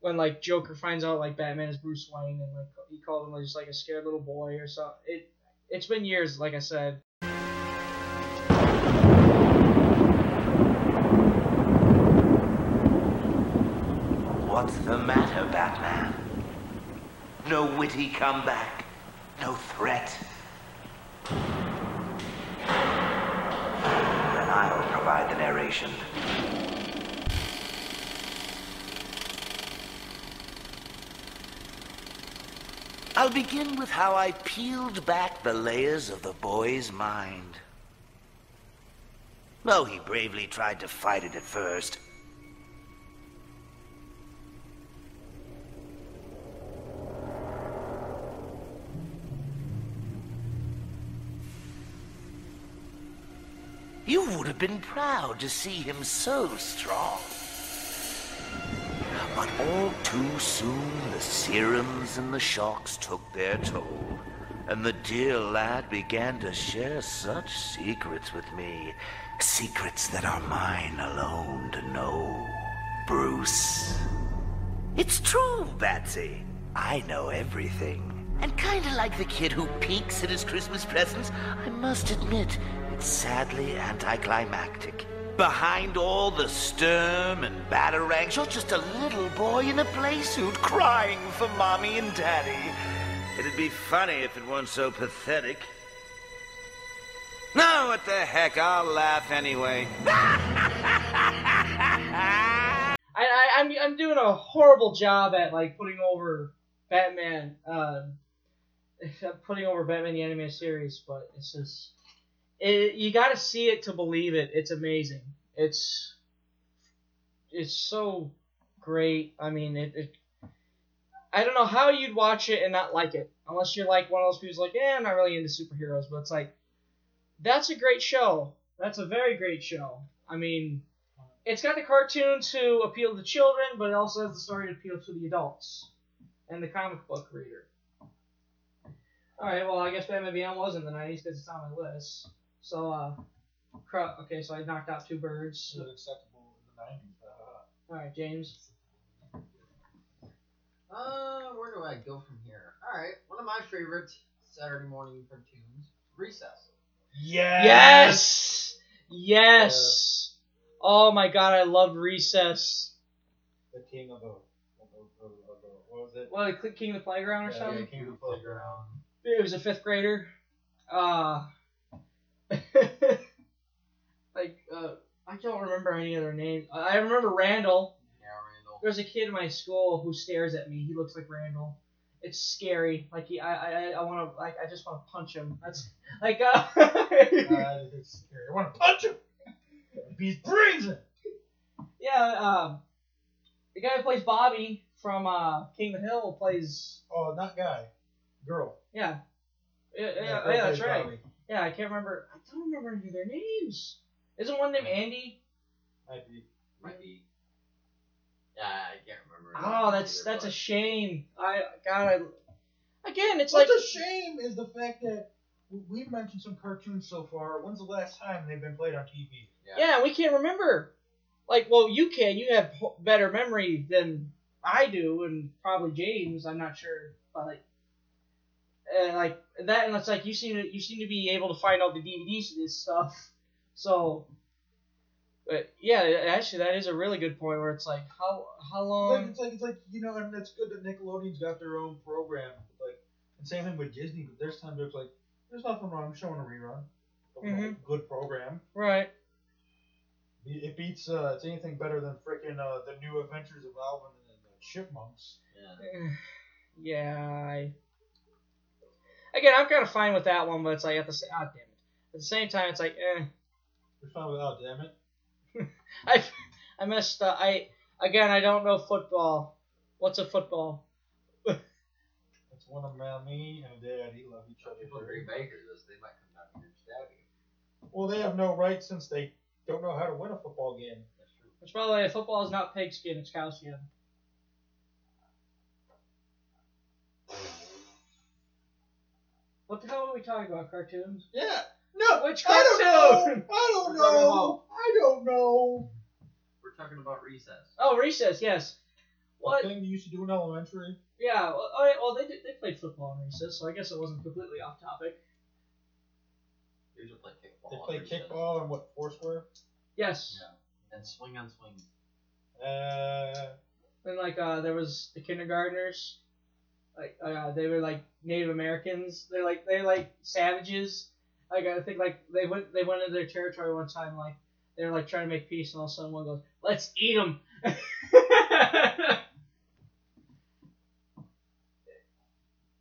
when like Joker finds out like Batman is Bruce Wayne and like he called him like, just like a scared little boy or something. It it's been years, like I said. What's the matter, Batman? No witty comeback? No threat? Then I'll provide the narration. I'll begin with how I peeled back the layers of the boy's mind. Though he bravely tried to fight it at first, You would have been proud to see him so strong. But all too soon, the serums and the shocks took their toll, and the dear lad began to share such secrets with me. Secrets that are mine alone to know. Bruce. It's true, Batsy. I know everything. And kinda like the kid who peeks at his Christmas presents, I must admit, sadly anticlimactic. Behind all the sturm and batarangs, you're just a little boy in a playsuit crying for mommy and daddy. It'd be funny if it weren't so pathetic. No, what the heck, I'll laugh anyway. I, I I'm I'm doing a horrible job at like putting over Batman, uh, putting over Batman the animated series, but it's just it, you got to see it to believe it. It's amazing. It's it's so great. I mean, it, it I don't know how you'd watch it and not like it, unless you're like one of those people who's like, yeah, I'm not really into superheroes, but it's like that's a great show. That's a very great show. I mean, it's got the cartoon to appeal to children, but it also has the story to appeal to the adults and the comic book reader. All right, well, I guess Batman Beyond was in the '90s because it's on my list. So, uh, cro- okay, so I knocked out two birds. It was acceptable in the 90s. Uh, All right, James. Uh, where do I go from here? Alright, one of my favorite Saturday morning cartoons, Recess. yes! Yes, yes. Oh my God, I love Recess. The king of the. Of the, of the, what was it? Well, the King of the Playground or Yeah, something? yeah, King of the Playground. It was a fifth grader. Uh, like, uh, I don't remember any other names. I remember Randall. Yeah, Randall. There's a kid in my school who stares at me. He looks like Randall. It's scary. Like he, I, I, I want to, like, I just want to punch him. That's like, uh, Uh, it's scary. I want to punch him! His brains in! yeah. Um, the guy who plays Bobby from uh, King of the Hill plays. Oh, not guy. Girl. Yeah. Yeah, yeah, girl yeah, that's right. Bobby. Yeah, I can't remember. I don't remember any of their names. Isn't one named Andy? Might be. Might be. Yeah, I can't remember. Oh, that's either, that's a shame. I God, I, again, it's What's like a shame is the fact that we've mentioned some cartoons so far. When's the last time they've been played on TV? yeah, yeah we can't remember. Like, well, you can. You have better memory than I do, and probably James. I'm not sure, but like, and like that, and it's like you seem to you seem to be able to find all the DVDs of this stuff. So, but yeah, actually, that is a really good point. Where it's like, how how Like, long? it's like it's like you know, and it's good that Nickelodeon's got their own program. Like, and same thing with Disney. But there's times it's like, there's nothing wrong showing a rerun. of a Mhm. Good program. Right. It it beats. Uh, it's anything better than freaking uh, the new Adventures of Alvin and the Chipmunks. Yeah. Yeah. I, again, I'm kind of fine with that one, but it's like at the sa- ah, damn it. At the same time, it's like, eh. We're fine with oh damn it. I I messed up. I again, I don't know football. What's a football? It's one of my me and dad. Daddy love each other. People agree Baker this, they might come down here and stab you. Well, they have no right since they don't know how to win a football game. That's true. Which, by the way, football is not pigskin; it's cow skin. What the hell are we talking about? Cartoons? Yeah. No. Which I don't know. cartoon? I don't We're talking know. I don't know. We're talking about recess. Oh, recess. Yes. What? The thing you used to do in elementary. Yeah. Well, oh, yeah, well they did, they played football in recess, so I guess it wasn't completely off topic. You usually play kickball. They on play recess. kickball and what Foursquare. Yes. Yeah. And swing on swing. Uh, And like uh, there was the kindergartners, like uh, they were like Native Americans. They're like they're like savages. Like I think like they went they went into their territory one time like they were like trying to make peace and all of a sudden one goes let's eat them.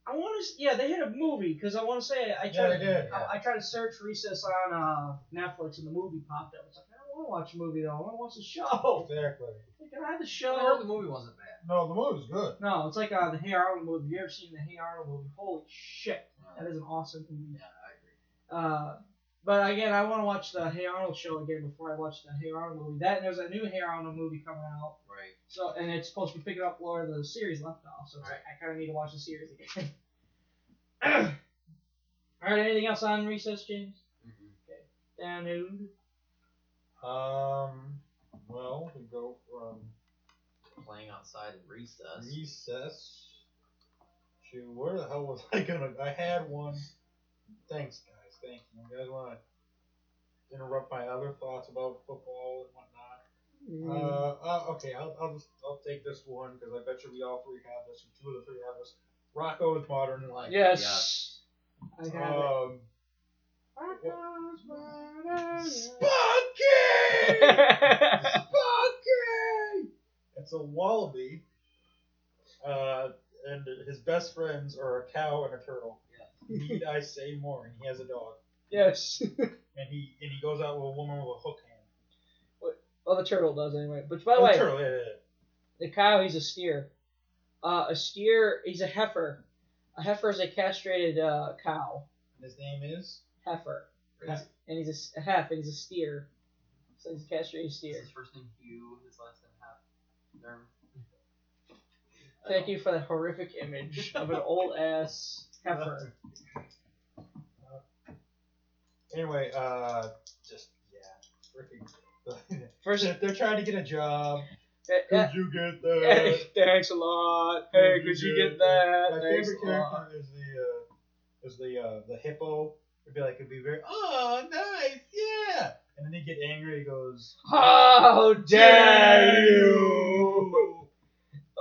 I want to yeah they had a movie because I want to say I Yeah, tried they did, I, I tried to search recess on uh, Netflix and the movie popped up. It's like I don't want to watch a movie though. I want to watch the show. exactly. Like, Can I have the I show? heard the movie wasn't bad. No, the movie's good. No, it's like uh, the Hey Arnold movie. You ever seen the Hey Arnold movie? Holy shit, that is an awesome movie. Yeah, I agree. Uh, but again, I want to watch the Hey Arnold show again before I watch the Hey Arnold movie. That and there's a new Hey Arnold movie coming out. Right. So and it's supposed to be picking up where the series left off. So it's like I kind of need to watch the series again. All right. Anything else on recess, James? Mm-hmm. Down nude. Um, well, we go from Playing outside in recess. recess Shoot, where the hell was I gonna? I had one. Thanks, guys. Thank you. You guys want to interrupt my other thoughts about football and whatnot? Uh, uh, okay, I'll, I'll just I'll take this one because I bet you we all three have this, or two of the three have this. Rocko's Modern Life. yes. I have it. Um, Spunky! Spunky! It's a wallaby. Uh, and his best friends are a cow and a turtle. Need I say more? And he has a dog. yes. And he and he goes out with a woman with a hook hand. well, the turtle does anyway. But by the Oh, way, turtle, yeah, yeah, yeah. the cow, he's a steer. Uh, a steer, he's a heifer. A heifer is a castrated uh, cow. And his name is Heffer. Crazy. And he's a, s- a heifer, and he's a steer. So he's a castrated Is steer. his first name Hugh? His last name Half? Nerm? Thank you for that horrific image of an old ass heifer. Anyway, uh, just yeah, freaking. First, they're, they're trying to get a job. uh, Could you get Hey, that? thanks a lot. Hey, could you get that? My Thanks favorite a lot. character is the uh, is the uh, the hippo. It'd be like it'd be very oh nice yeah, and then he get angry. He goes How dare you!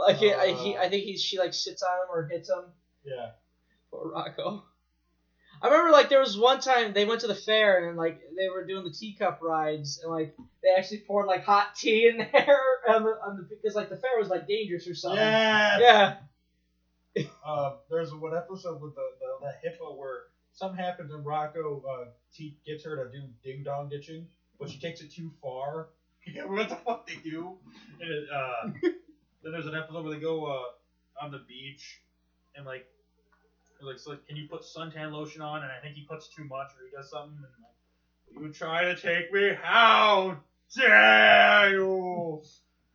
Like he, I, he, I think he's she like sits on him or hits him. yeah. Poor Rocko. I remember like there was one time they went to the fair and like they were doing the teacup rides and like they actually poured like hot tea in there on the, on the because like the fair was like dangerous or something. Yes! Yeah. Uh, there's one episode with the, the, the hippo where something happens and Rocko uh, te- gets her to do ding dong ditching, but she takes it too far. What the fuck they do? And it, uh, then there's an episode where they go uh, on the beach and like, they're like, can you put suntan lotion on? And I think he puts too much or he does something and like, you try to take me? How dare you?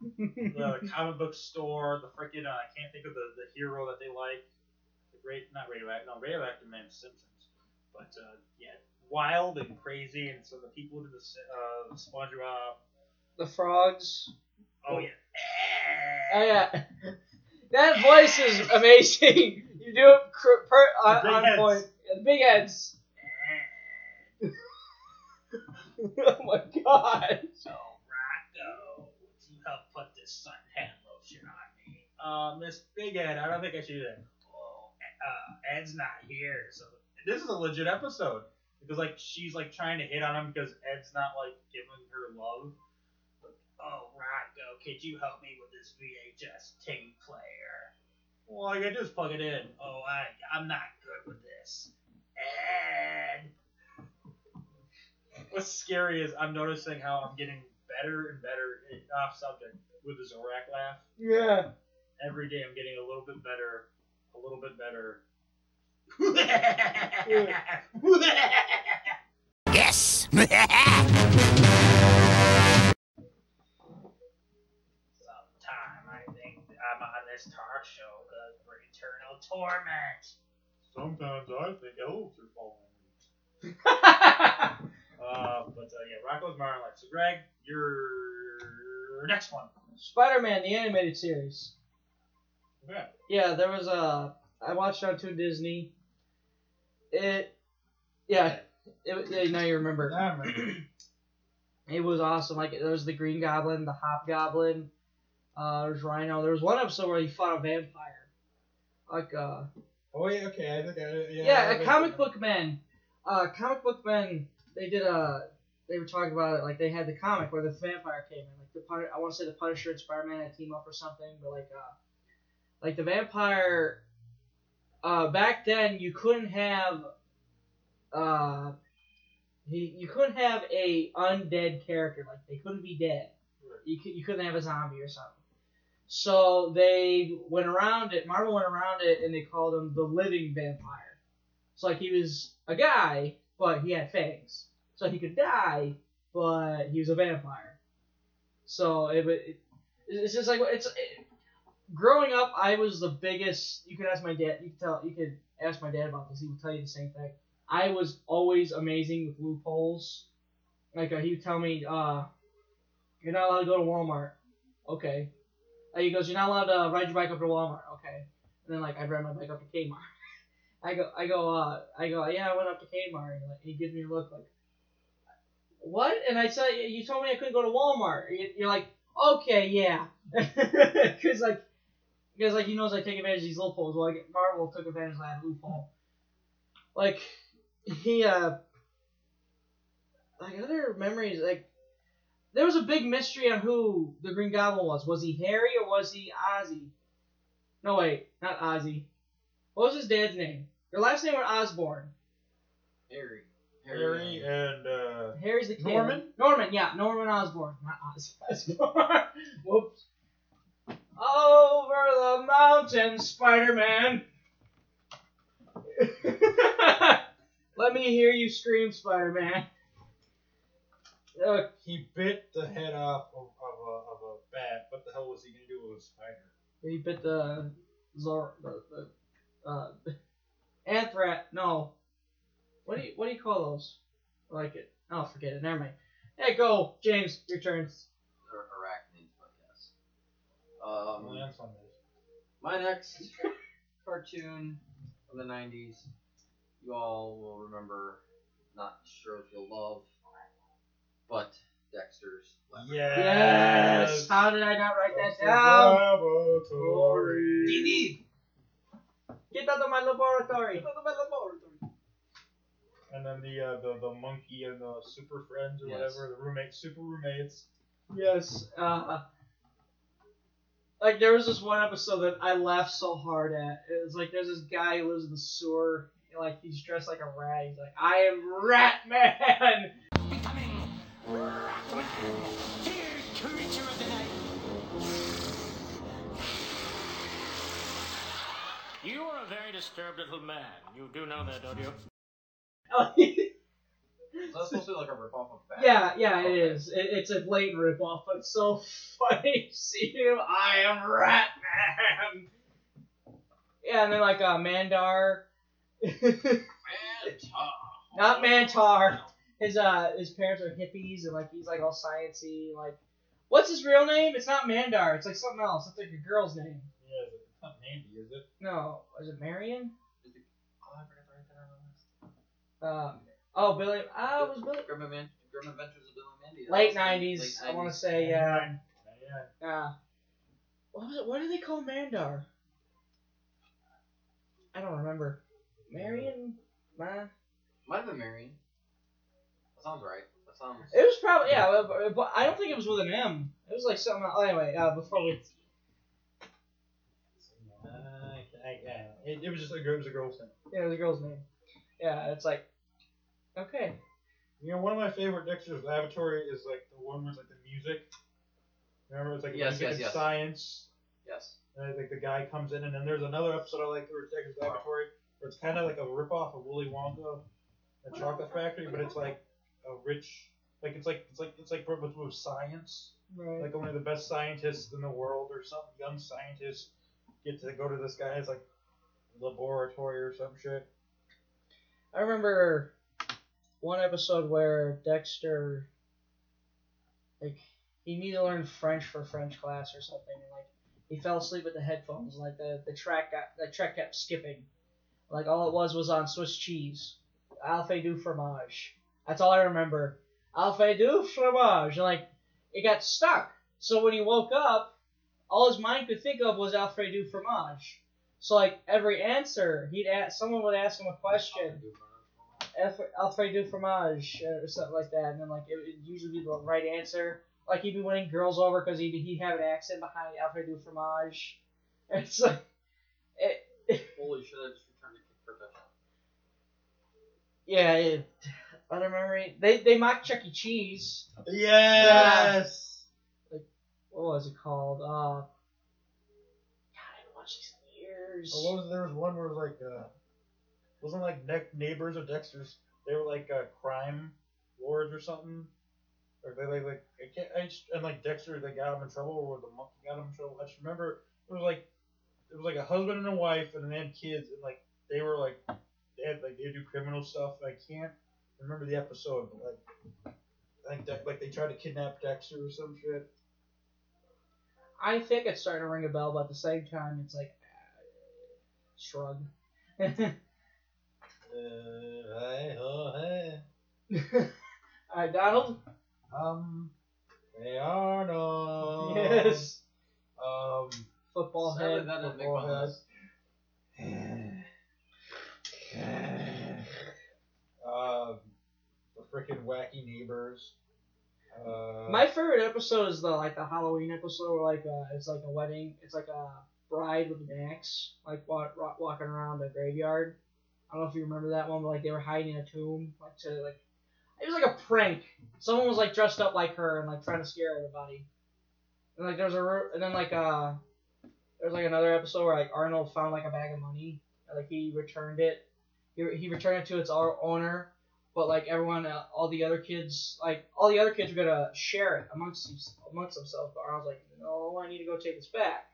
the comic book store, the freaking uh, I can't think of the, the hero that they like. The great, not radioactive, no radioactive man Simpsons, but uh, yeah, wild and crazy, and so the people did the uh, SpongeBob. The frogs. Oh yeah, Oh yeah. That voice is amazing. You do it cr- per, on, on heads. point. Yeah, the big heads. oh my god. So, Rocko, would you help put this sun suntan lotion on me? Uh, Miss Bighead, I don't think I should do that. Oh, uh, Ed's not here, so this is a legit episode because like she's like trying to hit on him because Ed's not like giving her love. Like, oh, Rocko, could you help me with this VHS tape player? Well, I can just plug it in. Oh, I I'm not good with this. Ed. What's scary is I'm noticing how I'm getting better and better off subject with the Zorak laugh. Yeah. Every day I'm getting a little bit better, a little bit better. Yes! Sometime I think I'm on this talk show because for eternal torment. Sometimes I think elves are following Uh, but uh, yeah, Rocko's Modern Life. So Greg, your next one. Spider-Man, the animated series. Okay. Yeah, there was a. I watched on Toon Disney. It, yeah, it, yeah. Now you remember. I remember. It was awesome. Like there was the Green Goblin, the Hobgoblin. Uh, there's Rhino. There was one episode where he fought a vampire. Like uh, Oh yeah, okay. I think I, yeah. yeah, I a comic book man. Uh, comic book men. They did a. They were talking about it like they had the comic where the vampire came in. Like the Pun- I want to say the Punisher and Spider-Man had team up or something, but like uh, like the vampire. Uh, back then you couldn't have. Uh, he, you couldn't have a undead character like they couldn't be dead. You could, you couldn't have a zombie or something. So they went around it. Marvel went around it and they called him the living vampire. So like he was a guy, but he had fangs, so he could die, but he was a vampire. So it, it it's just like it's it, growing up. I was the biggest. You could ask my dad. You could tell. You could ask my dad about this. He would tell you the same thing. I was always amazing with loopholes. Like uh, he would tell me, uh, "You're not allowed to go to Walmart." Okay. Uh, he goes, "You're not allowed to ride your bike up to Walmart." Okay. And then like I'd ride my bike up to Kmart. I go, I go, uh, I go, yeah, I went up to Kmart. And like, he gives me a look like, what? And I said, you told me I couldn't go to Walmart. You- You're like, okay, yeah, because like, because like he knows I take advantage of these loopholes. Well, like Marvel took advantage of that loophole. Like he, uh, like other memories, like there was a big mystery on who the Green Goblin was. Was he Harry or was he Ozzy? No, wait, not Ozzy. What was his dad's name? Their last name was Osborn. Harry. Harry and uh, Harry's the kid. Norman? Norman, yeah, Norman Osborn, not Oz. Osborn. Whoops. Over the mountain, Spider-Man. Let me hear you scream, Spider-Man. Uh, he bit the head off of, of, a, of a bat. What the hell was he gonna do with a spider? he bit the Zor, the, the uh, anthrax. No, what do you what do you call those? I like it. Oh, forget it. Never mind. Hey, go, James. Your turn. Or arachnids, but yes. Um, Well, that's on this. my next cartoon of the 90s, you all will remember, not sure if you'll love, but Dexter's Laboratory. Yes. How did I not write that down? Laboratory. Dee Dee. Get out of my laboratory. And then the, uh, the the monkey and the super friends or Yes. whatever, the roommates, super roommates. Yes. Uh, like there was this one episode that I laughed so hard at. It was like there's this guy who lives in the sewer. and, Like he's dressed like a rat. He's like, I am Rat Man. You are a very disturbed little man. You do know that, don't you? Oh, Is that supposed to be like a ripoff of Batman? yeah, yeah, it is. It, it's a blatant ripoff, but it's so funny see him. I am Rat Man. Yeah, and then like uh, Mandark. Not Mantar. His uh his parents are hippies and like he's like all sciencey like what's his real name? It's not Mandark, it's like something else. It's like a girl's name. Yeah, the not Mandy, is it? No, is it Marion? Oh, I forgot to write that on the list. Um, oh, Billy. Ah, it was Billy. Grim, Advent- Grim Adventures of Billy and Mandy. Late was like- nineties. I want to say yeah. Yeah. Yeah. What was it? What did they call Mandark? I don't remember. Marion. Ma. Might have been Marion. That sounds right. That sounds. It was probably yeah, but, but I don't think it was with an M. It was like something. else. Anyway, uh, before we. Uh, I, yeah, it, it was just a girl. It was a girl's name. Yeah, it was a girl's name. Yeah, it's like. Okay. You know, one of my favorite Dexter's Laboratory is like the one where like the music. Remember, it's like Yes, music yes, and yes. science. Yes. And like the guy comes in, and then there's another episode I like where it's Dexter's Laboratory, where it's kind of like a ripoff of Willy Wonka, and Chocolate Factory, but it's like a rich, like it's like it's like it's like with, with science. Right. Like only the best scientists in the world, or some young scientists, get to go to this guy's like laboratory or some shit. I remember one episode where Dexter, like, he needed to learn French for French class or something, and like, he fell asleep with the headphones, like the the track got the track kept skipping, like all it was was on Swiss cheese, Alfait du fromage. That's all I remember. Alfait du fromage, and like, it got stuck. So when he woke up, all his mind could think of was Alfait du fromage. So like every answer, he'd ask someone would ask him a question. Alfred, Alfred fromage or something like that, and then like it would usually be the right answer. Like he'd be winning girls over because he'd he'd have an accent behind Alfred du fromage. And it's like, it, Holy shit! I just returned a kick for a touchdown. yeah. It, other memory, they they mocked Chuck E. Cheese. Yes. Like what was it called? Uh, God, I haven't watched these in years. What was there was one where it was like uh, wasn't like ne- neighbors or Dexter's. They were like uh, crime lords or something. Or they like like I can't, I just, and like Dexter they got him in trouble or the monkey got him in trouble. I just remember it was like it was like a husband and a wife and they had kids and like they were like they had like they do criminal stuff. I can't remember the episode, but like I think like they tried to kidnap Dexter or some shit. I think it's starting to ring a bell, but at the same time, it's like uh, shrug. Uh, hey, oh, hey. All right, Donald. Um, hey Arnold. Yes. Um, Football Sadly, head. that football head. um, the freaking wacky neighbors. Uh, My favorite episode is the like the Halloween episode where like uh, it's like a wedding. It's like a bride with an axe, like wa- wa- walking around a graveyard. I don't know if you remember that one, but like they were hiding in a tomb, like to like it was like a prank. Someone was like dressed up like her and like trying to scare everybody. And like there was a and then like uh there was like another episode where like Arnold found like a bag of money and like he returned it. He, he returned it to its owner, but like everyone, uh, all the other kids, like all the other kids were gonna share it amongst amongst themselves. But Arnold's like, no, I need to go take this back.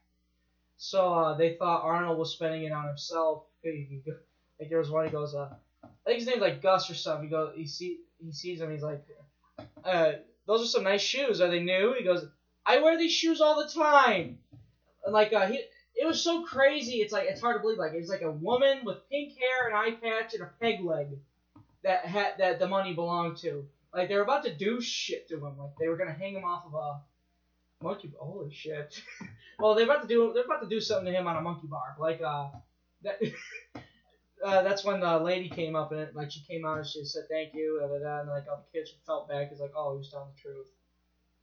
So uh, they thought Arnold was spending it on himself. Like there was one, he goes, uh, I think his name's like Gus or something. He goes, he see, he sees him. He's like, uh, those are some nice shoes. Are they new? He goes, I wear these shoes all the time. And like uh, he, it was so crazy. It's like it's hard to believe. Like it was like a woman with pink hair, an eye patch, and a peg leg that had that the money belonged to. Like they were about to do shit to him. Like they were gonna hang him off of a monkey. Bar holy shit! well, they're about to do they're about to do something to him on a monkey bar. Like uh, that. Uh, that's when the lady came up and it, like she came out and she said thank you, da, and like all the kids felt bad because like oh he was telling the truth.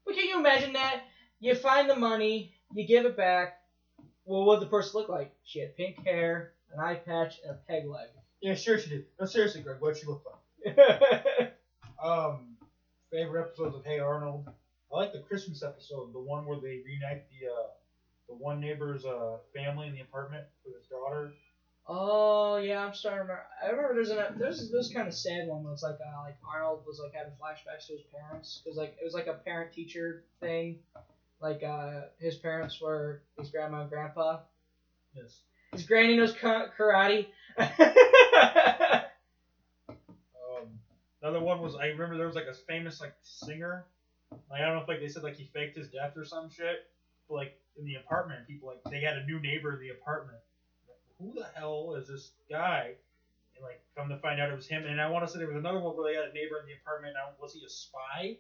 But can you imagine that? You find the money, you give it back. Well, what did the person look like? She had pink hair, an eye patch, and a peg leg. yeah, sure she did. No, seriously, Greg, what'd she look like? Um, favorite episodes of Hey Arnold. I like the Christmas episode, the one where they reunite the uh, the one neighbor's uh, family in the apartment with his daughter. Oh yeah, I'm starting to remember. I remember there's an there's this kind of sad one where it's like uh, like Arnold was like having flashbacks to his parents because like it was like a parent teacher thing, like uh his parents were his grandma and grandpa. Yes. His granny knows karate. Um, another one was I remember there was like a famous like singer. Like I don't know if like they said like he faked his death or some shit. But like in the apartment. People like they had a new neighbor in the apartment. Who the hell is this guy? And like come to find out it was him. And I want to say there was another one where they had a neighbor in the apartment. Now was he a spy?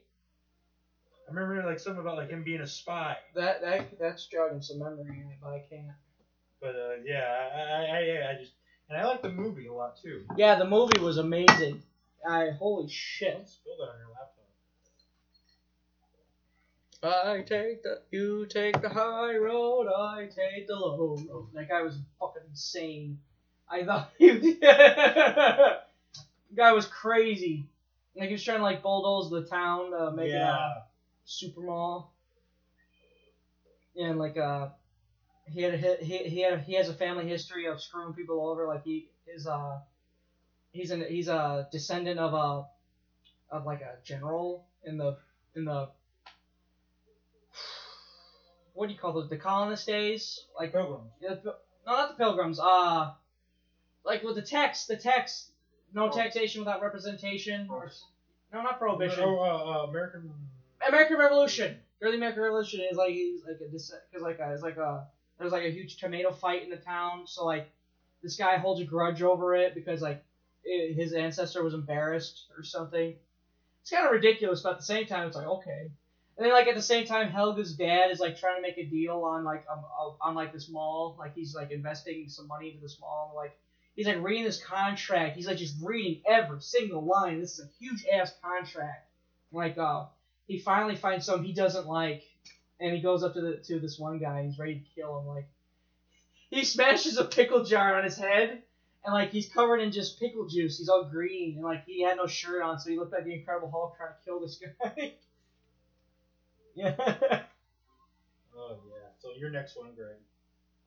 I remember like something about like him being a spy. That that that's jogging some memory, but I can't. But uh, yeah, I, I, I, I just and I like the movie a lot too. Yeah, the movie was amazing. I holy shit. Don't spill that on your. I take the, you take the high road, I take the low road. That guy was fucking insane. I thought he, guy was crazy. Like he was trying to like bulldoze the town, uh, make it Yeah. a super mall. And like uh, he had a, hi- he he had he has a family history of screwing people over. Like he is uh, he's an he's a descendant of a of like a general in the in the what do you call those? The colonist days, like Pilgrims. Yeah, the no, not the pilgrims. Uh, like with the text, the text, no taxation without representation. Or, no, not prohibition. Oh, uh, uh, American. American Revolution. During the American Revolution is like he's like a because like a, it's like a there's like a huge tomato fight in the town. So like this guy holds a grudge over it because like i his ancestor was embarrassed or something. It's kind of ridiculous, but at the same time, it's like okay. And then like at the same time, Helga's dad is like trying to make a deal on like um, uh, on like this mall. Like he's like investing some money into this mall. Like he's like reading this contract. He's like just reading every single line. This is a huge ass contract. Like uh, he finally finds something he doesn't like, and he goes up to the to this one guy. He's ready to kill him. Like he smashes a pickle jar on his head, and like he's covered in just pickle juice. He's all green, and like he had no shirt on, so he looked like the Incredible Hulk trying to kill this guy. yeah. Oh yeah. So your next one, Greg.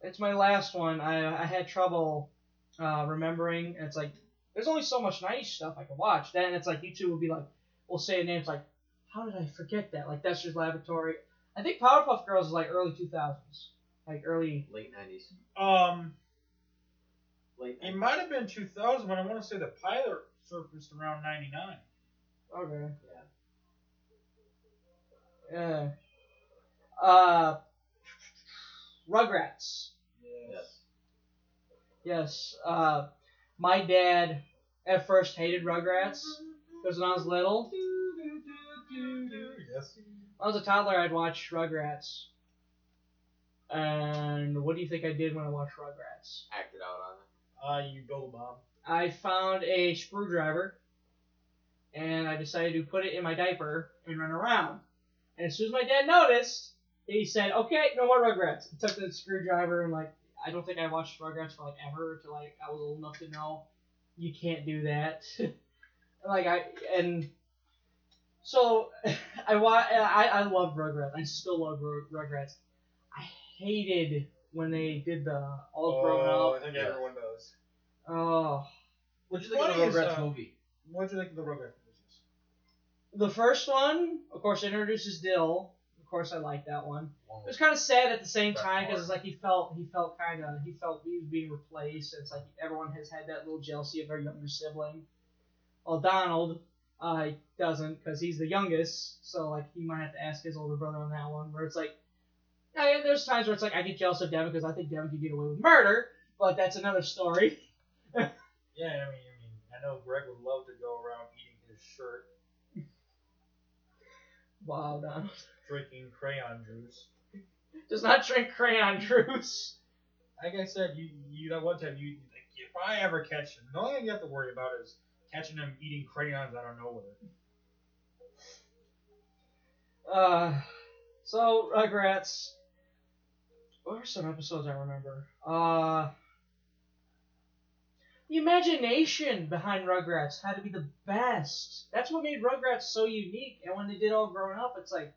It's my last one. I I had trouble uh, remembering. And it's like there's only so much nice stuff I can watch. Then it's like YouTube will be like, we'll say a name. It's like, how did I forget that? Like Dexter's Laboratory. I think Powerpuff Girls is like early 2000s, like early. Late nineties. Um, Late. it might have been 2000, but I want to say the pilot surfaced around 99. Okay. Yeah. Yeah. Uh, Rugrats. Yes. Yes. Uh, my dad at first hated Rugrats because when I was little, Yes. when I was a toddler, I'd watch Rugrats. And what do you think I did when I watched Rugrats? Acted out on it. Uh, you build a bomb. I found a screwdriver, and I decided to put it in my diaper and run around. And as soon as my dad noticed, he said, "Okay, no more Rugrats." He took the screwdriver and like, I don't think I watched Rugrats for like ever until like I was old enough to know you can't do that. like I and so I wa- I I love Rugrats. I still love Rug- Rugrats. I hated when they did the all grown Oh, up. I think everyone does. Oh. What'd you think of the Funny is, Rugrats uh, movie? What'd you think of the Rugrats? The first one, of course, introduces Dill. Of course, I like that one. It was kind of sad at the same time because it's like he felt he felt kind of he felt he was being replaced. It's like everyone has had that little jealousy of their younger sibling. Well, Donald uh, doesn't because he's the youngest, so like he might have to ask his older brother on that one. Where it's like, yeah, there's times where it's like I get jealous of Devin because I think Devin could get away with murder, but that's another story. Yeah, I mean, I mean, I know Greg would love to go around eating his shirt, Wow, Donald drinking crayon juice. does not drink crayon juice. Like I said, you you that one time you like if I ever catch him, the only thing you have to worry about is catching him eating crayons out of nowhere. Uh, so Rugrats. What are some episodes I remember? Uh, the imagination behind Rugrats had to be the best. That's what made Rugrats so unique. And when they did all grown up, it's like,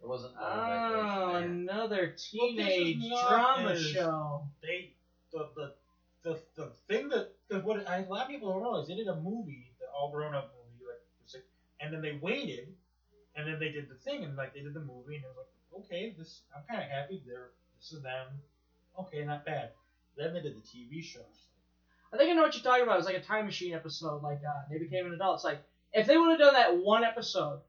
There wasn't. oh, ah, imagination another Well, this is teenage not drama show. They the the the, the thing that the, what I, a lot of people don't realize they did a movie, the all grown up movie, like it's like- and then they waited, and then they did the thing, and like they did the movie, and it was like okay, this I'm kind of happy. They're this is them. Okay, not bad. Then they did the TV show. I think I know what you're talking about. It's like a time machine episode. Like uh, they became an adult. It's like if they would have done that one episode,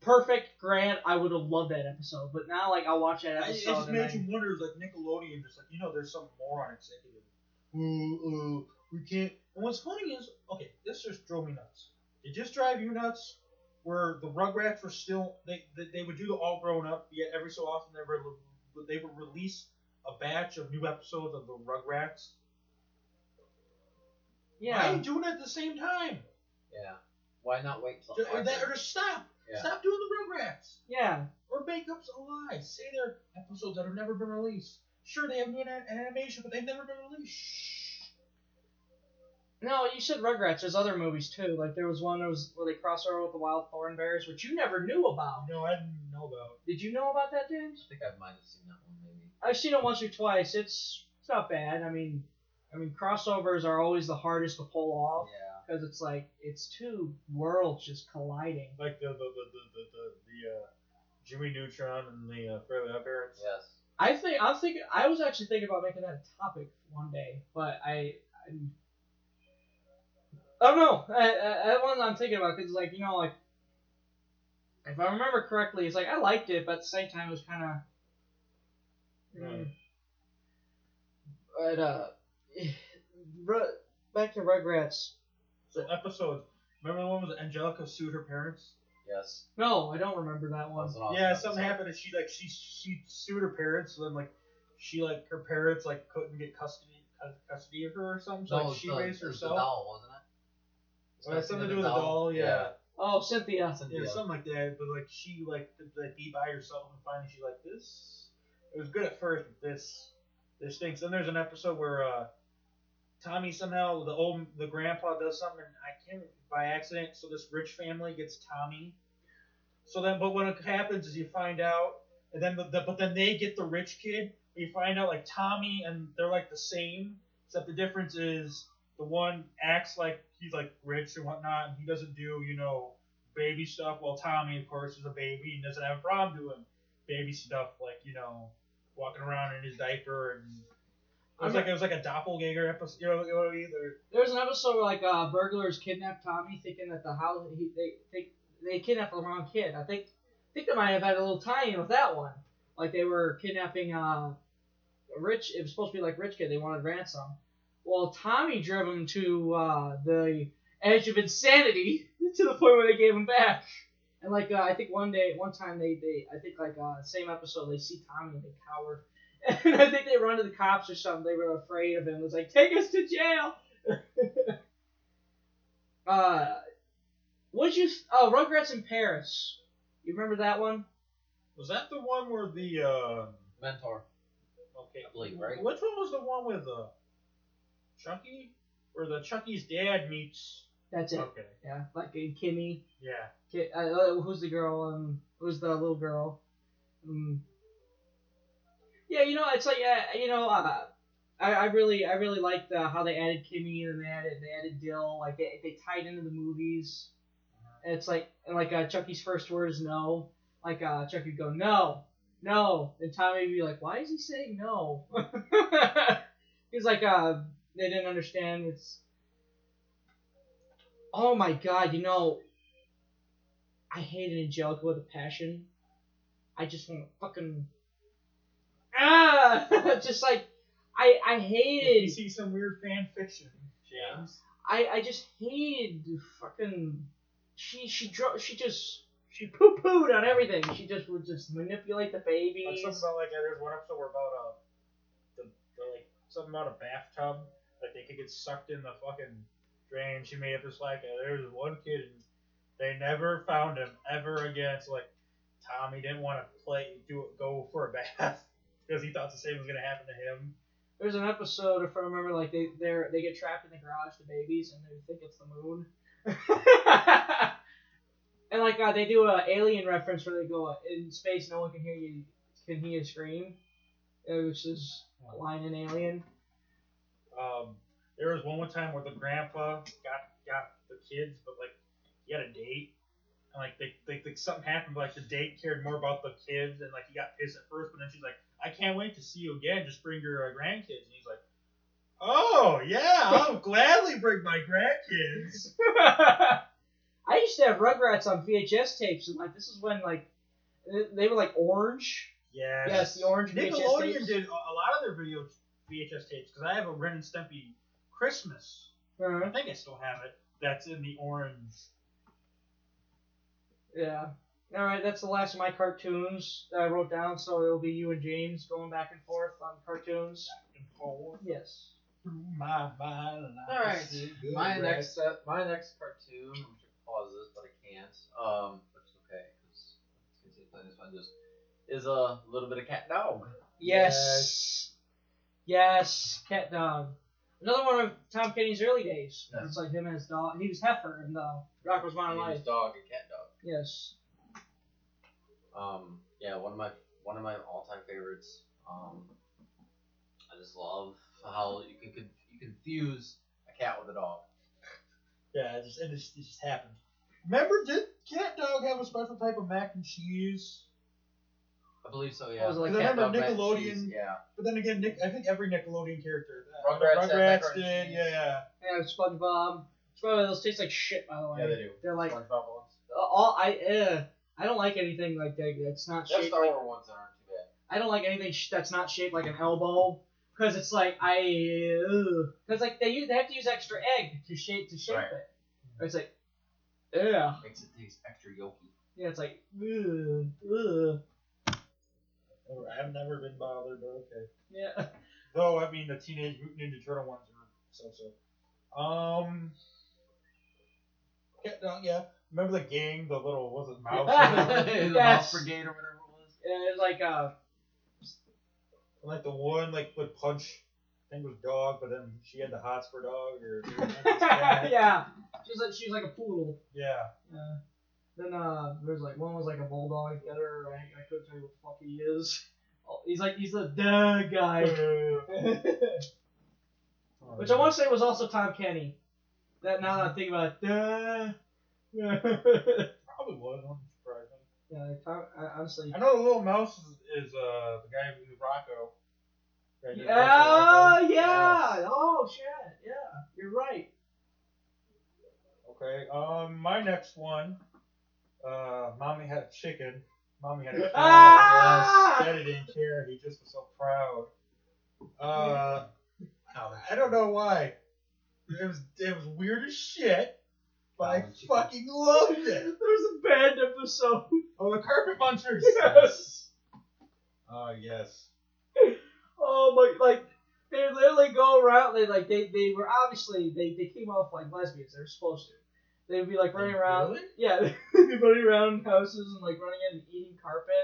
perfect, grand. I would have loved that episode, but now like I'll watch that episode. I, it just I- you wonder, like Nickelodeon, just like you know, there's some moron executive. Ooh, uh, we can't. And what's funny is, okay, this just drove me nuts. It just drive you nuts. Where the Rugrats were still, they they, they would do the all grown up, yet every so often they were they would release a batch of new episodes of the Rugrats. Why are yeah. you doing it at the same time? Yeah. Why not wait till Just, or, after? that, or just stop. Yeah. Stop doing the Rugrats. Yeah. Or make up some lies. Say they're episodes that have never been released. Sure, they have new an- animation, but they've never been released. Shh. No, you said Rugrats. There's other movies too. Like there was one that was where they cross over with the Wild Thornberrys, which you never knew about. No, I didn't know about. Did you know about that, James? I think I might have seen that one maybe. I've seen it once or twice. It's it's not bad. I mean, I mean crossovers are always the hardest to pull off Yeah. because it's like it's two worlds just colliding. Like the the the the the, the, the uh, Jimmy Neutron and the uh, Fairly Odd Parents. Yes. I think I'm thinking. I was actually thinking about making that a topic one day, but I. I I don't know. I, I, that one I'm thinking about because, like, you know, like, if I remember correctly, it's like I liked it, but at the same time, it was kind of. Right. But uh, Ru- back to Rugrats. So episodes. Remember the one with Angelica sued her parents? Yes. No, I don't remember that That one. was an awesome yeah, something episode. happened and she like she she sued her parents. So then like she like her parents like couldn't get custody custody of her or something. So No, it like was she the, raised it was the herself. doll, wasn't it? Well, it had something to do with the doll. Yeah. Oh, Cynthia. Yeah, something like that. But like she like to, like be by herself, and finally she's like this. It was good at first, but this this stinks. Then there's an episode where uh, Tommy somehow the old the grandpa does something I can't by accident. So this rich family gets Tommy. So then, but what happens is you find out, and then the, the but then they get the rich kid. You find out like Tommy and they're like the same, except the difference is the one acts like he's like rich and whatnot, and he doesn't do you know baby stuff. While Tommy, of course, is a baby and doesn't have a problem doing baby stuff like you know walking around in his diaper and. It was I'm- like it was like a doppelganger episode. You know, you know what I mean? They're- There's an episode where like uh, burglars kidnap Tommy, thinking that the house he, they think they kidnapped the wrong kid. I think I think they might have had a little tie-in with that one. Like they were kidnapping uh, a rich. It was supposed to be like rich kid. They wanted ransom. Well, Tommy drove him to uh, the edge of insanity to the point where they gave him back. And like uh, I think one day, one time they, they I think like uh, same episode they see Tommy and they cower. And I think they run to the cops or something. They were afraid of him. It was like, take us to jail. uh, what'd you? Oh, Rugrats in Paris. You remember that one? Was that the one where the uh Mentor. okay I believe, right? Which one was the one with uh Chucky? Where the Chucky's dad meets That's it. Okay. Yeah, like in Kimi. Yeah. Ki- Uh, uh, who's the girl? Um, who's the little girl? Um, yeah, you know, it's like uh, you know, uh, I, I really, I really liked uh, how they added Kimi and they added, they added Dill. Like they, they tied into the movies. And it's like, and like uh, Chucky's first word is no. Like uh, Chucky would go no, no, and Tommy would be like, why is he saying no? He's like, uh, they didn't understand. It's Oh my god, you know, I hated Angelica with a passion. I just want to fucking ah, just like I I You hated see some weird fan fiction, James. I I just hated fucking she she dro- she just she poo pooed on everything. She just would just manipulate the baby. Like babies. something about like uh, there's one episode where about uh the, the like something about a bathtub like they could get sucked in the fucking drain. She made up this like uh, there's one kid and they never found him ever again. So like Tommy didn't want to play do go for a bath because he thought the same was gonna happen to him. There's an episode if I remember, like they they they get trapped in the garage, the babies, and they think it's the moon. and like uh, they do a alien reference where they go uh, in space, no one can hear you, can hear you scream, uh, which is a line in Alien. Um, there was one more time where the grandpa got got the kids, but like he had a date, and like they, they, they something happened, but like the date cared more about the kids, and like he got pissed at first, but then she's like, I can't wait to see you again. Just bring your uh, grandkids, and he's like, Oh yeah, I'll gladly bring my grandkids. I used to have Rugrats on VHS tapes, and like this is when like they- were like orange. Yes. Yes, the orange Nickelodeon did a a lot of their video VHS tapes because I have a Ren and Stimpy Christmas. Uh-huh. I think I still have it. That's in the orange. Yeah. All right, that's the last of my cartoons that I wrote down. So it'll be you and James going back and forth on cartoons. Yes. My mind. All right, my next set, my next cartoon. I'm trying to pause this, but I can't. Um, but it's okay because it's gonna this one. Just is a little bit of cat dog. Yes. Yes. Cat dog. Another one of Tom Kenny's early days. Yes. It's like him and his dog. He was Heffer in the Rocko's Modern Named Life. his dog and cat dog. Yes. Um, yeah, one of my one of my all time favorites. Um, I just love how you can con- you confuse a cat with a dog. Yeah, it just it just, it just happened. Remember, did Cat Dog have a special type of mac and cheese? I believe so. Yeah. was it like 'Cause I Cat remember dog mac and Nickelodeon. cheese, Yeah. But then again, Nick, I think every Nickelodeon character. uh, Rugrats had Rugrats macaroni did. cheese. Yeah, yeah. Yeah, SpongeBob. SpongeBob. Those taste like shit, by the way. Yeah, they do. They're like SpongeBob ones. all I. Uh, I don't like anything like that. That's not There's shaped Star like. Wars ones that aren't too bad. I don't like anything sh- that's not shaped like an elbow because it's like I because like they use they have to use extra egg to shape to shape Right. it. It's like yeah Makes it taste extra yolky. yeah it's like ugh, ugh. I've never been bothered, but okay. yeah Though I mean, the Teenage Mutant Ninja Turtle ones are so-so. Um, Cat Dog, yeah. Remember the gang, the little was it mouse? the Yes. Mouse Brigade or whatever it was. yeah it was like uh like the one like would punch. I think it was dog, but then she had the hots for dog or yeah she's like she's like a poodle yeah. yeah then uh there's like one was like a bulldog the other I, I couldn't tell you what the fuck he is oh, he's like he's the duh guy Which I want to say was also Tom Kenny. That now that I'm thinking about it, duh. Yeah, Probably was. I'm surprised. Tom, I, honestly. I know the little mouse is, is uh the guy who's Rocko. Guy who did Oh Rocko. yeah! Oh shit! Yeah, you're right. Okay. Um, my next one. Uh, mommy had a chicken. Mommy had a cow. Ah! Yes, Daddy didn't care. He just was so proud. Uh, I don't know why. It was it was weird as shit, but I fucking loved it. There's a band episode. Oh, the Carpet Munchers. Yes. Oh yes. Oh my! Like they literally go around. They like they they were obviously they they came off like lesbians. They were supposed to. They'd be like running around. Really? Yeah, they'd be running around houses and like running in and eating carpet.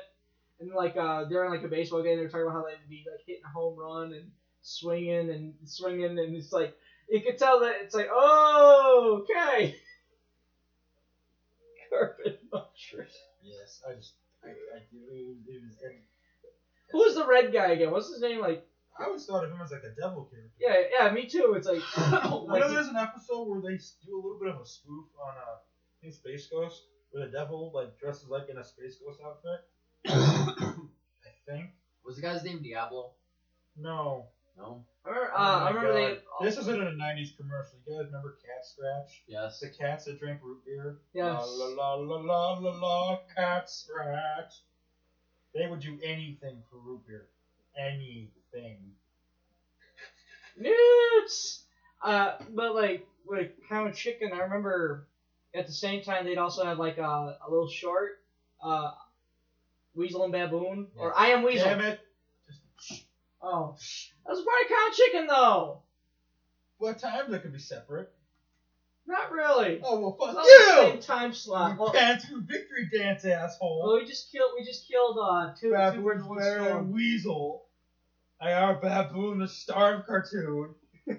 And like uh, during like a baseball game, they were talking about how they'd be like hitting a home run and swinging and swinging, and it's like you could tell that it's like oh okay. Carpet munchers. Yes, I just I, I it was, it was and Who was the red guy again? What's his name? Like I always thought of him as like a devil character. yeah, yeah, me too. It's like You like know, there's an episode where they do a little bit of a spoof on uh, I think Space Ghost, where the devil like dresses like in a Space Ghost outfit. I think. Was the guy's name Diablo? No. No. I remember, Oh uh, I remember they. God. This was in a '90s commercial. You guys remember Cat Scratch? Yes. The cats that drink root beer. Yes. La la la la la la la. Cat Scratch. They would do anything for root beer. Anything. Newts. Uh, but like with Cow and Chicken, I remember at the same time they'd also have like a, a little short, uh, Weasel and Baboon, or I Am Weasel. Damn it. Oh, that was part of Cow Chicken though. What times that could be separate? Not really. Oh well, fuck was the you! same time slot. You Well, can't do victory dance, asshole. well, we just killed. We just killed uh two two birds Baboon's with one wearing a stone. weasel. I are Baboon, the star of cartoon.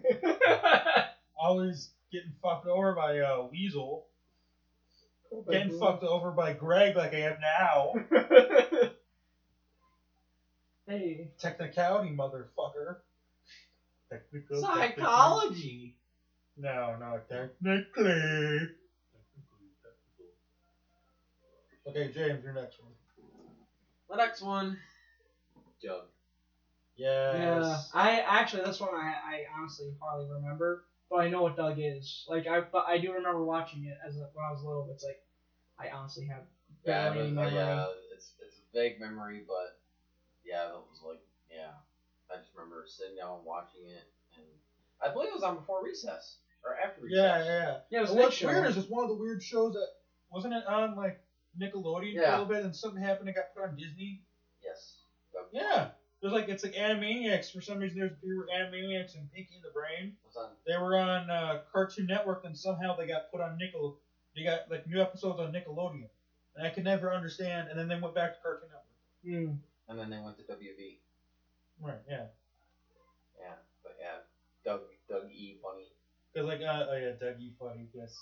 Always getting fucked over by a uh, weasel. Getting fucked over by Greg like I am now. hey, Technicality, motherfucker. Technical psychology. No, not technically. Okay, James, your next one. The next one. Jug. Yes. Yeah, I actually this one I, I honestly hardly remember. but I know what Doug is. Like I, but I do remember watching it as a, when I was little. But it's like I honestly have Yeah, barely but, uh, memory. yeah, it's it's a vague memory, but yeah, that was like yeah. I just remember sitting down and watching it, and I believe it was on before recess or after recess. Yeah, yeah. Yeah, it was And a what's Nick show. weird is it's one of the weird shows that wasn't it on like Nickelodeon for a little bit, and something happened and got put on Disney. Yes. Doug Yeah. There's like it's like Animaniacs. For some reason, there's there were Animaniacs and Pinky and the Brain. was on. They were on uh, Cartoon Network, and somehow they got put on Nickel. They got like new episodes on Nickelodeon, and I could never understand. And then they went back to Cartoon Network. Hmm. And then they went to WB. Right. Yeah. Yeah, but yeah, Doug Doug E. Funnie. Cause like uh, oh yeah, Doug E. Funnie. Yes.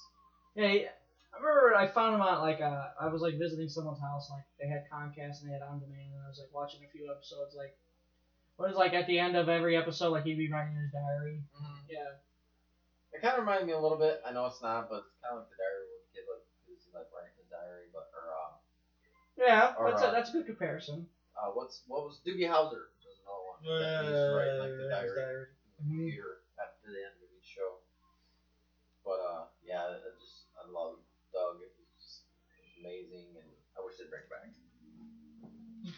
Yeah, he- I remember I found him on like uh, I was like visiting someone's house, like they had Comcast and they had on demand, and I was like watching a few episodes. Like, what is like at the end of every episode, like he'd be writing his diary. Mm-hmm. Yeah. It kind of reminded me a little bit. I know it's not, but it's kind of like the diary with a kid, like who's like writing his diary, but or uh, Yeah, Or, that's a, uh, that's a good comparison. Uh what's what was Doogie Howser? Was another one. Uh, that he used to like the his diary, diary. computer at the end of each show. But uh, yeah, I just I love Doug. It was just amazing, and I wish they'd bring it back.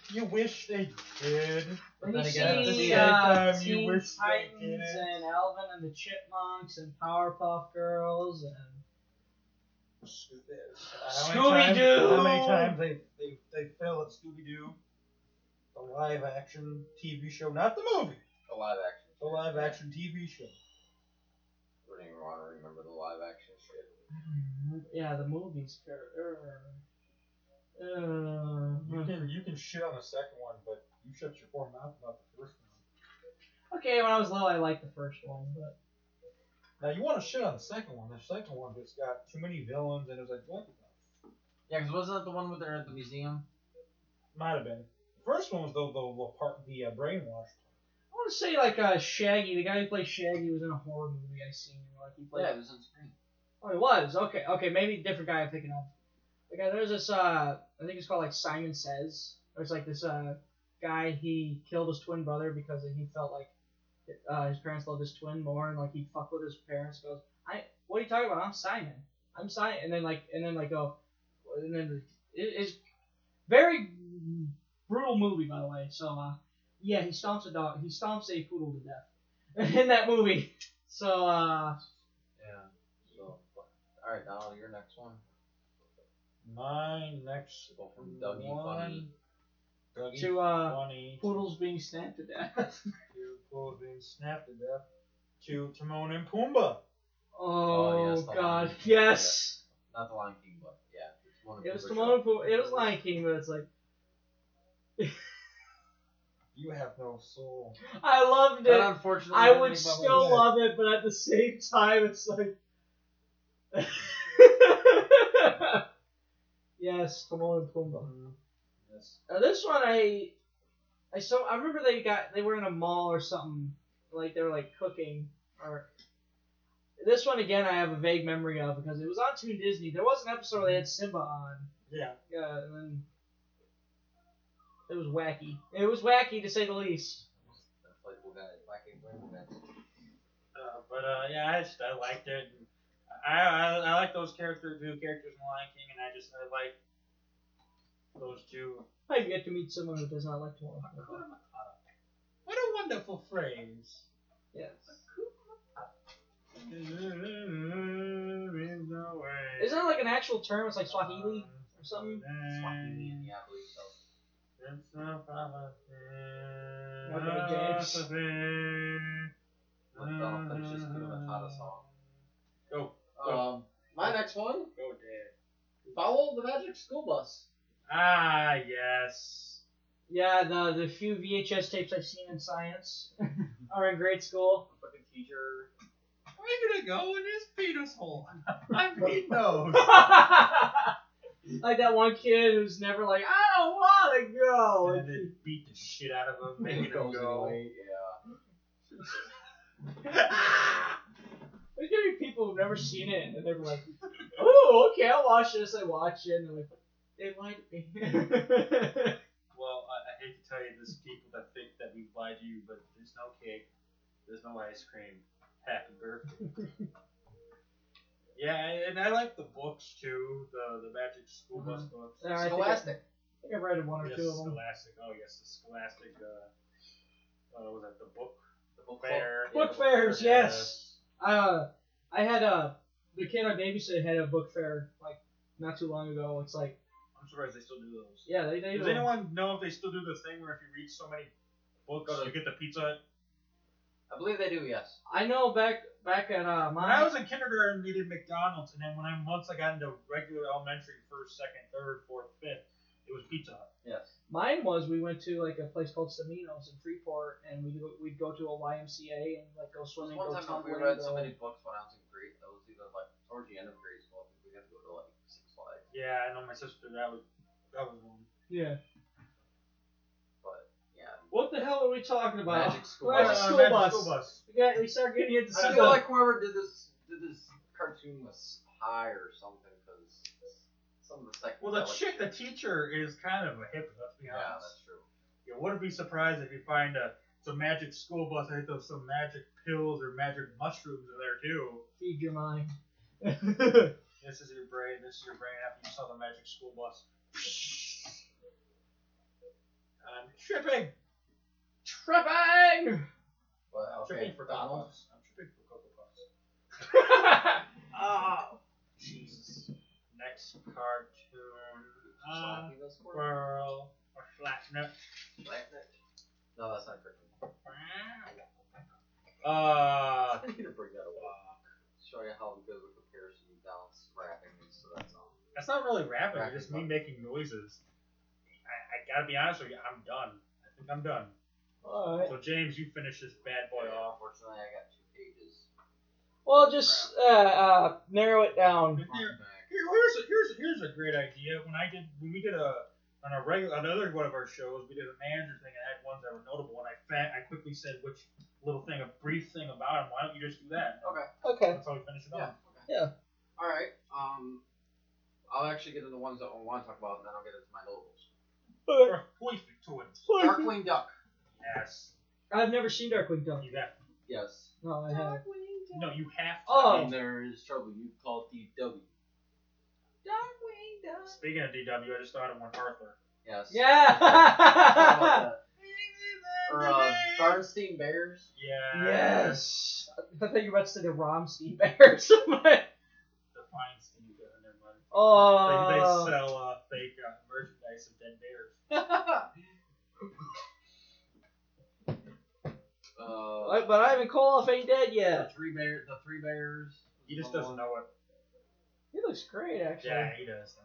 You wish they did. When then you again, at the same uh, time, you Teen wish they Titans didn't. and Alvin and the Chipmunks and Powerpuff Girls and How many times- Scooby-Doo! How many times they they they fail at Scooby Doo? The live action TV show, not the movie. The live action. The live action TV show. I don't even want to remember the live action shit. yeah, the movies. Uh, You can you can shit on the second one, but you shut your poor mouth about the first one. okay, when I was little, I liked the first one, but Now you want to shit on the second one. The second one just got too many villains, and it was like what? Yeah, because wasn't that the one with they're at the museum? Might have been. First one was the the, the part the uh, brainwash. I want to say like uh, Shaggy, the guy who played Shaggy, was in a horror movie I seen. Like he played. Yeah, it was on screen. Oh, he was. Okay, okay, maybe different guy I'm thinking of. Like uh, there's this uh, I think it's called like Simon Says. There's like this uh guy he killed his twin brother because he felt like uh, his parents loved his twin more and like he fucked with his parents. Goes, I what are you talking about? I'm Simon. I'm Simon. And then like and then like go, and then it, it's very brutal movie by the way. So uh, yeah, he stomps a dog. He stomps a poodle to death in that movie. So uh. Yeah. So, all right, now your next one. My next Go from Dougie one. Funny. Dougie To, uh, Funny. Poodles being snapped to death. to Poodle being snapped to death. To Timon and Pumbaa. Oh, yes, the Lion God, King, yes. Not the Lion King, but yeah. It's one of It was Timon and Pumbaa. It was Lion King, but it's like You have no soul. I loved it. That unfortunately I didn't would make my still love it, but at the same time, it's like. yes, Timon and Pumbaa. Yes. Now this one, I, I so I remember they got they were in a mall or something, like they were like cooking or. This one again, I have a vague memory of because it was on Toon Disney. There was an episode where they had Simba on. Yeah. Yeah, and then it was wacky. It was wacky to say the least. That's like we got it. Wacky Playable Guys. Uh, but uh, yeah, I just I liked it. I, I I like those characters, new characters in Lion King, and I just I like those two. I've yet to meet someone who does not like Timon and What a wonderful phrase. Yes. Isn't Isn't it like an actual term? It's like Swahili or something. Swahili, yeah, I believe so. Let Donald finish his Hakuna Matata song. Go. Um, my next one. Go, Dad. Follow the Magic School Bus. Ah, yes. Yeah, the the few VHS tapes I've seen in science are in grade school. Fucking teacher. We're gonna go in his penis hole. I need those. like that one kid who's never like, I don't want to go. And then beat the shit out of him, making him go. away, Yeah. There's gonna be people who've never seen it and they're like, oh, okay, I'll watch this. I watch it and they're like, they lied to me. Well, I, I hate to tell you, there's people that think that we've lied to you, but there's no cake, there's no ice cream, Happy birthday. Yeah, and I like the books too. The the Magic School Bus Mhm. books. Yeah, I think I- Scholastic. I think I've read one or yes, two of them. Scholastic. Oh yes, the Scholastic. Uh, uh, was that the book? The book fair. Book fairs, yes. Uh, I had a the kid I babysit had a book fair like not too long ago. It's like I'm surprised they still do those. yeah, they they Does do- anyone know if they still do the thing where if you read so many books, Go to- you get the Pizza Hut? I believe they do. Yes. I know back back at uh When I was in kindergarten, we did McDonald's, and then when I once I got into regular elementary, first, second, third, fourth, fifth, it was Pizza Hut. Yes. mine was we went to like a place called Semino's in Freeport and we'd go, we'd go to a YMCA and like go swimming. One swimming, time go we read so many books when I was in grade. That was either like towards the end of grade school. I think we had to go to like Six Flags. Yeah, I know my sister. That was that was one. Yeah. But yeah. What the hell are we talking about? Magic school Magic bus. school Magic bus. School Bus. We got we start getting into I some feel like whoever did this did this cartoon was high or something because some of the second. Well, the chick, the teacher, is kind of a hippie. Let's be Yeah, honest. that's true. You wouldn't be surprised if you find a some magic school bus. I think there's some magic pills or magic mushrooms in there too. feed your mind. This is your brain. This is your brain after you saw the magic school bus. I'm tripping. Tripping. But I'm okay, tripping for Donald. I'm tripping for Cocoa Puffs. oh, Jesus. Next cartoon. Uh, Slappy this one? Squirrel or Slapnut. Slapnut? No, that's not correct. Uh, I need to bring that up. Show you how good of a comparison Donald's rapping is to that song. that's not really rapping. Rapping It's just me making noises. I, I gotta be honest with you. I'm done. I think I'm done. Alright. So James, you finish this bad boy off. Unfortunately, I got two pages. Well, just uh, uh, narrow it down. Here, here- here's a, here's a, here's a great idea. When I did when we did a on a regular another one of our shows, we did a manager thing and I had ones that were notable, and I fa- I quickly said which little thing, a brief thing about him. Why don't you just do that? Okay. Okay. That's how we finish it Yeah. off. Yeah. All right. Um, I'll actually get into the ones that I want to talk about, and then I'll get into my notables. Perfect to. Darkwing Duck. Yes. I've never seen Darkwing Duck. You have. Yes. No, I haven't. No, you have. To. Oh. And there is trouble. You call it DW. Darkwing Duck. Speaking of DW, I just thought of one Arthur. Yes. Yeah. or uh, Berenstain Bears. Yeah. yes. I thought you were about to say the Romstein Bears. The Feinstein. Never mind. oh. They, they sell uh, fake uh, merchandise of dead bears. Uh, But- but Ivan Koloff ain't dead yet. the yet. three bear, the three bears. He just doesn't know it. He looks great, actually. Yeah, he does.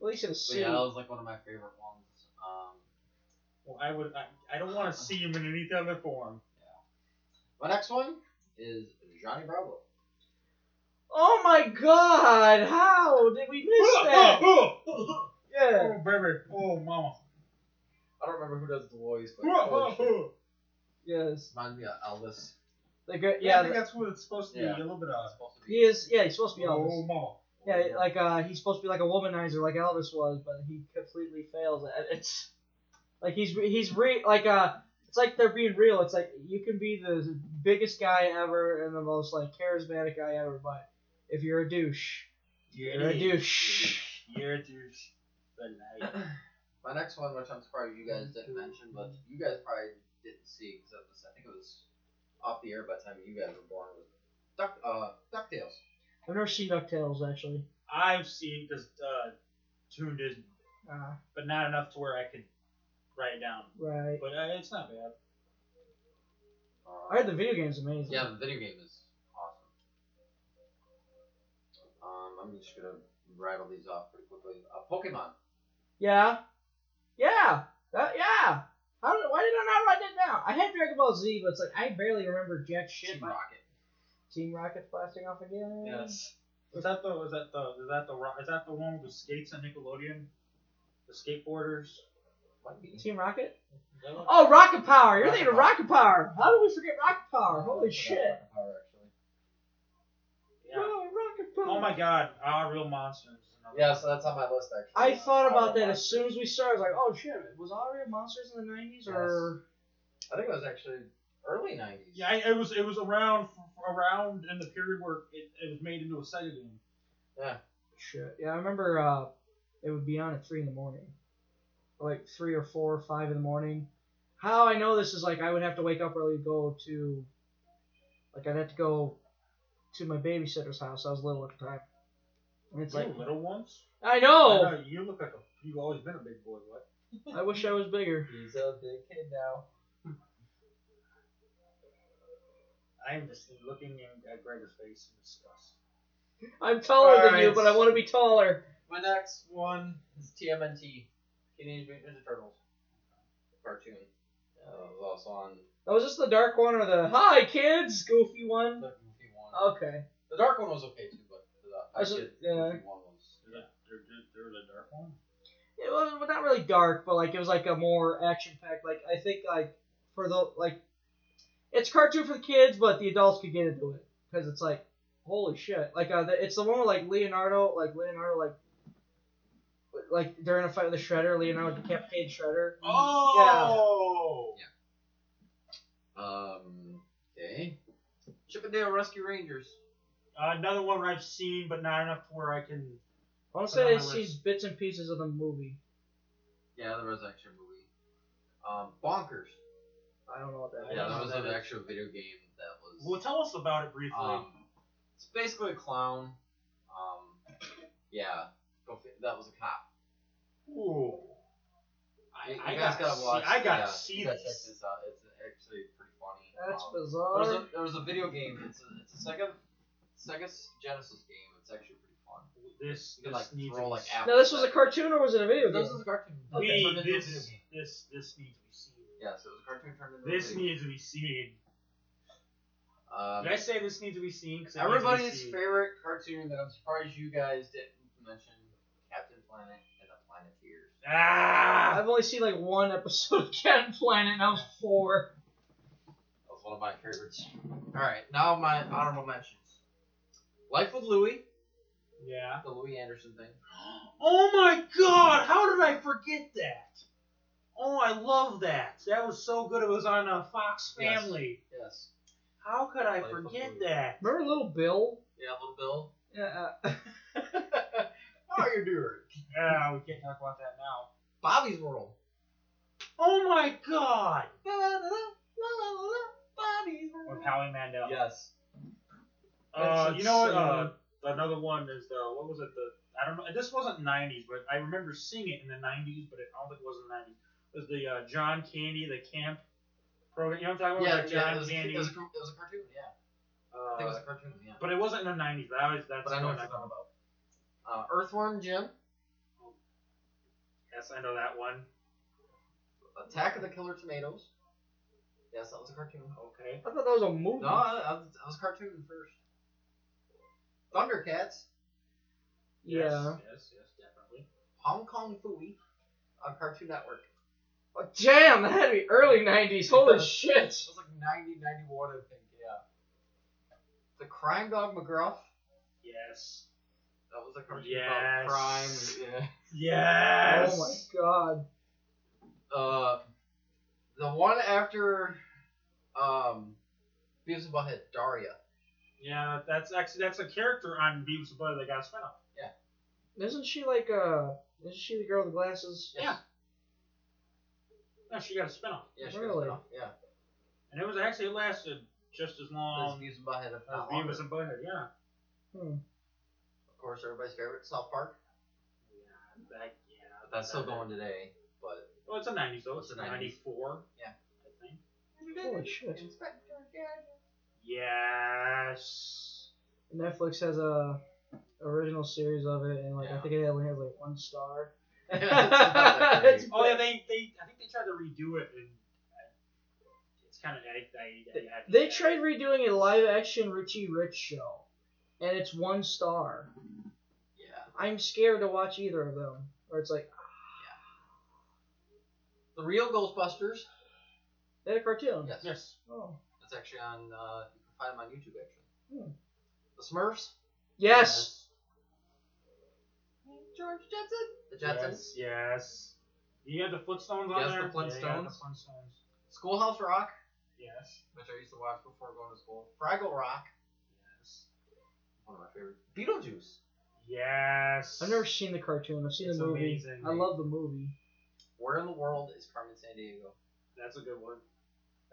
At least in a But suit. yeah, that was like one of my favorite ones. Um, Well, I would. I, I don't want to see him in any other form. Yeah. my next one is Johnny Bravo. Oh my God! How did we miss that? yeah. Oh baby. Oh mama. I don't remember who does the voice, but holy shit. Yes. reminds me of Elvis. The good. Yeah, I think the- that's what it's supposed to be. Yeah. A little bit of. Supposed he is. Yeah, he's supposed to be Oh Elvis. mama. Yeah, like uh, he's supposed to be like a womanizer, like Elvis was, but he completely fails at it. It's like he's he's re like uh, it's like they're being real. It's like you can be the biggest guy ever and the most like charismatic guy ever, but if you're a douche, you're a douche. You're a douche. The light. My next one, which I'm surprised you guys didn't mention, but you guys probably didn't see because was, I think it was off the air by the time you guys were born. Was Duck, uh, Ducktales. I've never seen Ducktales actually. I've seen because uh, tuned in, Uh, but not enough to where I could write it down. right. But uh, it's not bad. Uh, I heard the video game's amazing. Yeah, the video game is awesome. Um, I'm just gonna rattle these off pretty quickly. Uh, Pokemon. Yeah. Yeah. That, yeah. How did, why did I not write that down? I had Dragon Ball Z, but it's like I barely remember jack shit. Team Rocket. Team Rocket's blasting off again. Yes. Was that the? Was that the? Is that the? Is that the one with the skates on Nickelodeon? The skateboarders. Team Rocket? Oh, Rocket Power! You're Rocket thinking of Rocket Power! How did we forget Rocket Power? Holy shit! Rocket Power, actually. Yeah. Oh, Rocket Power! Oh my God! Our real monsters. Yeah, so that's on my list actually. I thought about that Monsters. as soon as we started. I was like, oh shit, was All Real Monsters in the 90s? Or. I think it was actually Early 90s. Yeah, it was it was around around in the period where it, it was made into a Sega game. Yeah. Shit. Yeah, I remember uh, it would be on at three in the morning, like three or four or five in the morning. How I know this is like I would have to wake up early to go to, like I'd have to go to my babysitter's house. I was little at the time. And it's Like like little ones. I know. I know, You look like a. You've always been a big boy. What? I wish I was bigger. He's a big kid now. I am just looking in- at Gregor's face in disgust. I'm taller than you, but I want to be taller. My next one is TMNT, Teenage Mutant Ninja Turtles cartoon. Uh, it was also on Oh, was this the dark one or the Hi Kids Goofy one? the goofy one. Okay. The dark one was okay too, but the I was- I yeah. goofy one was. Yeah, there, there, there was a dark one. It was well, not really dark, but like it was like a more action packed. Like I think like for the like, it's cartoon for the kids, but the adults could get into it because it's like holy shit. Like uh, the, it's the one with like Leonardo, like Leonardo, like like during a fight with the Shredder, Leonardo decapitated Shredder. Oh. Yeah. Um. Okay. Chip 'n Dale Rescue Rangers. Uh, another one where I've seen, but not enough to where I can. I want to Put it say on I my see list. bits and pieces of the movie. Yeah, there was actually a movie. Um, Bonkers. I don't know what that is. Yeah, know that was what an that is. actual video game that was. Well, tell us about it briefly. Um, it's basically a clown. Um, yeah, that was a cop. Ooh. You, I, I guys gotta gotta see- watch. I gotta yeah, see gotta this. check this out. It's actually pretty funny. That's Um, bizarre. There was, a, there was a video game. It's a it's a Sega Sega Genesis game. It's actually pretty fun. This, You can this like needs throw to like be apples. Now this was a cartoon or was it a video This game? was a cartoon. We, that turned into a this, video game. this, this needs to be seen. Yes, it was a cartoon turned into a This video game. needs to be seen. Um, Did I say this needs to be seen? 'Cause it needs to be Everybody's seen. favorite cartoon that I'm surprised you guys didn't mention Captain Planet and the Planeteers. Ah! I've only seen like one episode of Cat Planet, and I was four. That was one of my favorites. Alright, now my honorable mentions. Life with Louie, Yeah. the Louie Anderson thing. Oh my god! How did I forget that? Oh, I love that. That was so good. It was on uh, Fox Yes. Family. Yes. How could I Life with forget Louie. that? Remember Little Bill? Yeah, little Bill. Yeah. Uh, How you doing? Yeah, we can't talk about that now. Bobby's World. Oh my god! Bobby's With World. Howie Mandel. Yes. Uh, you know what? Uh, insane. another one is the what was it? The I don't know. This wasn't '90s, but I remember seeing it in the '90s, but it, I don't think it was in the '90s. It was the uh, John Candy, the camp program. You know what I'm talking Yeah, about? Like yeah, John it was, Candy. it, was a, it was a cartoon, yeah. I think it was a cartoon, yeah. but it wasn't in the '90s. But I was that's But I know what what you're talking about. Uh, Earthworm Jim, Yes, I know that one. Attack of the Killer Tomatoes. Yes, that was a cartoon. Okay. I thought that was a movie. No, I, I, was, I was cartoon first. Thundercats, yeah. Yes, yes, yes, definitely. Hong Kong Phooey on Cartoon Network. Oh, damn, that had to be early 90s. Holy shit. It was like 90, 91, I think, yeah. The Crime Dog McGruff. Yes. That was a cartoon Yes. about crime. Yes. Oh my god. Yeah. Uh, the one after um, Beavis and Butthead, Daria. Yeah, that's actually that's a character on Beavis and Butthead that got a spin-off. Isn't she like, uh, isn't she the girl with the glasses? Yeah. No, she got a spin-off. Yeah, she Really? got yeah. And it was actually it lasted just as There's long Beavis and Butthead. if as not longer. Beavis and Butthead. Yeah. Hmm. Of course, everybody's favorite, South Park. Yeah. That, yeah. But that's still going today. But Well, it's a '90s though. It's It's a 90s. '94. Yeah. I think. Holy shit. Yes. Netflix has a original series of it, and like I think it only has like one star. it's not that great. It's Oh yeah, they they I think they tried to redo it and uh, it's kind of I, I, I, I, They tried redoing a live action Richie Rich show, and it's one star. yeah. I'm scared to watch either of them. Or it's like The real Ghostbusters. they had a cartoon. Yes. Yes. Oh. It's actually on. Uh, you can find them on YouTube actually. Hmm. The Smurfs. Yes. George Jetson. The Jetsons. Yes. Yes. You had the Flintstones on Yes, there. the Yeah, Flintstones. the Flintstones. Schoolhouse Rock. Yes. which I used to watch before going to school. Fraggle Rock. Yes. One of my favorites. Beetlejuice. Yes. I've never seen the cartoon. I've seen It's the movie. amazing. I love the movie. Where in the world is Carmen Sandiego? That's a good one.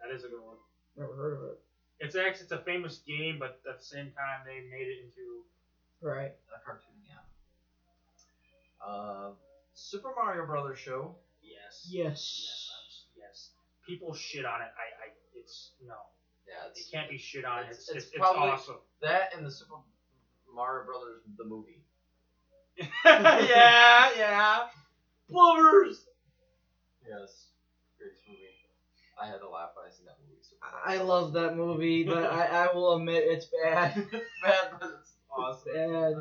That is a good one. Never heard of it. It's actually it's a famous game, but at the same time they made it into Right. A cartoon, yeah. Uh, Super Mario Brothers show. yes. Yes. Yes. People shit on it. I, I it's no. Yeah, It it's can't be shit on. It's It's- it's, it's it's, probably- awesome. that and the Super Mario Brothers the movie. yeah, yeah. Blubbers. Yes, greatest movie. I had to laugh when I seen that movie. Super I love that movie, but I, I will admit it's bad. Brothers. bad, but it's awesome. Bad.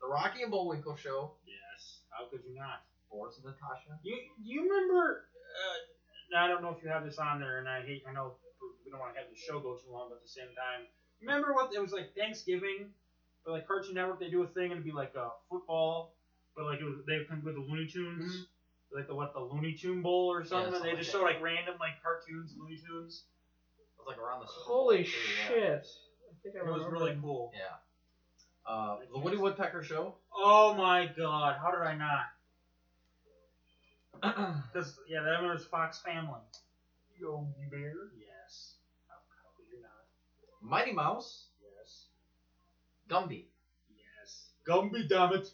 The Rocky and Bullwinkle show. Yes. How could you not? Boris and Natasha. You you remember? Uh, I don't know if you have this on there, and I hate. I know we don't want to have the show go too long, but at the same time, remember what it was like Thanksgiving, but like Cartoon Network, they do a thing and it'd be like a football, but like it was they come with the Looney Tunes, like the what the Looney Tune Bowl or something. and they something just like show like random like cartoons, Looney Tunes. It was like around the Super Holy Bowl, too, yeah. shit. I think I It was remember. really cool. Yeah. Uh, the Woody Woodpecker show. Oh my god, how did I not? Because yeah, that was Fox Family. Yogi Bear. Yes. How, how could you not? Mighty Mouse. Yes. Gumby. Yes. Gumby, damn it.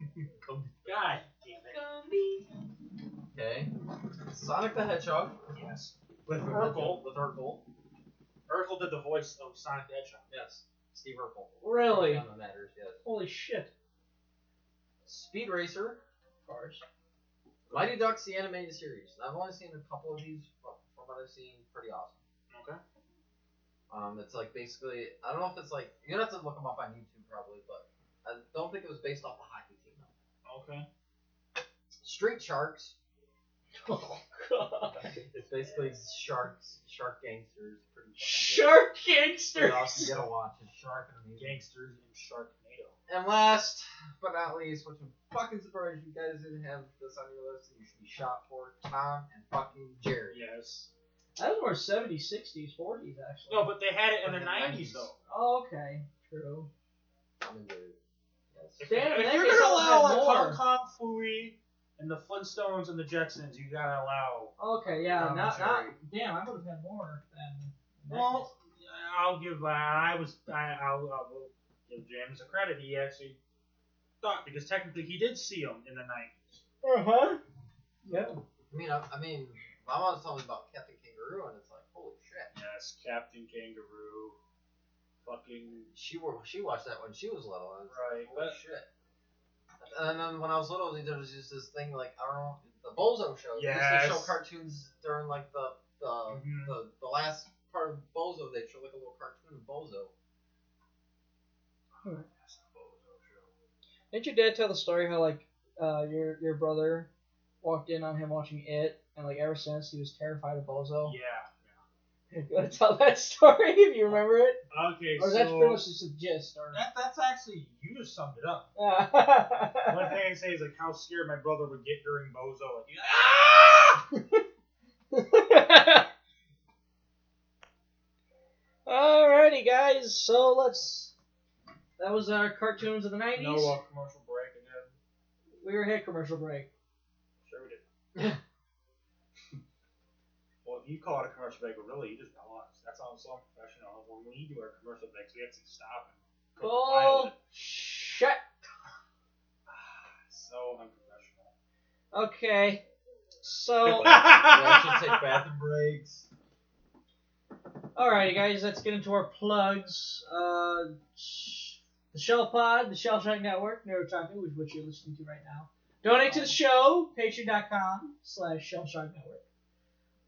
Gumby. God damn it. Okay. Sonic the Hedgehog. Yes. With Urkel. Urkel. With Urkel. Urkel did the voice of Sonic the Hedgehog. Yes. Steve Urkel. Really? On the matters, yes. Holy shit. Speed Racer. Of course. Mighty Ducks, the animated series. I've only seen a couple of these, but from what I've seen, pretty awesome. Okay. Um, it's like basically, I don't know if it's like you'd have to look them up on YouTube probably, but I don't think it was based off the hockey team though. Okay. Street Sharks. Oh god. It's basically sharks, shark gangsters. Pretty fucking good. Shark Pretty gangster. awesome. You gotta watch it. Shark and amazing. Gangsters in Sharknado. And last but not least, which I'm fucking surprised you guys didn't have this on your list, and you should be shot for Tom and fucking Jerry. Yes. That was more 70s, 60s, 40s actually. No, but they had it in But the the 90s 90s. though. Oh, okay. True. Tom and Jerry. Yes. If, Damn, if that you're gonna I would've allow had like more. Hong Kong Phooey and the Flintstones and the Jetsons, you gotta allow. Okay, yeah. Not, not, damn, I would have had more than. in that Well, I'll give. Uh, I was. I, I'll, I'll give James a credit. He actually thought because technically he did see them in the 90s. Uh huh. Yeah. I mean, I, I mean, my mom was telling me about Captain Kangaroo, and it's like, holy shit. Yes, Captain Kangaroo. Fucking. She were, she watched that when she was little. And Right, Like, holy but- shit. And then when I was little, there was just this thing like I don't know, the Bozo show. They used to show cartoons during like the the, Mhm. the the last part of Bozo. They'd show like a little cartoon of Bozo. Didn't your dad tell the story how like uh your your brother walked in on him watching it, and like ever since he was terrified of Bozo? Yeah. You wanna tell that story if you remember it, Okay, or so that's pretty much just a gist, or. that, that's actually you just summed it up. One thing I say is like how scared my brother would get during Bozo. Like, ah! Alrighty, guys. So let's. That was our cartoons of the nineties. No uh, commercial break again. We were hit commercial break. Sure we did. Well, if you call it a commercial break, but really you just tell us. That sounds so unprofessional. When we do our commercial breaks, we actually stop and go to Oh shit. So unprofessional. Okay. So. we actually take bathroom breaks. Alrighty, guys, let's get into our plugs. Uh, the Shell Pod, the Shell Shock Network, Neurotaku, is what you're listening to right now. Donate to the show, patreon.com slash Shell Shock Network.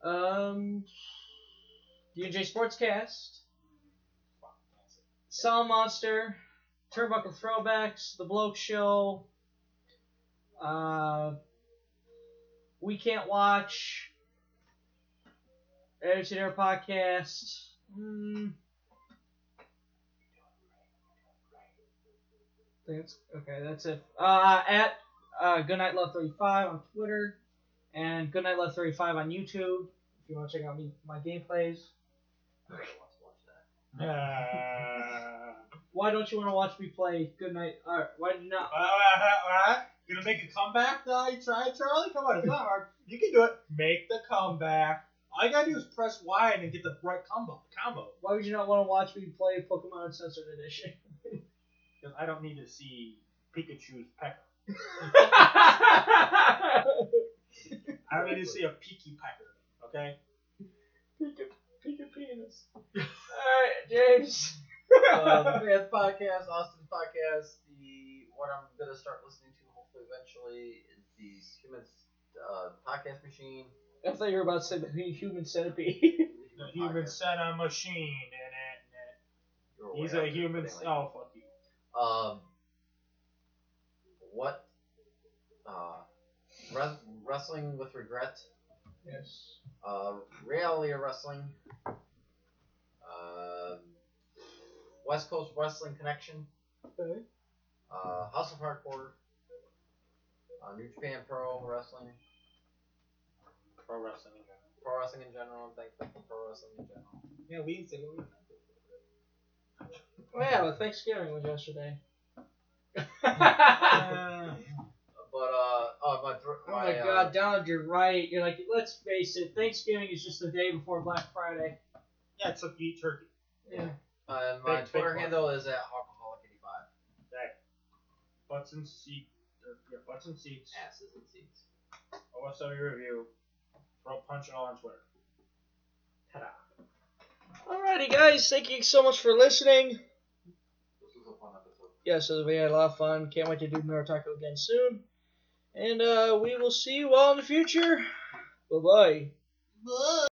Um, DJ Sportscast, Sound Monster, Turnbuckle Throwbacks, The Bloke Show, uh, We Can't Watch, Attitude Era Podcast. Mm. That's okay. That's it. Uh, at uh, Goodnight Love thirty five on Twitter, and Goodnight Love thirty five on YouTube. If you want to check out me my gameplays. Nobody wants to watch that. Uh, Why don't you want to watch me play Good Night? Alright, why not? Gonna make a comeback? No, you try, Charlie. Come on, it's not hard. You can do it. Make the comeback. All you gotta do is press Y and then get the right combo. Combo. Why would you not want to watch me play Pokemon Uncensored Edition? Because I don't need to see Pikachu's pecker. I don't need to see a Peaky pecker. Okay. Pika, Pika penis. Alright, James. uh, the Fans Podcast, Austin Podcast, the what I'm gonna start listening to hopefully eventually is the Human uh, Podcast Machine. I thought you were about to say the Human Centipede. The human center machine. And, and, You're and. He's way a off, human. but anyway. Oh, fuck you. Um, what? Uh, res- wrestling with regret. yes. Uh, reality wrestling. Um, West Coast Wrestling Connection. Okay. Uh, House of Hardcore. Uh, New Japan Pro Wrestling. Pro wrestling. in general. Pro Wrestling in general. I'm thankful for Pro Wrestling in general. Yeah, we didn't say what Oh yeah, well, Thanksgiving was yesterday. Uh, But uh, oh my, dr- Oh my uh, god, Donald, you're right. You're like, let's face it, Thanksgiving is just the day before Black Friday. yeah, it's like you eat turkey. Yeah. Uh, my Big- big Twitter one. handle is at Alcoholic85. Hey. Butts and seats. Yeah, butts and seats. Asses and seats. OSW review. Throat punch it all on Twitter. Ta-da. Alrighty, guys, thank you so much for listening. This was a fun episode. Yes, it was we had a lot of fun. Can't wait to do Naruto again soon. And uh, we will see you all in the future. Bye bye.